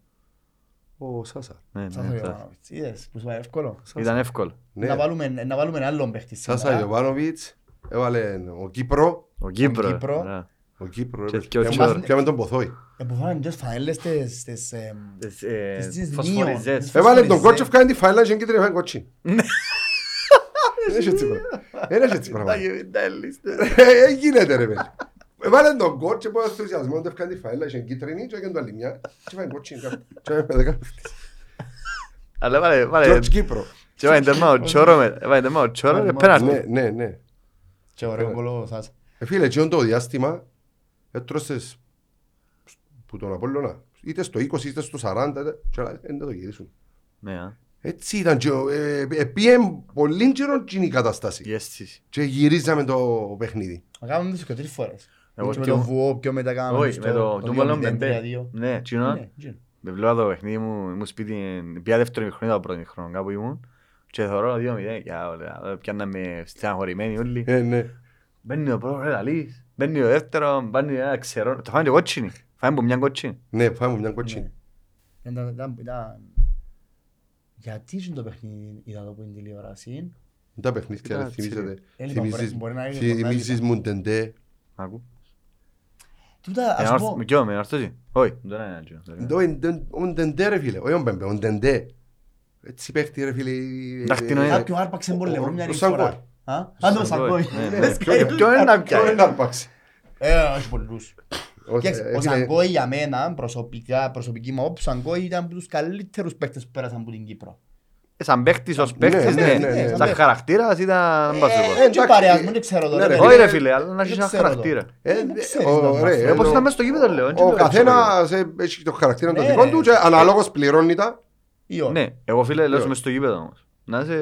Ο Σάσα. Ναι, ναι, Σάσα ναι. Ιωβάνοβιτς, είδες, που σου είπα εύκολο. Ήταν εύκολο. Ναι. Να βάλουμε, να βάλουμε άλλον παίχτη Σάσα σήμερα. Ιωβάνοβιτς. Έβαλε ο Κύπρο. Ο Κύπρο. Κύπρο. ωραία. Ο Κύπρο. Και ρε. δυο Πιάμε- τσιόρ. Πιάμε τον Ποθόη. Ε, που φάνε και φανέλες τις, τις, εμ, Τις, ε, τις- τις φωσφοριζές. νίον. Έβαλε τον Φωσφοριζές. Κότσεφ κάνει τη φάιλα και κίτρινη φάνε κότσι. Δεν έχει έτσι πράγμα. Δεν έχει έτσι πράγμα. Ε, ε, γίνεται ρε παιδί. Έβαλε τον Κότσεφ που ενθουσιασμός του έφκανε τη φάιλα και κίτρινη και έκανε το άλλη μια και φάνε κότσι. Και έβαλε δέκα. Αλλά βάλε, βάλε, George Κύπρο. και έβαλε τέρμα ο Τσόρο με, έβαλε τέρμα ο Τσόρο με Ναι, πέναρτη. Ναι, ναι, ναι. Και ωραίο κόλλο Σάσα. Ε, φίλε, εκείνο το διάστημα έτρωσες που τον Απόλλωνα είτε στο 20 είτε στο 40 είτε- και άλλα, δεν το γυρίσουν. Ναι, α, Έτσι ήταν και ε, ε, πήγε πολύ καιρό εκείνη η κατάσταση η αίσθηση. και γυρίζαμε το παιχνίδι. Να κάνουμε τους και τρεις φορές. Εγώ Και με πιο- το βουό, πιο μετά κάναμε Όχι, στο- με το το του Μπολόν 2-0, Μπεμπέ. 3-2. Ναι, τσινό. Ναι, εκείνο. Με βλέπω το παιχνίδι μου, ήμουν σπίτι, πια δεύτερο μηχρόνο, το πρώτος μηχρόνο κάπου ήμουν και θωρώ 2-0 και όλα, πιάνναμε στεναχωρημένοι όλοι. Ε, ναι. Μπαίνει ο πρώτος, ρε λαλείς, μπαίνει ο δεύτερος, μπαίνει ένα ξερό, το φάνε και κότσινη, φάνε από μια κότσινη. Ναι, πάμε μια κοτσίνη. Ναι. Ήταν- ήταν- ήταν- Γιατί είναι το παιχνίδι είδα το που είναι τηλεόραση; Τα παιχνίδια Κοίτα, δεν θυμίζετε. Ε, λοιπόν, Θυμίζεις- μπορεί- μπορεί Με ποιο, με ορθώσει. Όχι, δεν είναι έτσι. Το είναι- Ο τεντέ ρε φίλε, όχι ο Μπεμπέ, ο τεντέ. Έτσι παίχτη ρε φίλε. Εντάξει, τι ε, νοεί. ε, κάποιον άρπαξε ο- πολύ ο- λεπτό μια ο φορά. Σαγκόη. Α, Α, το Σαγκόη. Ναι, ναι. Λες, Ποιο- ε, ποιο είναι να Ποιο πιάει. είναι να αρπάξει. Ε, όχι πολλούς. Ο- Κοίταξε, ε, Ο φίλε, Σαγκόη για μένα, προσωπικά, προσωπική μου άποψη, ο Σαγκόη ήταν από τους καλύτερους παίκτες που πέρασαν από την Κύπρο. Ε, Σαν παίχτης ως Ναι, παίχτης, ναι, ναι. ναι, ναι, Σαν ναι. χαρακτήρας ήταν, δεν πάω σου πω. Ε, και εντάξει. παρεασμό, δεν ξέρω Ναι, τώρα. ρε, δεν- Όχι ρε φίλε, αλλά να έχεις δεν ένα ξέρω το. χαρακτήρα. Ε, δεν ε, ξέρεις ο- να ρε, μάθεις. Ε, Όπως ενώ- ήταν μες στο γήπεδο λέω. έτσι Ο δεν ξέρω. καθένας ε, έχει το χαρακτήρα το Ναι, δικό ρε. του και αναλόγως πληρώνει τα. Ή όχι. Ναι, εγώ φίλε λέω Ναι. μες στο γήπεδο όμως. Να είσαι,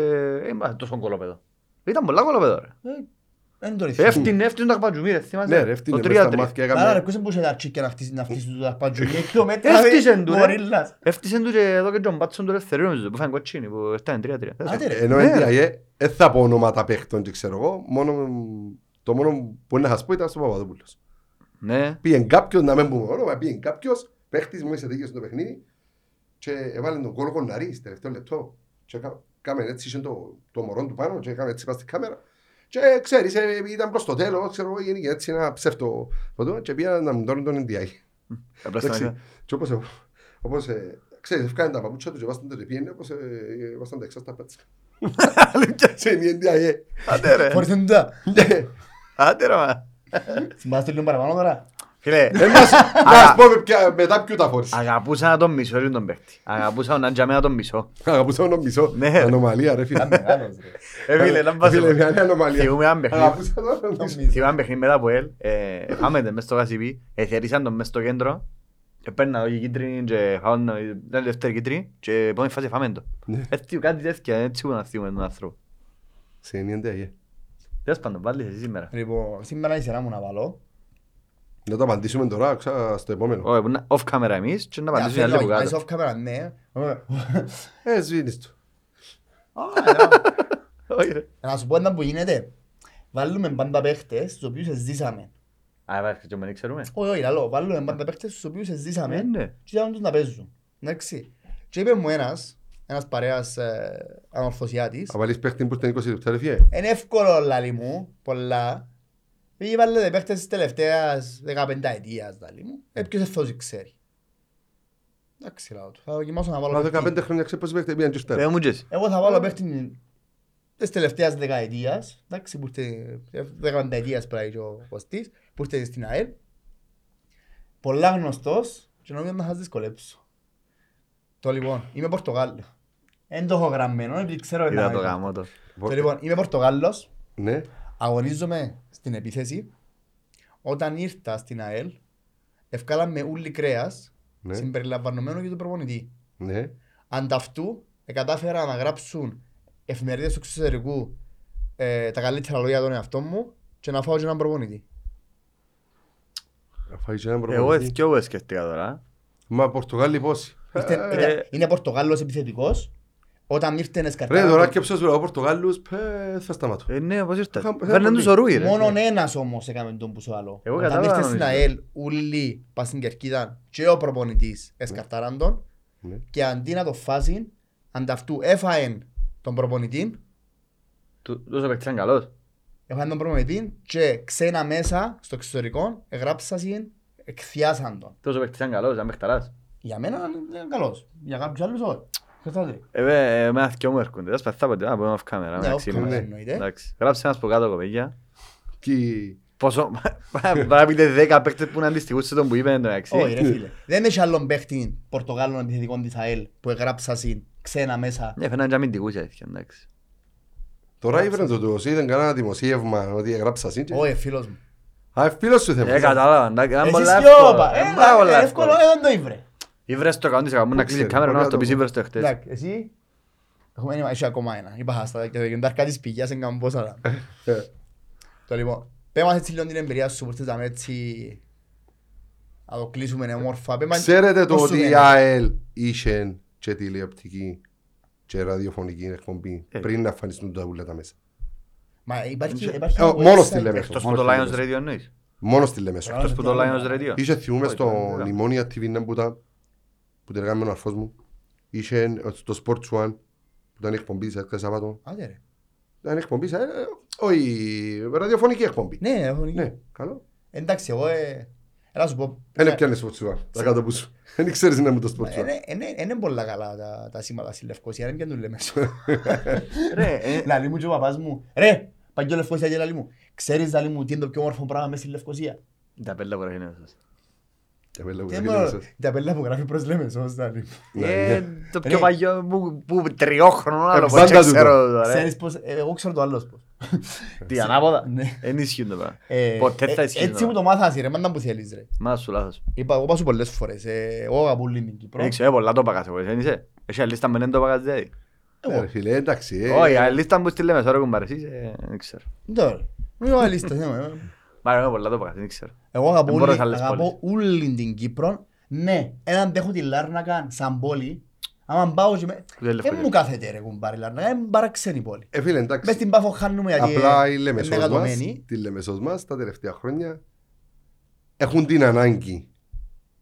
ε, είμαστε τόσο κολοπέδο. Ήταν πολλά κολοπέδο ρε. Ε, Δεν το ρυθμίζω. Έφτιανε, έφτιανε τα καπατζουμί ρε, θυμάσαι; Ναι ρε, ευθύνε Το μες στα 3-3. μάτια Άρα ρε, έκαμε. ποιος μπορούσε να αρχίσει και να χτίσει- να φτύσει του αρπατζουμί χιλιόμετρα, Έφτιασεν ρε, του, ρε. γορίλας. Έφτιασαν του και εδώ και τον Μπάτσον του ελευθερίου νομίζω, που φάνε κοτσίνοι, που έφτανε 3-3. Άντε ρε. Ενώ Ναι. NDIA, δεν θα πω ονόματα παίχτων και ξέρω εγώ, μόνο το μόνο που να σας πω ήταν στο Παπαδόπουλος. Ναι, Πήγαινε κάποιος, να μην πούμε όνομα, πήγαινε κάποιος, παίχτης μόλις ετήγησε το παιχνίδι και έβαλε τον κόλο κοναρί, τελευταίο λεπτό. Και κα- κάμε έτσι, είχε το, το μωρό του πάνω και έκαμε έτσι πας στην κάμερα. Και ξέρεις, ε, ήταν προς το τέλος, ξέρω εγώ, γεννήκε έτσι ένα ψεύτο ποτό και πήγαν να μου δώσουν τον NDI. απλά Εντάξει, στα και όπως, όπως ε, ξέρεις, έφκανε τα παπούτσια τους και βάσταν το και πήγαινε, όπως ε, βάσταν τα εξάς τα πάτσα. Σε είναι NDI. Άντε ρε, Φορείς τον τούτα. Ναι. άντε ρε μα. Θυμάστε λίγο παραπάνω τώρα; Φίλε, Ε, μας- Να σου πω ποια- μετά ποιο τα φόρησε. αγαπούσα να τον μισώ ρε τον παίχτη. Αγαπούσα να τζαμέ να τον μισώ. Αγαπούσα τον μισό. Ναι. Ανομαλία ρε φίλε. Ήταν μεγάλος, ρε. Ε φίλε, να πας. Φίλε, μια άλλη ανομαλία. Θυμούμαι ένα παιχνίδι. Αγαπούσα τον μισό. Νομίζω. Θυμάμαι παιχνίδι μετά από ελ, ε, φάμε μες στο Κασιπί, εθερήσαν τον μες στο κέντρο και παίρνα εδώ η κίτρινη και φάουν, ήταν η δεύτερη κίτρινη και επόμενη φάση φάμε το. Ναι. Έτσι κάτι τέτοια, έτσι που να θυμούμε τον άνθρωπο. Σε είναι NDI. Τέλος πάντων, βάλεις εσύ σήμερα. Λοιπόν, σήμερα η σειρά μου να βάλω. Να το απαντήσουμε τώρα ξα, στο επόμενο. Όχι, που είναι off camera εμείς και να απαντήσουμε Ναι, άλλοι που όχι, κάτω. είσαι off camera, ναι. Ε, σβήνεις το. Όχι ρε. Να σου πω ένα που γίνεται. Βάλουμε πάντα παίχτες, τους οποίους ζήσαμε. Α, βάζει και με ξέρουμε. Όχι, όχι, λαλό. Βάλουμε πάντα παίχτες, τους οποίους Ναι, ζήσαμε ναι. και ήταν τους να παίζουν. Εντάξει. Και είπε μου ένας, ένας παρέας ε, ανορθωσιάτης, Θα βάλεις παίχτη που ήταν 20 λεπτά ρε φιέ. είναι εύκολο λαλί μου, πολλά, Ή βάλετε παίχτες της τελευταίας 15 ετίας, δάλι μου. Ε, ποιος εθώς ξέρει. Εντάξει, λάω του. Θα δοκιμάσω να βάλω Μα παίχτη. 15 χρόνια ξέρεις πόσοι παίχτες πήγαν και ύστερα. Πες μου και εσύ. Εγώ θα βάλω παίχτη της τελευταίας δεκαετίας, εντάξει, που ήρθε, δεκαετίας πρέπει ο Κωστής, που ήρθε στην ΑΕΛ. Πολλά γνωστός και νομίζω να σας δυσκολέψω. Το λοιπόν, είμαι Πορτογάλος. Δεν το έχω γραμμένο, επειδή ξέρω Είδα να το είναι. γάμο το. Το λοιπόν, είμαι Πορτογάλος, Ναι. Αγωνίζομαι στην επίθεση. Όταν ήρθα στην ΑΕΛ, ευκάλαμε ούλοι κρέας, Ναι. συμπεριλαμβανομένου και του προπονητή. Ναι. Ανταυτού, κατάφερα να γράψουν εφημερίδες του εξωτερικού ε, τα καλύτερα λόγια των εαυτών μου και να φάω και έναν προπονητή. Θα φάεις και έναν Εγώ προπονητή. έτσι εγώ σκέφτηκα τώρα. Μα Πορτογάλοι πόσοι; Ήρθε- Ε, ήταν- Είναι Πορτογάλος επιθετικός. Όταν ήρθε Ρε εσκαρτάρα... τώρα και ψώσου ο Πορτογάλους, πε, θα σταματώ. Ε, ναι, πώς ήρθα. Είχα- είχα Φέρναν πολύ. τους ορούι ρε. Μόνον ένας όμως έκαμε τον που σου άλλο. Εγώ Όταν κατάλαβα ήρθες στην νομίζω. ΑΕΛ, ούλοι πας στην Κερκίδα και ο προπονητής εσκαρτάραν τον Ναι. και αντί να το φάσει, ανταυτού έφαεν τον προπονητή, Του- Τους ο παίκτης ήταν καλός. έφαεν τον προπονητή και ξένα μέσα στο εξωτερικό εγράψασαν, εκθιάσαν τον. Τους ο παίκτης ήταν καλός, ήταν παιχταράς. Για μένα είναι καλός. Για κάποιους άλλους όχι. Ξέρετε. Ε, βε, ε, εμένα δυο μου έρχονται. Δεν σπαθά ποτέ, να πούμε off camera. Ναι, εντάξει, off είμαι. camera εννοείται. Εντάξει. Γράψε ένας από κάτω κοπέγια. Και- Πόσο... Πρέπει να πείτε δέκα παίκτες που να αντιστοιχούν σε τον που είπε εντάξει. Όχι ρε φίλε. Δεν έχει άλλον παίχτη Πορτογάλων επιθετικών της ΑΕΛ που εγράψασαν ξένα μέσα. Ναι, φαίναν και αμυντικούς έτσι, εντάξει. Τώρα ήβραν το τους, είδαν κανένα δημοσίευμα ότι έγραψα σύν και- Όχι φίλος μου. Α, φίλος σου Ε, θέμα. κατάλαβα, εντάξει, ήταν Εσείς πολλά πιο εύκολο. όπα. Ε, Ε, πάρα πολλά Εύκολο, εύκολο. ε, δεν το ήβρε. Ήβρες το κάνεις ακόμα, να κλείσει η ξέρει, κάμερα μπορεί να να το το πεις πω. ήβρες το χτες. Εντάξει, εσύ. Έχουμε ένα, έχει ακόμα ένα. Είπα χάστα και το αρκά της πηγιάς εν κάνουν πόσα τα. Ε, Το λοιπόν, πες μας έτσι λίγο την εμπειρία σου που ήρθες να με έτσι να το κλείσουμε όμορφα. Πες μας Ξέρετε το πώς σου ότι η φαίνεται. ΑΕΛ είχε και τηλεοπτική και ραδιοφωνική εκπομπή Ε. πριν να εμφανιστούν τα ούλα τα μέσα. Μα υπάρχει, Ε, υπάρχει ε, ένα μόνο website. στη λέμε. Εκτός που Μόνο το στη Lions Λέμεσο. Radio εννοείς. Μόνο στη Λέμεσο. Μπράβο. Εκτός που το Lions Radio. Είχε θυμούμε Όχι, στο δεν είναι. Λιμόνια TV να που ήταν που την έκαμε ο αρφός μου. Είχε το Sports One που ήταν εκπομπή σε κάθε Σαββάτο. Άντε ρε. Ήταν εκπομπή, σε- ε, όχι, ραδιοφωνική εκπομπή. Ναι, έχω νικήσει. Ναι, καλό. Εντάξει, εγώ ε, έλα σου πω. Δεν ε, έπιανε Sports One, τα κάτω που σου. Δεν ξέρεις να μου το Sports ε, One. ναι, ε, ναι, Είναι πολλά καλά τα- τα σήματα στη Λευκοσία, δεν πιάνουν λέμε. Ρε, ε, Λαλή μου και ο παπάς μου, ρε, πάει και Λευκοσία και λαλή μου. Ξέρεις λαλή μου τι είναι το πιο όμορφο πράγμα μέσα στη Λευκοσία; τα πέλα που γράφει είναι σας. Η ταπέλα που γράφει προς Λέμεσος, λαλή μου. Ναι, Ε, ναι. Το Ρε. πιο παλιό που- που τριόχρονο άλλο, Ε, πώς πάντα και ξέρω τώρα, ρε. Ξέρεις πως, ε, εγώ ξέρω το άλλο πώς. Τι ανάποδα; Ναι. Εν ισχύουν το πράγμα. Ε, Ποτέ θα ε, ισχύουν Έτσι μου το το μάθασαι ρε, μάντα που θέλεις ρε. Μα σου λάθος. Είπα, εγώ πάω σου πολλές φορές, ε, εγώ αγαπώ πολύ την Κύπρο. Δεν ξέρω, πολλά το παγάς εγώ, δεν είσαι. Έχει άλλη λίστα με δεν το παγάς δηλαδή. Ε, ρε φίλε, εντάξει. ε. Όχι, άλλη λίστα που στείλε μέσα, ρε κουμπάρε, εσείς, ε, δεν ξέρω. Τώρα, μην είμαι λίστα, ναι, ε. Μα εγώ πολλά το παγάς, δεν ξέρω. Εγώ αγαπώ Δεν μπορώ όλη- σε άλλες αγαπώ όλη την Κύπρο. Ναι, έναν αντέχω τη Λάρνακα σαν πόλη. Άμα πάω και με... Δεν λέω Δεν μου κάθεται ρε κουμπάρι Λάρνακα, είναι παραξένη πόλη. Ε, φίλε, Μες εντάξει. στην Πάφο χάνουμε γιατί Απλά η είναι Λεμεσός μας, μεγατωμένη. τη Λεμεσός μας τα τελευταία χρόνια έχουν την ανάγκη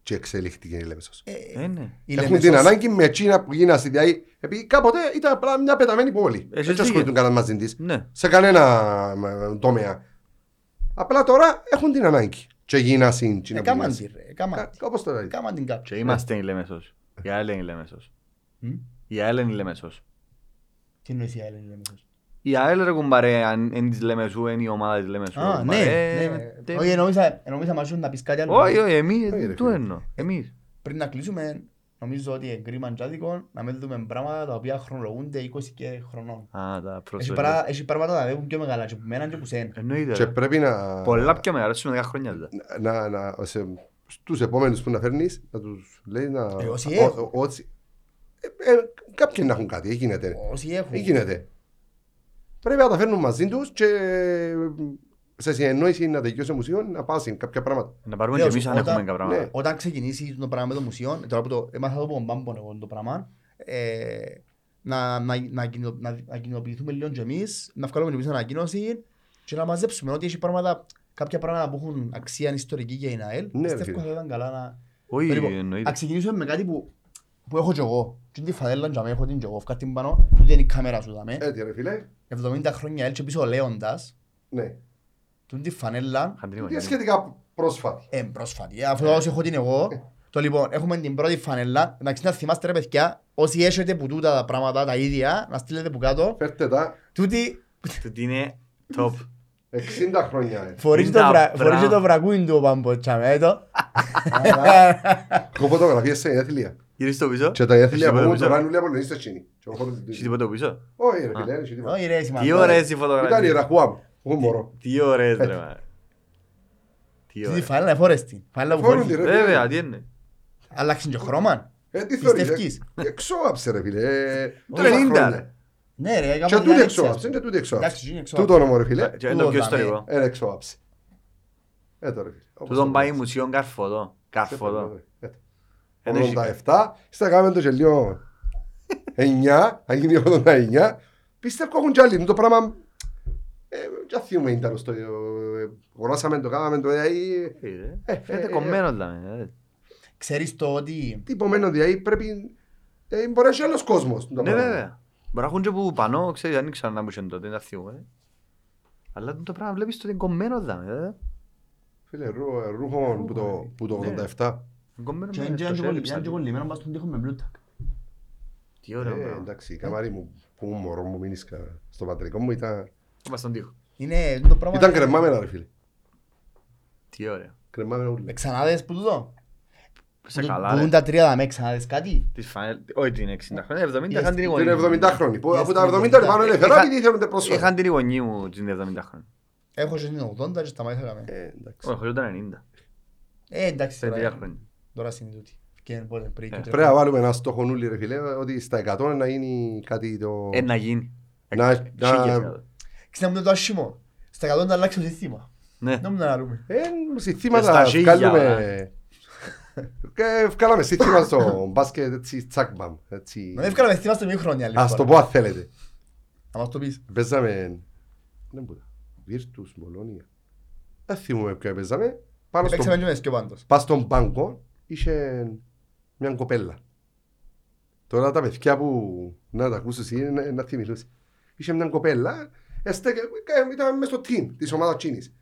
και εξελίχθηκε η Λεμεσός. Ε, Ε, ναι. η Έχουν Λεμεσός- την ανάγκη με εκείνα που γίνανε δηλαδή, επειδή κάποτε ήταν απλά μια πεταμένη πόλη. Έχεις Δεν δίκιο. ασχολούνται κανένα μαζί της, Ναι. σε κανένα ε, τομέα. Απλά τώρα έχουν την ανάγκη. Και γίνασαν εκείνα που Έκαμαν γίνασαν. τη ρε, έκαμαν Κα- τη. Όπως τώρα. Έκαμαν την Και κάποια. είμαστε η Λέμεσος. Η ΑΕΛ είναι η Λέμεσος. Μμ. Η ΑΕΛ είναι η Λέμεσος. Τι εννοείς η άλλη είναι Λεμεσός; Η ΑΕΛ ρε κουμπάρε, αν είναι της Λέμεσου, είναι η ομάδα της Λέμεσου. Α, ναι, κουμπάρε. Ε, ναι. τε- Όχι, εννοούσα εννοούσα μαζί σου να πεις κάτι άλλο. Όχι, όχι, εμείς, Όχι, ρε του φίλε. εννοώ. Εμείς. Πριν να κλείσουμε, νομίζω ότι εγκρίμαν τζάδικο να μην δούμε πράγματα τα οποία χρονολογούνται 20 και χρονών. Α, τα Έχει προσφέρω. παρά- Έχει πράγματα τα έχουν πιο μεγάλα και που μέναν και που σένα. Εννοείται Και ρε. πρέπει να... Πολλά πιο μεγάλα, σου 10 χρόνια. δηλαδή. να, να, σε, στους επόμενους που να φέρνεις, να τους λέει να... Ε, όσοι ο- έχουν. ο- όσοι- ε, ε, κάποιοι να έχουν κάτι, δεν γίνεται. Όσοι έχουν. Δεν γίνεται. Πρέπει να τα φέρνουν μαζί τους και σε συνεννόηση να τελειώσει το μουσείο να πάσουν κάποια πράγματα. Να πάρουμε Λέω και σου, εμείς αν όταν- έχουμε κάποια ναι. πράγματα. Όταν ξεκινήσεις το πράγμα με το μουσείο, τώρα που το έμαθα το από τον Μπάμπον εγώ το πράγμα, ε, να, να, να, κοινο- να, να κοινοποιηθούμε λίγο και εμείς, να βγάλουμε και εμείς ανακοίνωση και να μαζέψουμε ότι έχει πράγματα, κάποια πράγματα που έχουν αξία ιστορική για την ΑΕΛ. Ναι, ρε Πιστεύω φίλε. θα ήταν καλά να... Όχι, Λοιπόν, εννοείται. Ας ξεκινήσουμε με κάτι που, που έχω και εγώ. Και είναι τη φαδέλα και έχω την και εγώ. Φκάρ την πάνω, τούτη είναι η κάμερα σου δάμε. Έτσι ρε φίλε. 70 χρόνια έλ και πίσω ο Λέοντας, Ναι. Τούν τη φανέλα Είχαν την Είναι γωνιά. σχετικά πρόσφατη. ε, πρόσφατη. Ε, Αφού όσο έχω την εγώ. Το λοιπόν, έχουμε την πρώτη φανέλα. Εντάξει, να θυμάστε ρε παιδιά, όσοι έχετε που τούτα τα πράγματα τα ίδια, να στείλετε που κάτω. Φέρτε τα Τούτη Τούτη είναι top. 60 χρόνια. ε. φορείς Είναι το τα βρα- φορείς και μπράβο. το βρακούιν του πάμπο ε, το. Έχω φωτογραφίες σε έθλια. Γυρίσεις το πίσω. Και τα έθλια Έχει μου τίποτα τώρα πίσω. είναι όλοι απολυνείς στο τσίνι. Και έχω χώρο- Έχει τίποτα πίσω. Όχι ρε φίλε, έχει τίποτα. Όχι ρε, Τι σημαντικό. ωραίες οι Ήταν η φωτογραφίες. ραχουά μου. Εγώ μωρό. Τι ωραίες ρε μα. Τι Τούτη ωραίες. φανέλα εφόρες την. Φανέλα που Φόρουν φορείς. τη, ρε, φίλε. Βέβαια, τι είναι. Αλλάξουν και χρώμα. Ε, τι θεωρείς, Πιστεύκεις. ε; Εξώαψε ρε φίλε. ε, Το τόσα 90, χρόνια. ρε. Ναι ρε, Και κάπου τούτη μια εξώαψε, έτσι, και τούτη εξώαψε. Εντάξει, είναι εξώαψε. Τούτο όνομα ρε φίλε. Και είναι το πιο Τούτο, ιστορικό. Ε, εξώαψε. Ε, τώρα φίλε. Όπως Τούτον το πάει λες. μουσείο Καρφωτό. Καρφωτό. Ε, Εν έχει- 87, στα κάνουμε το γελίο 9, αν γίνει 89, πιστεύω έχουν κι άλλοι. Είναι το πράγμα, ε, κι αθιούμε ήταν στο, ε, αγοράσαμε το, κάναμε το, δηλαδή, Ε, ρε. Ε, Φαίνεται ε, κομμένο δηλαδή. ε. Ξέρεις το ότι τι υπομένω, δηλαδή πρέπει, ε, μπορεί να έχει άλλος κόσμος. το Ναι πράγμα. βέβαια. Μπορεί να έχουν και που πανώ, ξέρεις, δεν ήξερα να μου είχε τότε, δεν θυμούμαι. Αλλά το πράγμα βλέπεις ότι είναι κομμένο δάμε. ε. Φίλε, ρου- ρούχο που το, που το Ναι. 87. Είναι κομμένο και με είναι το και χέρι κολλη- ψαλί. είναι και κολλημένο πας στον τοίχο με μπλούτα. Τι ωραίο Ε, πράγμα. εντάξει, η καμάρι μου, που ήμουν μωρό μου μείνισκα στο πατρικό μου ήταν, Πάμε στον τοίχο. Είναι το πράγμα... ήταν κρεμάμενα ρε φίλε. Τι ωραίο. Κρεμάμενα ούλα. Ε, Ξανάδες που τούτο; Σε Που- καλά Που ρε. δουν τα τρία δαμέ, ξανάδες κάτι; Τις φανέλ- Όχι την 60 χρόνια, 70 Yes, είχαν την Είναι γονή. 70 χρόνια, που Yes, από τα είναι 70 πάνω 70. ελεύθερα, Είχα- επειδή θέλουν πρόσφατα. Είχαν την γονή μου την 70 χρόνια. Έχω και στην 80 και σταμάτησα να Ε, εντάξει. Όχι, ήταν 90. Ε, εντάξει Σε τώρα. τρία ε, χρόνια. Τώρα είναι τούτη. Και πότε πριν και Ε, τρία Πρέπει να βάλουμε ένα στόχο νουλί ρε φίλε, ότι στα 100 να γίνει κάτι το... Ε, να γίνει. Να- Εκ- να- χίλιες εκατό. Ξέρετε το άσχημο. Στα 100 να αλλάξει το σύστημα. Ναι. Δεν μου να λούμε. Ε, Στα συστήματα χίλια, βγάλουμε... Και βγάλαμε σύστημα στο μπάσκετ έτσι τσακμπαμ. Έτσι... Να εύκολα με θυμάστε μία χρόνια άλλη Ας το φορά. πω αν θέλετε. Να μας το πεις. Παίζαμε... Δεν μπορώ. Βίρτους, Μολόνια. Δεν θυμούμαι ποιο παίζαμε. Πάνω Παίξαμε στον, και με σκιο πάντως. πάνω στον πάγκο είχε μια κοπέλα. Τώρα τα παιδιά που να τα ακούσεις εσύ είναι να θυμηθούς. Είχε μια κοπέλα, εστέκε, ε, ήταν μες στο team της ομάδας Τσίνης.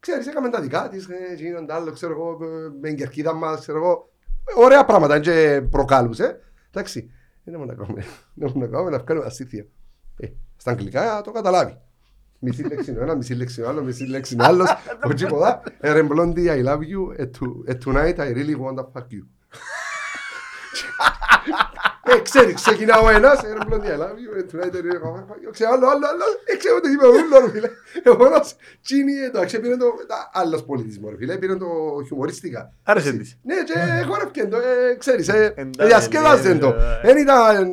Ξέρεις, έκαμε τα δικά της, ε, γίνον τα άλλο, ξέρω εγώ, ε, με εγκερκίδα μας, ξέρω εγώ. Ε, Ωραία πράγματα, και προκάλουσε. Εντάξει, δεν έχουμε να κάνουμε, δεν έχουμε να κάνουμε να βγάλουμε αστήθεια. Ε, στα αγγλικά το καταλάβει. Μισή λέξη είναι ο ένας, μισή λέξη είναι ο άλλος, μισή λέξη είναι ο άλλος. Ο τίποτα. Ε, ρε Blondie, I love you. ε, to- ε, Tonight I really want to fuck you. Ε, ξέρεις, ξεκινά ο ένας, ε, ρε Blondie, I love you. ε, Tonight I really want to fuck you. Ξέρω άλλο, άλλο, άλλο. Ε, ξέρω τι είπε ο ούλο, ρε φίλε. Εγώ ένας τσίνι, ε, το αξέ, πήρε το τα- άλλος πολιτισμός, ρε φίλε. Πήρε το χιουμοριστικά. Άρεσε Έτσι. της. Ναι, και χόρευκε το, ε, ξέρεις, ε, Εντάξει, διασκέδαζε το. ε, Δεν ήταν...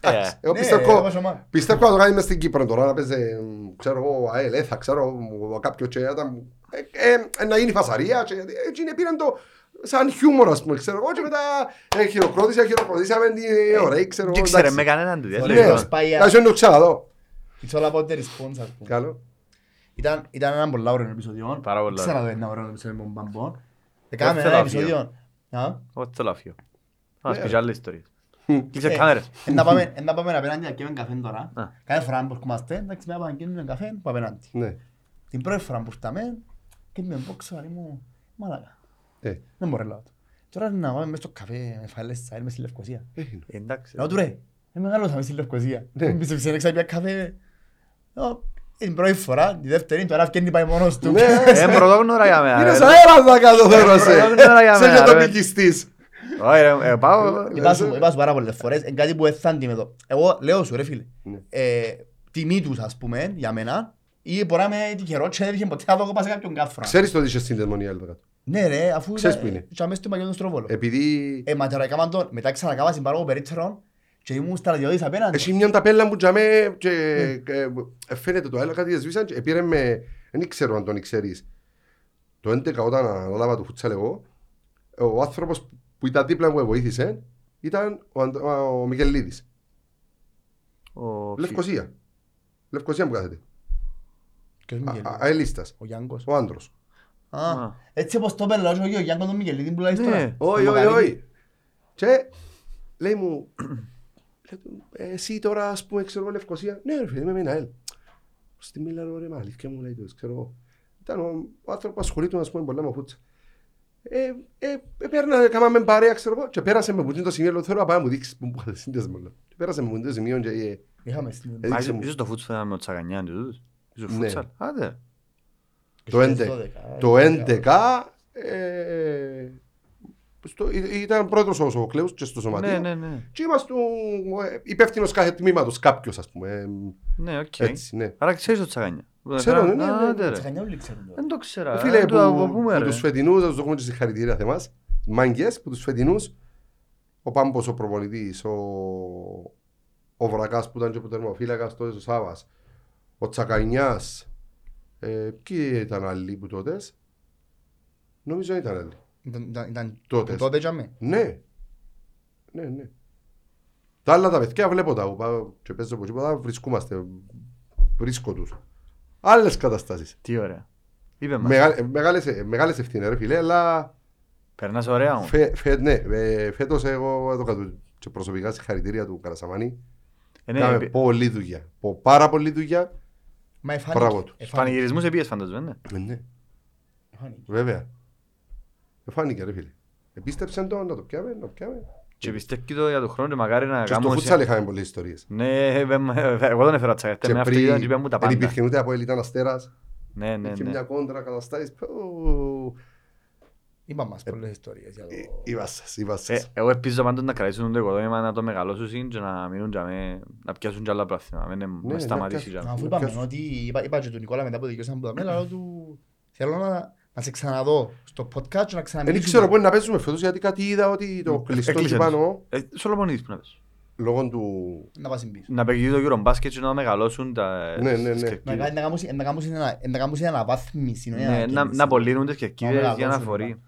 εντάξει, Εγώ Ναι, πιστεύω, όπως ομάδα. Πιστεύω να το κάνει μες στην Κύπρο τώρα, να παίζει, μ, ξέρω εγώ, ΑΕΛ, ΕΘΑ, ξέρω, μ, κάποιο και ήταν, ε, ε, να γίνει φασαρία και έτσι είναι πήραν το σαν χιούμορ, ας πούμε, ξέρω εγώ, και μετά ε, χειροκρότησα, χειροκροτήσαμε, τι ωραία, ξέρω εγώ, Δεν ξέρε εντάξει. με κανέναν του. Ναι, διάλεγε. ως πάει- Εντάξει, δεν το ξαναδώ. It's all about the response, ας πούμε. Καλό. Ήταν, ήταν ένα πολύ ωραίο επεισόδιο. Πάρα πολύ Ξέρω ωραίο. ένα ωραίο επεισόδιο με τον Μπαμπόν. Έκαμε θέλω ένα να φύγω. επεισόδιο. Α; Εγώ θέλω να φύγω. Να Ναι. σπίτι άλλες ιστορίες. Μ. Κλείσε Ε, κάμερες. εν να πάμε- εν να πάμε απέναντι να πιούμε καφέ τώρα. Α. Κάθε φορά που ερχόμαστε, εντάξει, να πάμε να πιούμε καφέ που απέναντι. Ναι. Την πρώτη φορά που ήρθαμε, και με μπόξο, αρή μου, μάλακα. Ε, Δεν μπορώ να λέω. Τώρα να πάμε μες στο καφέ, με φάλες σάιλ, μες στη Λευκοσία. έγινε. Εντάξει. Λέω του ρε, δεν μεγάλωσαμε στη Λευκοσία. Ναι. Μην πεις ότι ξέρεις πια καφέ. Λέω, Την πρώτη φορά, τη δεύτερη, τώρα βγαίνει πάει μόνος του. Ναι, Ε, πρωτόγνωρα για μένα. Είναι ρε. σαν αέρα να κάτω θέλω σε. Πρωτόγνωρα για Σε μένα, και το ρε. πικιστής. Όχι, ρε, ε, πάω. Είπα σου, είπα σου πάρα πολλές φορές, είναι κάτι που δεν θα αντιμετω. Εγώ λέω σου ρε φίλε, Ναι. ε, τιμή τους ας πούμε, για μένα, ή μπορεί να είμαι τυχερός και δεν είχε ποτέ να δω πάω σε κάποιον κάφρα. Ξέρεις το ότι είσαι συνδεσμονία εδώ κάτω. Ναι ρε, αφού Ξέρεις ήταν- που είναι. και αμέσως στο Μαγιόν του Στρόβολο. Επειδή Ε, μα τώρα έκαναν τον, μετά ξανακάβα συμπάραγω περίτσερον και ήμουν στρατιώτης απέναντι. Έχει μια ταπέλα που τζαμέ και ε, ε, φαίνεται το άλλο κάτι σβήσαν και πήρε με, δεν ξέρω αν τον ξέρεις. Το 11 όταν αναλάβα το φουτσάλ εγώ, ο άνθρωπος που ήταν δίπλα μου που βοήθησε ήταν ο, Αντ- ο Μικελίδης. Ο- Λευκοσία. Λευκοσία που κάθεται. Ποιος Μικελίδης; Α- Αελίστας. Ο Γιάνγκος. Ο άντρος. Α, Α. έτσι όπως το πέλα, όχι ο Γιάνγκο τον Μικελίδη που λέει Ναι. τώρα. Όχι, Τον όχι, Μακαρίτη. όχι. Και λέει μου, λέει του, «Ε, εσύ τώρα ας πούμε ξέρω εγώ Λευκοσία. Ναι ρε φίλε, είμαι με ΑΕΛ. Στη Μίλαν ρε μα αλήθεια μου λέει τους, ξέρω εγώ. Ήταν ο, ο άνθρωπος που ασχολείται ας πούμε πολλά με φούτσα. Ε, ε, ε, πέρνα, κάναμε παρέα, ξέρω εγώ, και πέρασε με που το σημείο, λέω, θέλω να πάει να μου δείξεις που μου είχατε σύνδεσμο. λέω. Και πέρασε με που το σημείο και ε, Είχαμε στην... Ε, Α, δείξε μου. Ίσως το φούτσο ήταν με ο Τσαγανιάν και τούτους. Ίσως Ναι. φούτσαλ. Άντε. Το 11. Το 11 ε, στο, ή- ήταν πρώτος ο Σοφοκλέους και στο σωματείο. Ναι, ναι, ναι. Και είμαστε υπεύθυνος κάθε τμήματος κάποιος ας πούμε. ε, Ναι, οκ. Έτσι, ναι. Άρα ξέρεις το Τσακανιά. Ξέρω, ναι, ναι, ναι. Άντε, ρε. Τσακανιά όλοι ξέρουν το. Δεν το ξέρα. Φίλε, Δεν που, το από πού με, που ρε. τους φετινούς, θα τους δώσουμε και συγχαρητήρια θεμάς, μάγκες, που τους φετινούς, ο Πάμπος ο προπονητής, ο, ο Βρακάς που ήταν και ο τερμοφύλακας τότε ο Σάβας, ο Τσακανιάς, ε, ποιοι ήταν άλλοι που τότες, νομίζω ήταν άλλοι. Ήταν- ήταν- Ήταν Τότες. που τότες τζάμε. Ναι, ναι, ναι. Τα άλλα τα παιδιά βλέπω τα που πάω και παίζω από τίποτα, βρισκόμαστε, βρίσκω τους. Άλλες καταστάσεις. Τι ωραία. Είπε μας. Μεγα- Μεγάλες, μεγάλες ευθύνες ρε φίλε, αλλά Περνάς ωραία όμως. Φε, φε, ναι, ε, φέτος εγώ έδωκα του και προσωπικά συγχαρητήρια του Καρασαμάνη. Ε, ναι, Κάμε επί- πολλή δουλειά. Πο- Πάρα πολλή δουλειά. Μα εφάνηκε. Μπράβο τους. εφάνηκε, Πανηγυρισμούς επίες φαντάζομαι, ναι. Ε, ναι, εφάνηκε. βέβαια. Εφάνηκε ρε φίλε. Επίστεψαν το να το πιάμε, να το πιάμε. Και πιστεύει το για τον χρόνο και μακάρι να Και στο κάνουμε... φούτσαλ είχαμε πολλές ιστορίες. Ναι, ε, ε, ε, εγώ δεν έφερα τσαγατέ. Και Με αυτό πριν ήταν και είπα μου τα δεν πάντα. υπήρχε ούτε από ήταν αστέρας. Ναι, ναι, Είχε ναι. μια κόντρα καταστάσεις. Πω, Είπα μας πολλές ιστορίες για το... ε, Είπα σας, είπα Ε, σας. Εγώ ελπίζω πάντως να κρατήσουν το οικοδόμημα, να το μεγαλώσουν και να μείνουν για με, να πιάσουν κι άλλα πράθυμα. Μην Ναι, με να σταματήσει πιάσουν. για Αφού να είπαμε πιάσω. ότι είπα, είπα και του Νικόλα μετά που δικαιώσαμε που τα μέλα, του θέλω να, να σε ξαναδώ στο podcast και να Δεν ξαναμιλήσουμε. ξέρω πού να παίζουμε φέτος γιατί κάτι είδα ότι το κλειστό εκεί Έκλεισε. πάνω Ε, Σολομονίδης που να πες. Λόγω του... Να πας πίσω. Να παίξει το Eurobasket και να μεγαλώσουν τα... Ναι, ναι, ναι. τις Να κερκίδες. κάνει- να κάνουν- να κάνουν ένα- να κάνουν μια αναβάθμιση. όχι Ναι, να- ανακαίνιση. να απολύνουν τις κερκίδες Να για να μεγαλώσουν, φορεί.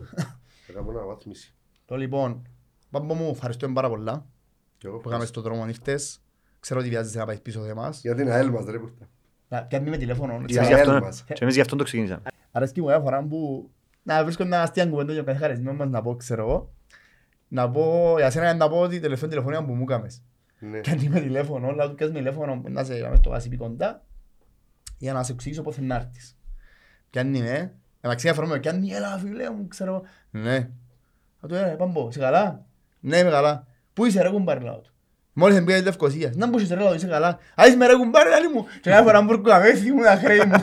Θα κάνουμε αναβάθμιση. Το λοιπόν, Πάμπο μου, ευχαριστούμε πάρα πολλά Και εγώ που είχαμε στον δρόμο ήρθες. Ξέρω ότι βιάζεσαι να πάεις πίσω σε εμάς. Για την ΑΕΛ μας ρε που ήρθα. Να πιάνει με τηλέφωνο. Και Για εμείς γι' ΑΕΛ αυτό- μας. και εμείς γι' αυτό το ξεκίνησαμε. Αρέσκει μου μια φορά που να βρίσκω ένα αστεία κουβέντα για κάθε χαρισμένο μας να πω, ξέρω εγώ. Να πω, για σένα να πω ότι τελευταία τηλεφωνία που μου έκαμες. Ναι. Κάνει με τηλέφωνο, αλλά του κάνεις με τηλέφωνο που να σε να στο γάσι κοντά για να σε εξηγήσω πότε να έρθεις. Πιάνει με, εντάξει μια φορά με πιάνει, έλα φίλε μου, ξέρω εγώ. Ναι. Θα του έλεγα, πάμπο, είσαι καλά; Ναι, είμαι καλά. Πού είσαι ρε κουμπάρι λάω του. Μόλις εμπήγα της Λευκοσίας. Να μπούσεις ρε λάω, είσαι καλά. Α, είσαι με ρε κουμπάρι λάλη μου. Και μια φορά μπουρκου αμέσι μου τα χρέη μου.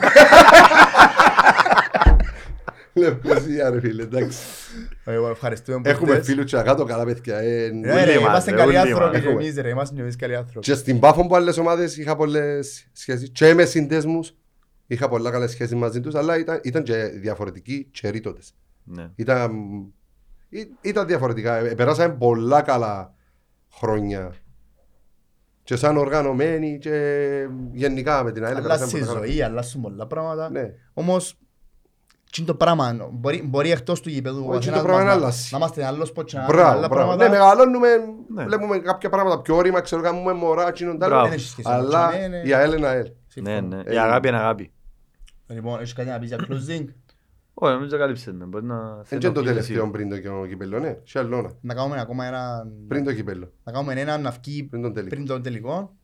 Λευκοσία ρε φίλε, εντάξει. Εγώ ευχαριστούμε που Έχουμε ήρθες. φίλους και κάτω καλά παιδιά. ε, Ναι, ρε, Όλοι είμαστε μας, καλοί όλοι άνθρωποι μας. και εμείς ρε, είμαστε και εμείς καλοί άνθρωποι. Και στην Πάφο που άλλες ομάδες είχα πολλές σχέσεις και με συνδέσμους. Είχα πολλά καλές σχέσεις μαζί τους, αλλά ήταν, ήταν και διαφορετικοί και ρήτοτες. Ναι. Ήταν, ή- ήταν διαφορετικά. Ε, Περάσαμε πολλά καλά χρόνια. Και σαν οργανωμένοι και γενικά με την ΑΕΛ. Αλλάζει περάσαμε η πολλά καλά. ζωή, αλλάζουν πολλά πράγματα. Ναι. Όμως, τι είναι το πράγμα, μπορεί, μπορεί εκτός του γηπέδου ο Όχι, το καθένας πράγμα μας είναι να- άλλας. να είμαστε άλλος σποτ και να κάνουμε Μπράβο, άλλα μπράβο. πράγματα. Ναι, μεγαλώνουμε, Ναι. βλέπουμε κάποια πράγματα πιο όρημα, ξέρω, κάνουμε μωρά, κοινωντα Μπράβο. άλλο. Δεν έχει σχέση, Αλλά ναι, ναι. η ΑΕΛ είναι ΑΕΛ. Ναι, Συμφωνώ. ναι. Ε, Η αγάπη είναι αγάπη. Λοιπόν, έχεις κάτι να πεις για closing. Όχι, νομίζω κάλυψες με. Μπορεί να... Δεν είναι το τελευταίο πριν το κυπέλλο, ναι. Σε αλλόνα. Να κάνουμε ακόμα ένα... Πριν το κυπέλλο. Να κάνουμε ένα να βγει Πριν τον τελικό. πριν τον τελικό.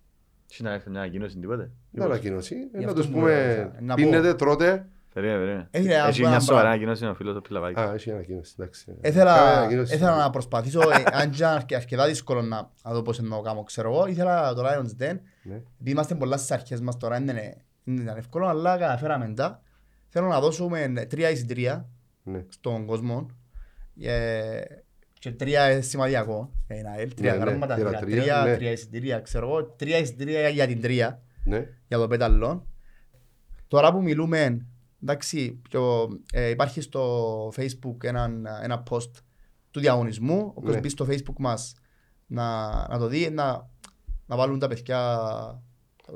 Τι να έρθει μια ανακοίνωση τίποτε. Δεν ανακοίνωση. Ε, Γι' Να αυτό τους μου πούμε, έγραψα. Να πω. πίνετε, τρώτε. Περίμενε, περίμενε. Έχει, ρε, Έχει ένα μια σοβαρά πράγμα. ανακοίνωση ο φίλος ο Πιλαβάκης. Α, έχει ανακοίνωση, εντάξει. Κάνε Ήθελα, ανακοίνωση. ήθελα να προσπαθήσω, ε, αν και είναι αρκε- αρκετά δύσκολο να, να δω πώς να το κάνω, ξέρω εγώ, ήθελα το Lions Den, Ναι. επειδή είμαστε πολλά στις αρχές μας τώρα, δεν είναι, δεν ήταν εύκολο, αλλά καταφέραμε τα. Θέλω να δώσουμε τρία εισιτήρια Ναι. στον κόσμο ε, και τρία είναι σημαντικό, ένα ΑΕΛ, τρία Ναι, ναι, γράμματα, τρία, τρία, τρία, τρία, ναι. τρία εισιτήρια, ξέρω εγώ, τρία εισιτήρια για την τρία, Ναι. για το πέταλο. Τώρα που μιλούμε, εντάξει, πιο, ε, υπάρχει στο facebook ένα, ένα post του διαγωνισμού, όποιος Ναι. μπει στο facebook μας να, να το δει, να, να βάλουν τα παιδιά το,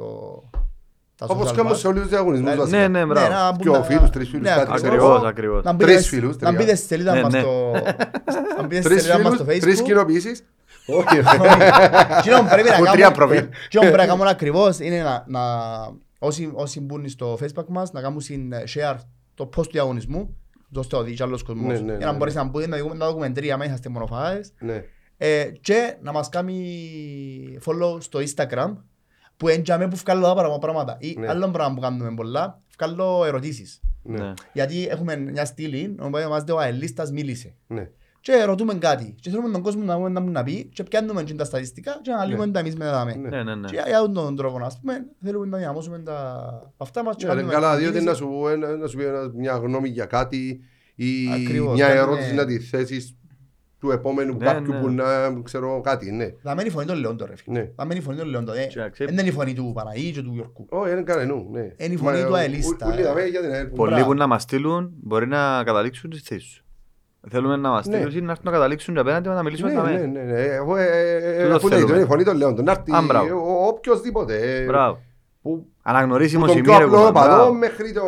τα Όπως social κάνουμε μας. σε όλους τους διαγωνισμούς Ναι, βασικά. Ναι, ναι, Ναι, μπράβο. να μπουν Πιο τα- φίλους, τρεις φίλους, ναι, κάτι ακριβώς. Ακριβώς, ακριβώς. Να μπείτε- Τρεις φίλους, Να τρία. μπείτε στη σελίδα Ναι, μας ναι. στο... Να μπείτε στη Τρεις σελίδα μας φίλους, στο τρεις facebook. κοινοποιήσεις. Όχι, ρε. Κοινό πρέπει να Έχω τρία κάνουμε- προφίλ. κοινό πρέπει να κάνουμε ακριβώς είναι να, να όσοι, όσοι μπουν στο facebook μας να κάνουν συν share το post του διαγωνισμού ώστε το δει και άλλος κόσμος Ναι, ναι, για να ναι, μπορείς ναι. να μπουν να δούμε τα δοκιμεντρία μέσα είστε μονοφάες Ναι. ε, και να μας κάνει follow στο instagram που είναι για μέ που βγάλω τα πράγμα- πράγματα ή Ναι. άλλο πράγμα που κάνουμε πολλά βγάλω ερωτήσεις Ναι. Γιατί έχουμε μια στήλη, όπου είμαστε ο αελίστας μίλησε. Ναι. Και ρωτούμε κάτι. Και θέλουμε τον κόσμο να πούμε να μου να πει και πιάνουμε και τα στατιστικά και αναλύουμε τα εμείς μετά. Ναι. Ναι, ναι, ναι. Και για αυτόν τον τρόπο, ας πούμε, θέλουμε να διαμώσουμε τα αυτά μας και Ναι, ρε, κάνουμε Καλά, την διότι κίνηση. να σου, ένα- να σου πει ένας μια γνώμη για κάτι ή Ακριβώς, μια κάτι ερώτηση είναι- να τη θέσεις του επόμενου Ναι, κάποιου ναι. που να ξέρω κάτι, ναι. Θα μένει η φωνή των Λεόντων ρε φίλε. Ναι. Θα μένει η φωνή των Λεόντων. ε. Και να ξέρει- Δεν είναι η φωνή του Παναγί και του Γιορκού. Όχι, δεν κανενού, ναι. Είναι η φωνή Μα, του ο- αελίστα, ο- Ούλοι ε. δαμέ για την ΑΕΛ. Πολλοί Μπράβο. που να μας στείλουν μπορεί να καταλήξουν στις θέσεις σου. Θέλουμε να μας Ναι. στείλουν ή να έρθουν να καταλήξουν και απέναντι να μιλήσουμε Ναι, τα ναι, μέ. ναι, ναι. Εγώ, ε, ε, Τούτο αφού λέει, θέλουμε. είναι η φωνή των Λέοντων. Να έρθει Α, μπράβο. ο- οποιοσδήποτε. ε, Μπράβο. που- Αναγνωρίσιμο Που τον σημείο πιο ρε απλό κουμπά, οπαδό μπράβο. μέχρι το,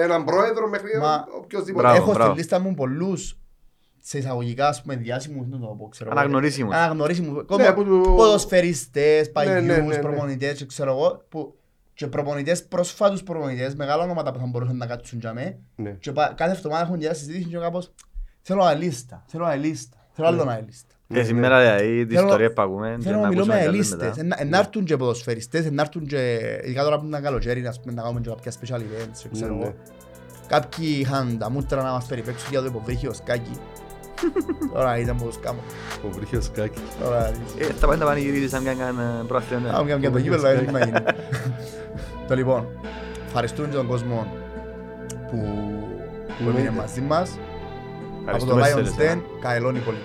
έναν πρόεδρο μέχρι Μα- οποιοσδήποτε. Μπράβο, Έχω στη μπράβο. λίστα μου πολλούς σε εισαγωγικά ας πούμε διάσημους, να το πω, ξέρω εγώ. Αναγνωρίσιμους. Αναγνωρίσιμους. Ναι, Ακόμα που του- ποδοσφαιριστές, Ναι, ναι, ναι, παλιούς, ναι. προπονητές και ξέρω εγώ, που και προπονητές, πρόσφατους προπονητές, μεγάλα ονόματα που θα μπορούσαν να κάτσουν για μέ. Ναι. Και πα- κάθε εβδομάδα έχουν μια συζήτηση και κάπως θέλω αελίστα, θέλω αελίστα, θέλω άλλον αελίστα. Και σήμερα δηλαδή τη Θέλω- ιστορία που ακούμε και Θέλω να να μιλώ με ακούσουμε καλές αελίστες, μετά. εν- εν να έρθουν και ποδοσφαιριστές, εν να έρθουν και ειδικά τώρα που είναι καλοκαίρι, ας πούμε, να κάνουμε και κάποια special events, και ξέρω Ναι, ναι. εγώ. Κάποιοι είχαν τα μούτρα να μας περιπέξουν για το υποβρύχιο σκάκι. Τώρα ήταν που το σκάμω. Ο Βρύχιος Σκάκη. Τώρα Ε, τα πάντα πανηγυρίζεις αν κάνουν προαθλήμα. Πάμε για το γήπεδο, δεν είναι να γίνει. Το λοιπόν, ευχαριστούμε και τον κόσμο που που έμεινε μαζί μας. Από το Ευχαριστούμε Lions σε εσένα. Den, Καελόνι πολύ.